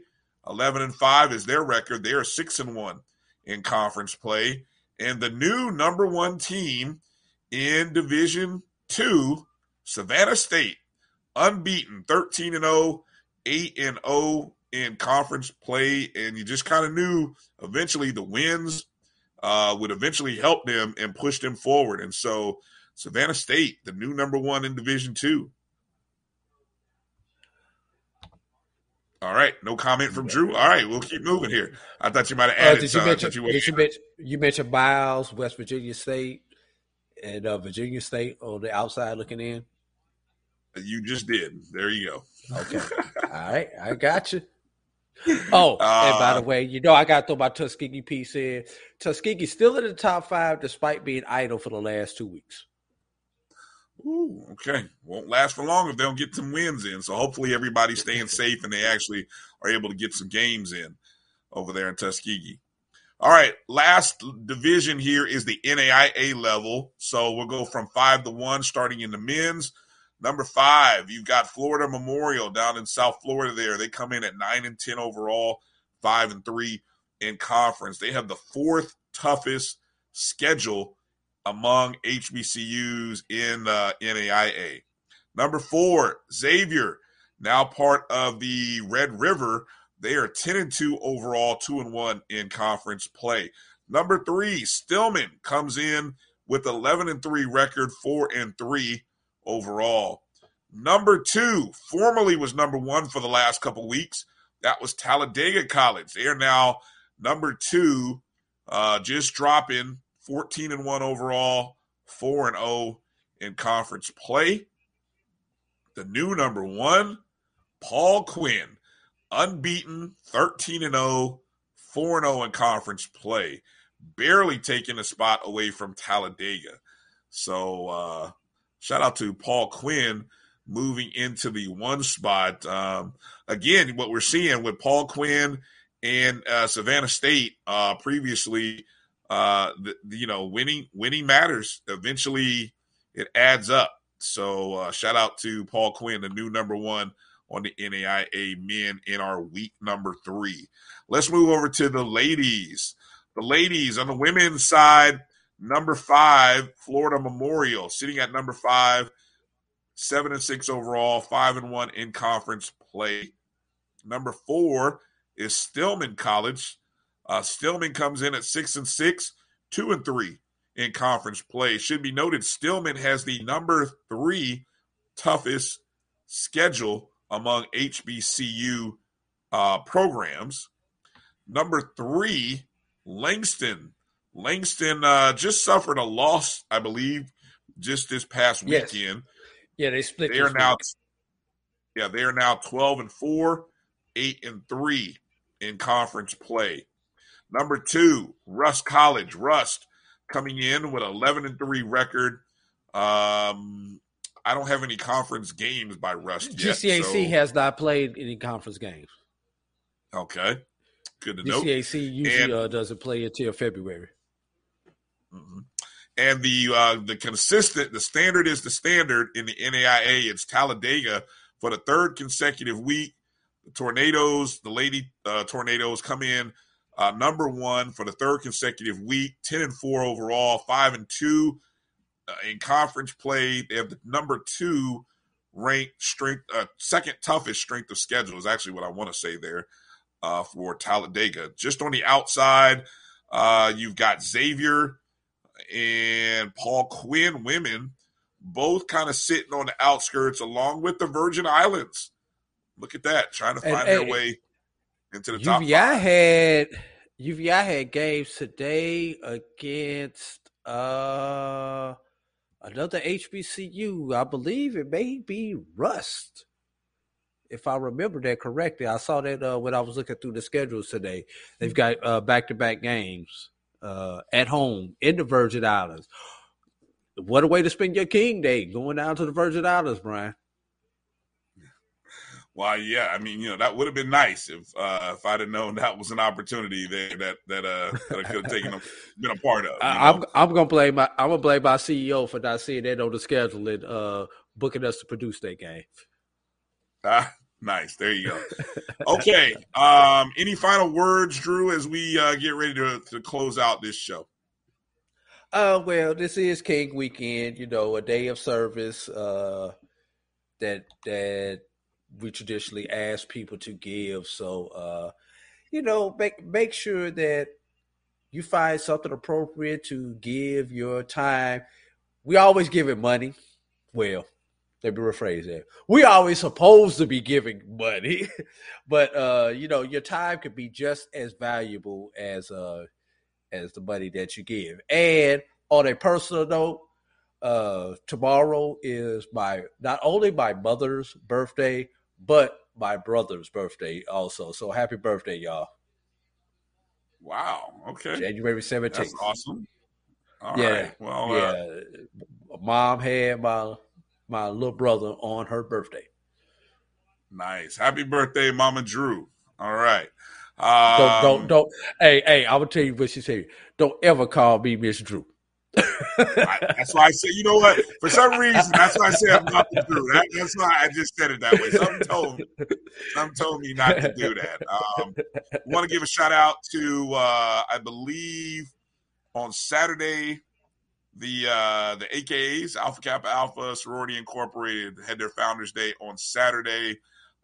11 and 5 is their record. They are 6 and 1 in conference play. And the new number one team in Division 2, Savannah State, unbeaten, 13 and 0, 8 and 0 in conference play. And you just kind of knew eventually the wins uh, would eventually help them and push them forward. And so Savannah State, the new number one in Division 2. All right, no comment from Drew. All right, we'll keep moving here. I thought you might have Uh, added. did you mention? you Did you mention? You mentioned Miles, West Virginia State, and uh, Virginia State on the outside looking in. You just did. There you go. Okay. (laughs) All right, I got you. Oh, and by Uh, the way, you know I got to throw my Tuskegee piece in. Tuskegee still in the top five despite being idle for the last two weeks. Ooh, okay. Won't last for long if they don't get some wins in. So hopefully everybody's staying safe and they actually are able to get some games in over there in Tuskegee. All right, last division here is the NAIA level. So we'll go from five to one, starting in the men's. Number five, you've got Florida Memorial down in South Florida. There, they come in at nine and ten overall, five and three in conference. They have the fourth toughest schedule among HBCUs in uh, NAIA. Number four, Xavier, now part of the Red River. They are 10 and 2 overall, 2 and 1 in conference play. Number three, Stillman comes in with 11 and 3 record, 4 and 3 overall. Number two, formerly was number one for the last couple weeks. That was Talladega College. They are now number two, uh, just dropping 14 and 1 overall, 4 and 0 in conference play. The new number one, Paul Quinn, unbeaten, 13 and 0, 4 and 0 in conference play. barely taking a spot away from Talladega. So uh, shout out to Paul Quinn moving into the one spot. Um, again, what we're seeing with Paul Quinn and uh, Savannah State uh, previously, uh, the, you know, winning winning matters. Eventually, it adds up. So uh, shout out to Paul Quinn, the new number one on the NAIA men in our week number three. Let's move over to the ladies. The ladies on the women's side, number five, Florida Memorial, sitting at number five, seven and six overall, five and one in conference play. Number four is Stillman College. Uh, Stillman comes in at six and six, two and three in conference play. Should be noted, Stillman has the number three toughest schedule among HBCU uh, programs. Number three, Langston. Langston uh, just suffered a loss, I believe, just this past Yes. weekend. Yeah, they split. They are now, week. yeah, they are now twelve and four, eight and three in conference play. Number two, Rust College. Rust coming in with eleven and three record. Um, I don't have any conference games by Rust yet. GCAC so- has not played any conference games. Okay, good to know. GCAC usually And- uh, doesn't play until February. And the uh, the consistent, the standard is the standard in the NAIA. It's Talladega for the third consecutive week. The Tornadoes, the Lady uh, Tornadoes, come in uh, number one for the third consecutive week. Ten and four overall, five and two uh, in conference play. They have the number two ranked strength, uh, second toughest strength of schedule is actually what I want to say there uh, for Talladega. Just on the outside, uh, you've got Xavier and Paul Quinn women, both kind of sitting on the outskirts along with the Virgin Islands. Look at that, trying to And, find their hey, way into the top. UVI had UVI had games today against uh another HBCU. I believe it may be Rust. If I remember that correctly, I saw that uh, when I was looking through the schedules today. They've got uh, back-to-back games uh, at home in the Virgin Islands. What a way to spend your King Day going down to the Virgin Islands, Brian. Well, yeah, I mean, you know, that would have been nice if uh, if I'd have known (laughs) that was an opportunity there that that uh that I could have taken a, (laughs) been a part of. I, I'm? I'm gonna blame my I'm gonna blame my CEO for not seeing that on the schedule and uh booking us to produce that game. Ah, nice. There you go. (laughs) Okay. Um, any final words, Drew, as we uh, get ready to, to close out this show? Uh well, this is King Weekend, you know, a day of service uh that that we traditionally ask people to give. So uh, you know, make make sure that you find something appropriate to give your time. We always giving money. Well, let me rephrase that. We always supposed to be giving money, (laughs) but uh, you know, your time could be just as valuable as uh as the money that you give. And on a personal note, uh tomorrow is my not only my mother's birthday, but my brother's birthday also. So happy birthday, y'all. Wow. Okay. January 17th. That's awesome. All yeah. right. Well, uh, yeah. Mom had my my little brother on her birthday. nice. Happy birthday, Mama Drew. All right. Don't Um, don't don't hey, hey, I'm gonna tell you what she said. Don't ever call me Miss Drew. I, that's why I said, you know what? For some reason, that's why I said I'm not to do that. That's why I just said it that way. Something told me, something told me not to do that. Um, want to give a shout out to, uh, I believe, on Saturday, the uh, the AKAs, Alpha Kappa Alpha Sorority Incorporated, had their Founders Day on Saturday.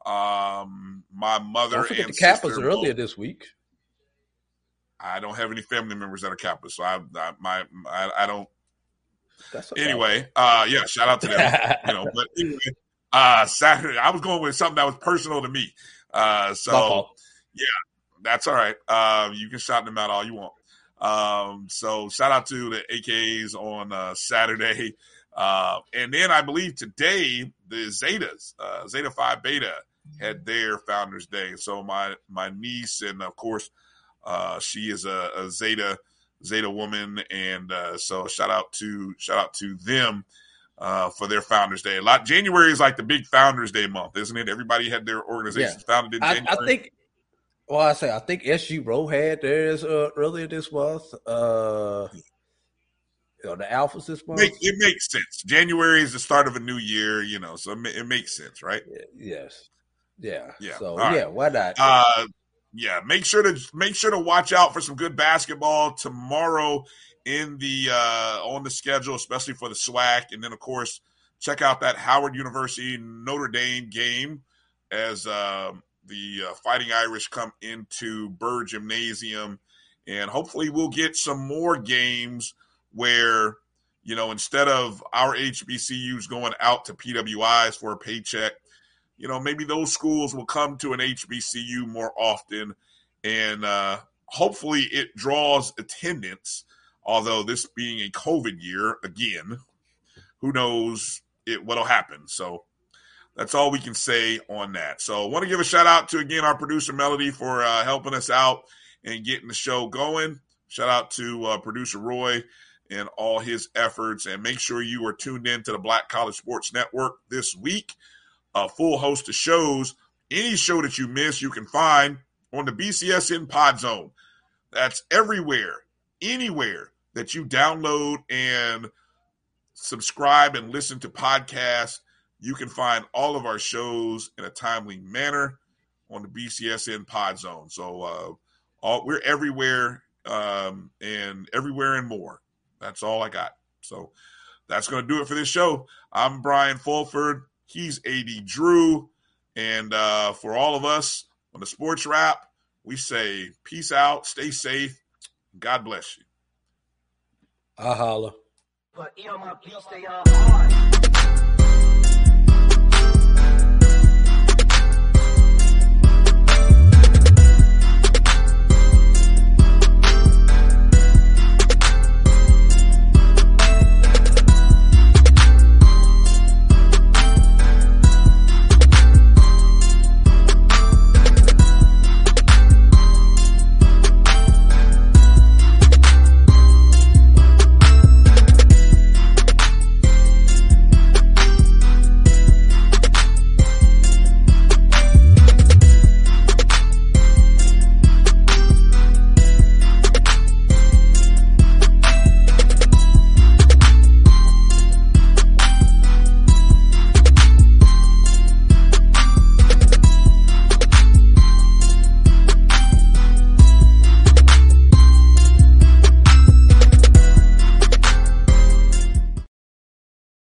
Um, my mother and the Kappas earlier both- this week. I don't have any family members that are Kappa, so I, I my I, I don't anyway, uh, yeah, shout out to them. you know, but anyway, uh, Saturday, I was going with something that was personal to me. Uh, so yeah, that's all right. Um, you can shout them out all you want. Um, so shout out to the AKs on uh, Saturday. Uh, and then I believe today the Zetas, uh, Zeta Phi Beta, had their Founders Day. So my my niece and of course uh, she is a, a Zeta Zeta Woman, and uh, so shout out to shout out to them uh, for their Founders Day. A lot January is like the big Founders Day month, isn't it? Everybody had their organizations Yeah. founded in I, January. I think. Well, I say I think SG Rho had theirs uh, earlier this month. Uh, you know, the Alphas this month. Make, it makes sense. January is the start of a new year, you know, so it, it makes sense, right? Yes. Yeah. Yeah. So All right. yeah, why not? Uh, yeah, make sure to make sure to watch out for some good basketball tomorrow in the uh, on the schedule, especially for the SWAC, and then of course check out that Howard University Notre Dame game as um, the uh, Fighting Irish come into Burr Gymnasium, and hopefully we'll get some more games where you know instead of our HBCUs going out to PWIs for a paycheck you know, maybe those schools will come to an HBCU more often, and uh, hopefully it draws attendance. Although this being a COVID year again, who knows it what'll happen. So that's all we can say on that. So want to give a shout out to again our producer Melody for uh, helping us out and getting the show going. Shout out to uh, producer Roy and all his efforts, and make sure you are tuned in to the Black College Sports Network this week a full host of shows. Any show that you miss, you can find on the BCSN Pod Zone. That's everywhere, anywhere that you download and subscribe and listen to podcasts. You can find all of our shows in a timely manner on the BCSN Pod Zone. So uh, all, we're everywhere um, and everywhere and more. That's all I got. So that's going to do it for this show. I'm Brian Fulford. He's AD Drew. And uh, for all of us on the Sports Wrap, we say peace out, stay safe, God bless you. I holla.